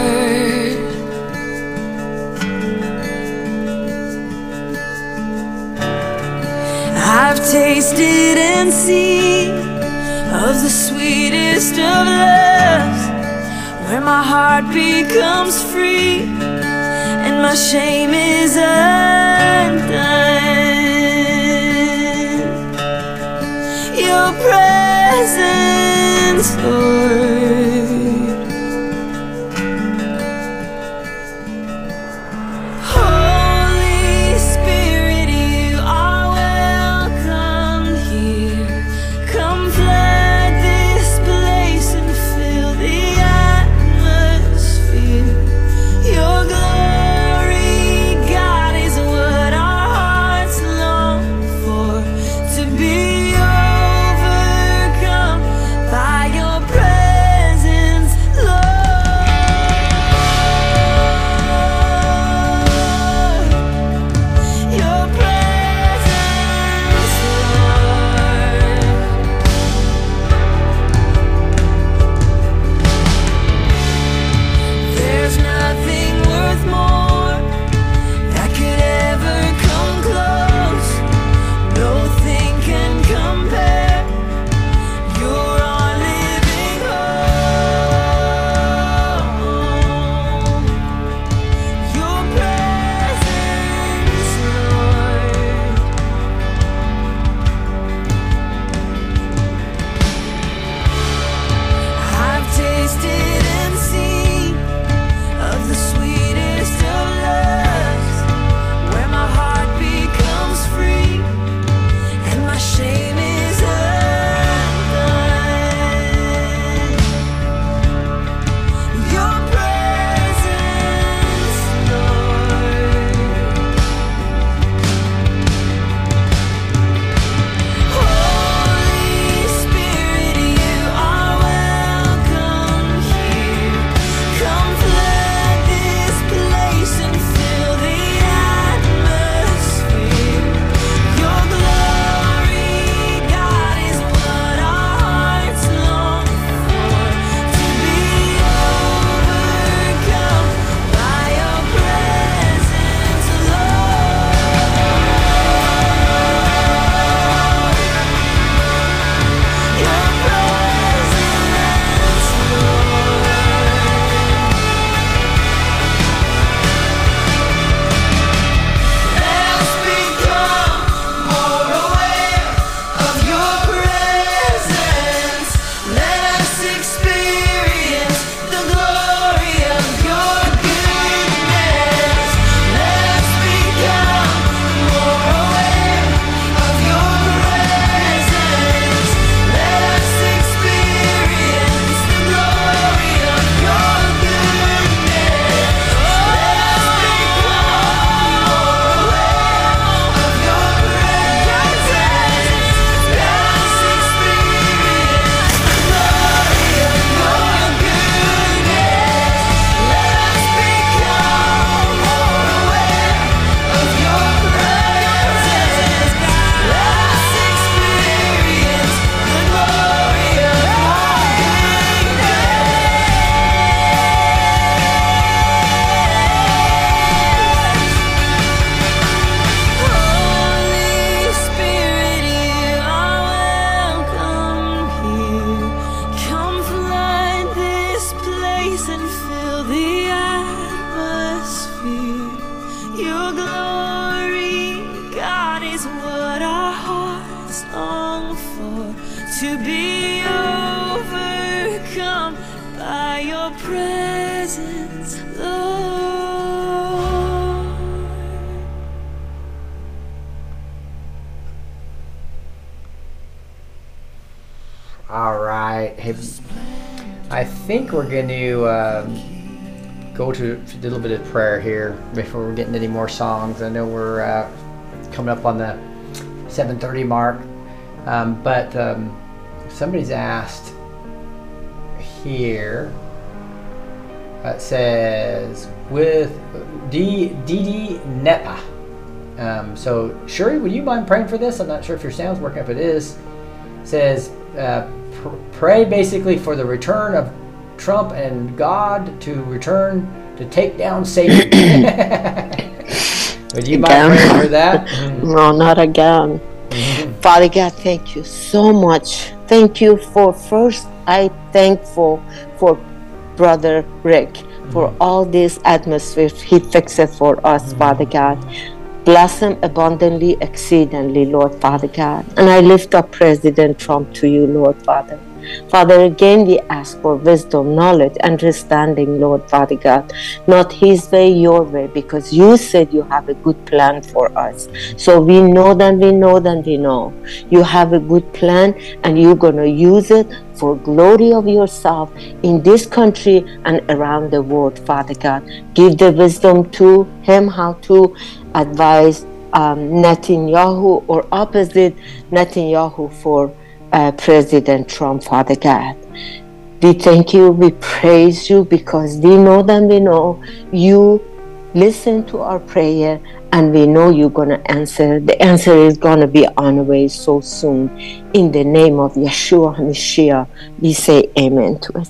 I've tasted and seen of the sweetest of loves, where my heart becomes free and my shame is undone. Your presence, Lord.
We're going to um, go to a little bit of prayer here before we're getting any more songs. I know we're uh, coming up on the 7:30 mark, um, but um, somebody's asked here. Uh, it says with D D D Nepa. Um, so Shuri, would you mind praying for this? I'm not sure if your sound's working. If it is, says uh, pr- pray basically for the return of Trump and God to return to take down Satan. Would you mind
Again?
praying for that?
No, not again. Mm-hmm. Father God, thank you so much. Thank you for first, I thankful for Brother Rick for mm-hmm. all this atmosphere he fixes for us, mm-hmm. Father God. Bless him abundantly, exceedingly, Lord Father God. And I lift up President Trump to you, Lord Father. Father, again we ask for wisdom, knowledge, understanding, Lord Father God. Not his way, your way, because you said you have a good plan for us. So we know that we know that we know. You have a good plan and you're going to use it for glory of yourself in this country and around the world, Father God. Give the wisdom to him how to advise um, Netanyahu or opposite Netanyahu for uh, President Trump, Father God. We thank you, we praise you because we know that we know you listen to our prayer and we know you're going to answer. The answer is going to be on the way so soon. In the name of Yeshua HaMashiach, we say amen to it.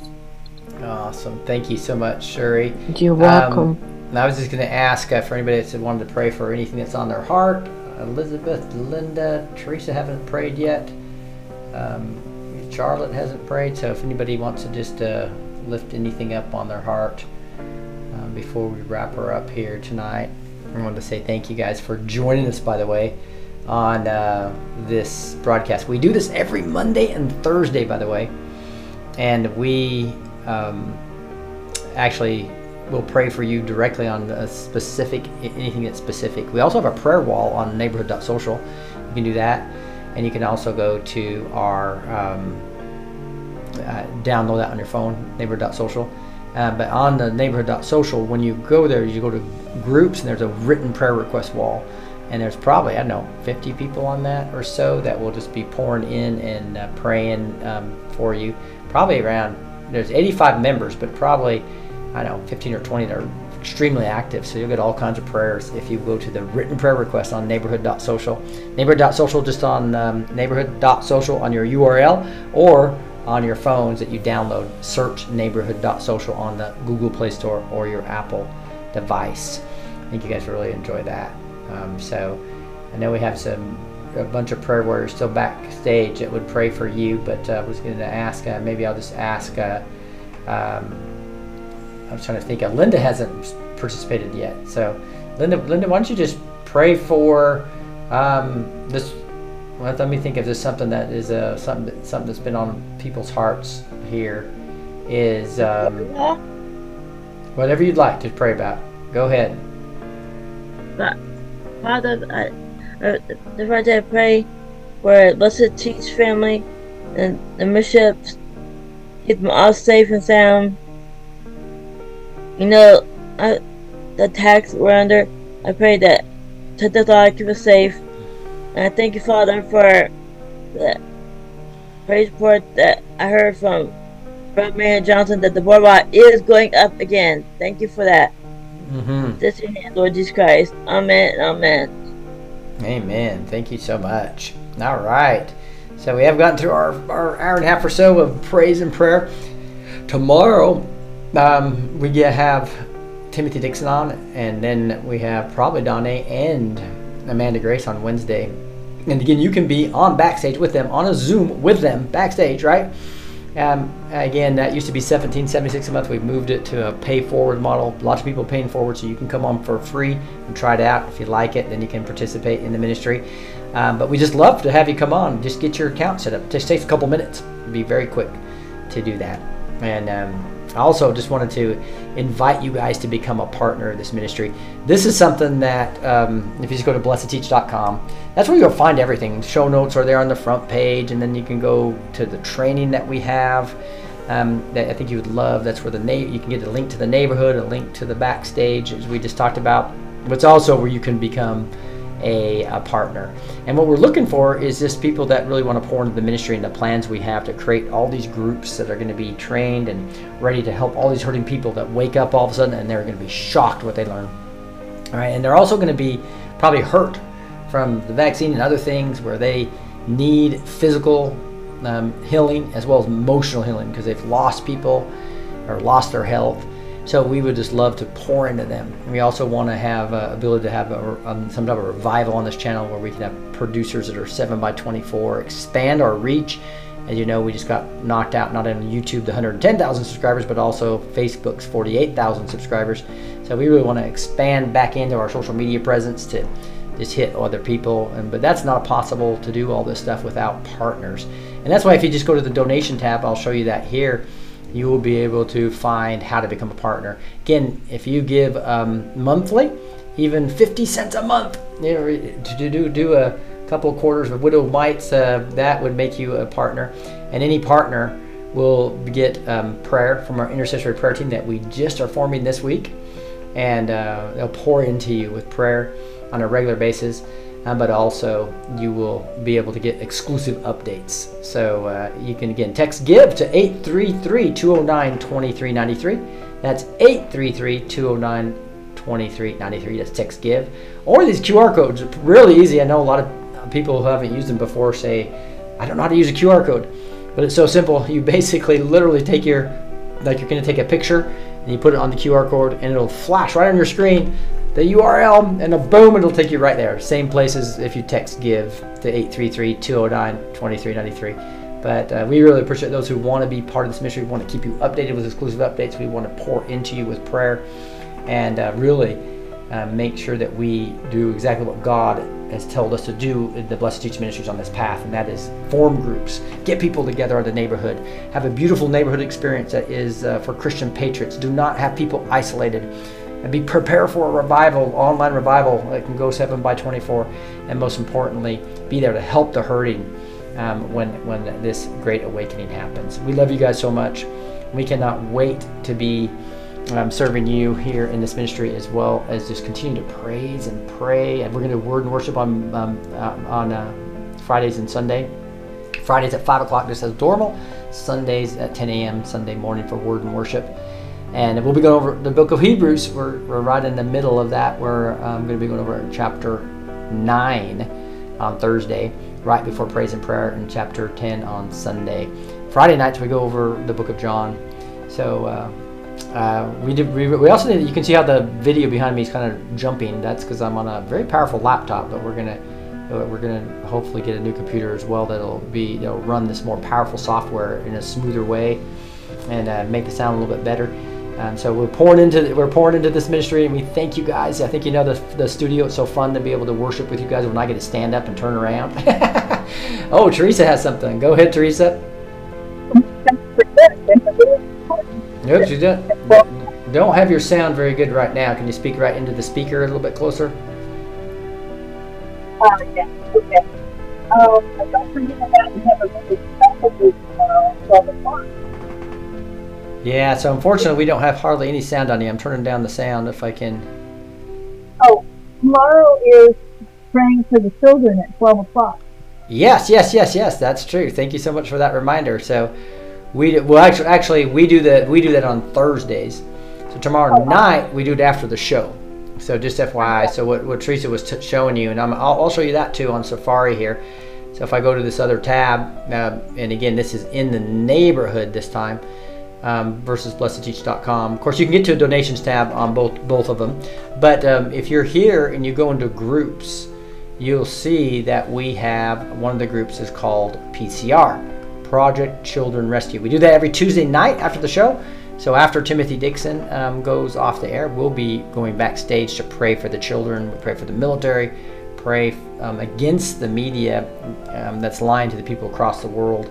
Awesome. Thank you so much, Shuri.
You're welcome.
Um, and I was just going to ask uh, for anybody that said wanted to pray for anything that's on their heart. Elizabeth, Linda, Teresa haven't prayed yet. Um, Charlotte hasn't prayed. So if anybody wants to just uh, lift anything up on their heart um, before we wrap her up here tonight, I wanted to say thank you guys for joining us, by the way, on uh, this broadcast. We do this every Monday and Thursday, by the way. And we um, actually will pray for you directly on a specific anything that's specific. We also have a prayer wall on neighborhood.social. You can do that, and you can also go to our um, uh, download that on your phone, neighborhood.social. Uh, but on the neighborhood.social, when you go there, you go to groups, and there's a written prayer request wall. And there's probably, I don't know, 50 people on that or so that will just be pouring in and uh, praying um, for you. Probably around, there's 85 members, but probably, I don't know, 15 or 20 that are extremely active. So you'll get all kinds of prayers if you go to the written prayer request on neighborhood.social. Neighborhood.social just on um, neighborhood.social on your URL or on your phones that you download. Search neighborhood.social on the Google Play Store or your Apple device. I think you guys really enjoy that. Um, so I know we have some a bunch of prayer warriors still backstage that would pray for you, but uh, I was going to ask. Uh, maybe I'll just ask. Uh, um, I was trying to think. Of, Linda hasn't participated yet, so Linda, Linda, why don't you just pray for um, this? Well, let me think if there's something that is uh, something that, something that's been on people's hearts here. Is um, whatever you'd like to pray about. Go ahead.
Father, I, uh, the first I pray for blessed Teach family and the bishops, keep them all safe and sound. You know, I, the attacks we're under, I pray that to the keep us safe. And I thank you, Father, for the praise report that I heard from from Mayor Johnson that the boardwalk is going up again. Thank you for that.
Mm-hmm.
This your hand, Lord Jesus Christ. Amen. Amen.
Amen. Thank you so much. All right. So we have gotten through our, our hour and a half or so of praise and prayer. Tomorrow, um, we have Timothy Dixon on, and then we have probably Donna and Amanda Grace on Wednesday. And again, you can be on backstage with them, on a Zoom with them backstage, right? Um, again, that used to be 1776 a month. We've moved it to a pay forward model. Lots of people paying forward, so you can come on for free and try it out. If you like it, then you can participate in the ministry. Um, but we just love to have you come on. Just get your account set up. It just takes a couple minutes. Be very quick to do that. And um, I also just wanted to invite you guys to become a partner of this ministry. This is something that, um, if you just go to blessed2teach.com, that's where you'll find everything. Show notes are there on the front page, and then you can go to the training that we have. Um, that I think you would love. That's where the na- you can get a link to the neighborhood, a link to the backstage, as we just talked about. But it's also where you can become a, a, partner. And what we're looking for is just people that really want to pour into the ministry and the plans we have to create all these groups that are going to be trained and ready to help all these hurting people that wake up all of a sudden and they're going to be shocked what they learn. All right, and they're also going to be probably hurt from the vaccine and other things where they need physical um, healing as well as emotional healing because they've lost people or lost their health so we would just love to pour into them. We also want to have uh, ability to have a, um, some type of revival on this channel where we can have producers that are 7 by 24 expand our reach. As you know, we just got knocked out not only YouTube the 110,000 subscribers, but also Facebook's 48,000 subscribers. So we really want to expand back into our social media presence to just hit other people. And but that's not possible to do all this stuff without partners. And that's why if you just go to the donation tab, I'll show you that here you will be able to find how to become a partner. Again, if you give um, monthly, even 50 cents a month, you know, to do, do a couple quarters of Widow Mites, uh, that would make you a partner. And any partner will get um, prayer from our intercessory prayer team that we just are forming this week. And uh, they'll pour into you with prayer on a regular basis um, but also you will be able to get exclusive updates. So uh, you can again text GIVE to 833 209 2393. That's 833 209 2393. That's text GIVE. Or these QR codes, really easy. I know a lot of people who haven't used them before say, I don't know how to use a QR code. But it's so simple. You basically literally take your, like you're going to take a picture and you put it on the QR code and it'll flash right on your screen the URL, and a boom, it'll take you right there. Same place as if you text GIVE to 833-209-2393. But uh, we really appreciate those who want to be part of this ministry. We want to keep you updated with exclusive updates. We want to pour into you with prayer and uh, really uh, make sure that we do exactly what God has told us to do in the Blessed2Teach Ministries on this path, and that is form groups, get people together in the neighborhood, have a beautiful neighborhood experience that is uh, for Christian patriots. Do not have people isolated and be prepared for a revival, online revival that can go 7 by 24, and most importantly, be there to help the hurting um, when, when this great awakening happens. We love you guys so much. We cannot wait to be um, serving you here in this ministry as well as just continue to praise and pray. And we're going to word and worship on, um, uh, on uh, Fridays and Sunday. Fridays at 5 o'clock just as normal. Sundays at 10 a.m. Sunday morning for word and worship. And we'll be going over the book of Hebrews. We're, we're right in the middle of that. We're um, going to be going over chapter 9 on Thursday, right before praise and prayer, and chapter 10 on Sunday. Friday nights, we go over the book of John. So, uh, uh, we did. We, we also did. You can see how the video behind me is kind of jumping. That's because I'm on a very powerful laptop. But we're gonna uh, we're gonna hopefully get a new computer as well that'll be that'll run this more powerful software in a smoother way and uh, make the sound a little bit better. Um, so we're pouring into we're pouring into this ministry, and we thank you guys. I think you know the, the studio. It's so fun to be able to worship with you guys when I get to stand up and turn around. oh, Teresa has something. Go ahead, Teresa. Nope, you don't. Don't have your sound very good right now. Can you speak right into the speaker a little bit closer?
Uh, yeah, okay. Um, don't forget about we have a really special tomorrow, 12 o'clock.
Yeah, so unfortunately we don't have hardly any sound on you. I'm turning down the sound if I can.
Oh, tomorrow is praying for the children at 12 o'clock.
Yes, yes, yes, yes. That's true. Thank you so much for that reminder. So we do, well actually actually we do that we do that on Thursdays. So tomorrow oh, night we do it after the show. So just FYI. So what, what Teresa was t- showing you, and i will I'll show you that too on Safari here. So if I go to this other tab, uh, and again this is in the neighborhood this time um, versus blessed2teach.com. Of course, you can get to a donations tab on both both of them. But um, if you're here and you go into groups, you'll see that we have one of the groups is called PCR. Project Children Rescue. We do that every Tuesday night after the show. So after Timothy Dixon um, goes off the air, we'll be going backstage to pray for the children, we pray for the military, pray um, against the media um, that's lying to the people across the world,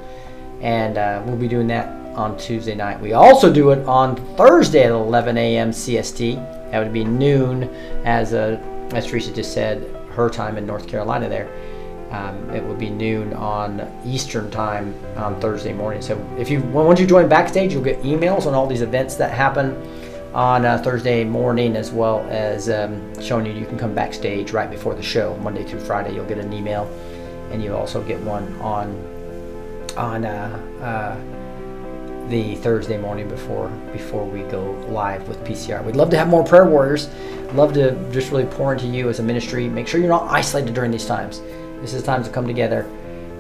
and uh, we'll be doing that on Tuesday night. We also do it on Thursday at 11 a.m. CST. That would be noon, as uh, as Teresa just said, her time in North Carolina there. Um, it will be noon on Eastern time on Thursday morning. So if you once you join backstage, you'll get emails on all these events that happen on uh, Thursday morning, as well as um, showing you you can come backstage right before the show, Monday through Friday. You'll get an email, and you also get one on on uh, uh, the Thursday morning before before we go live with PCR. We'd love to have more prayer warriors. Love to just really pour into you as a ministry. Make sure you're not isolated during these times. This is time to come together.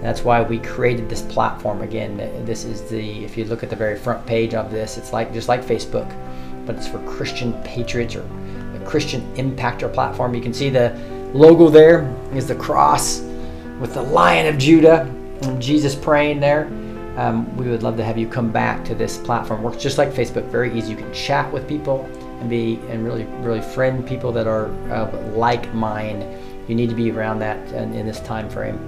That's why we created this platform. Again, this is the if you look at the very front page of this, it's like just like Facebook, but it's for Christian patriots or the Christian impactor platform. You can see the logo there is the cross with the Lion of Judah and Jesus praying there. Um, we would love to have you come back to this platform. Works just like Facebook, very easy. You can chat with people and be and really really friend people that are uh, like mind. You need to be around that in, in this time frame.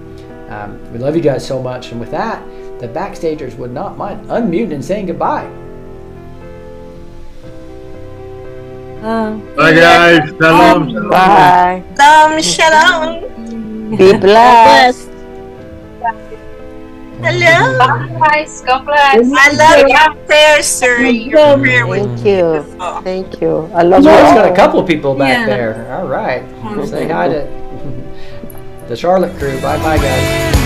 Um, we love you guys so much, and with that, the backstagers would not mind unmuting and saying goodbye.
Bye, guys. Shalom. shalom.
Bye.
Shalom, shalom.
Be blessed.
Hello.
Bye, guys. God bless.
I love your prayer, sir. Your prayer was
Thank you. Thank you. I love you
it's got a couple people back
Yeah.
there. All right. Say hi to the Charlotte crew. Bye bye, guys.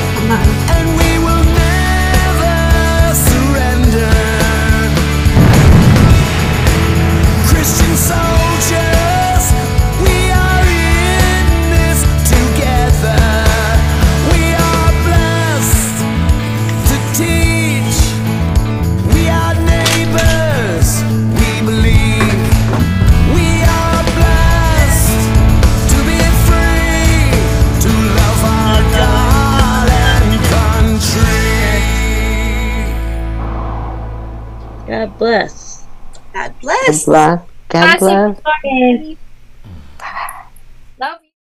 Country. God bless.
God bless.
God bless.
bless. God bless.
everybody.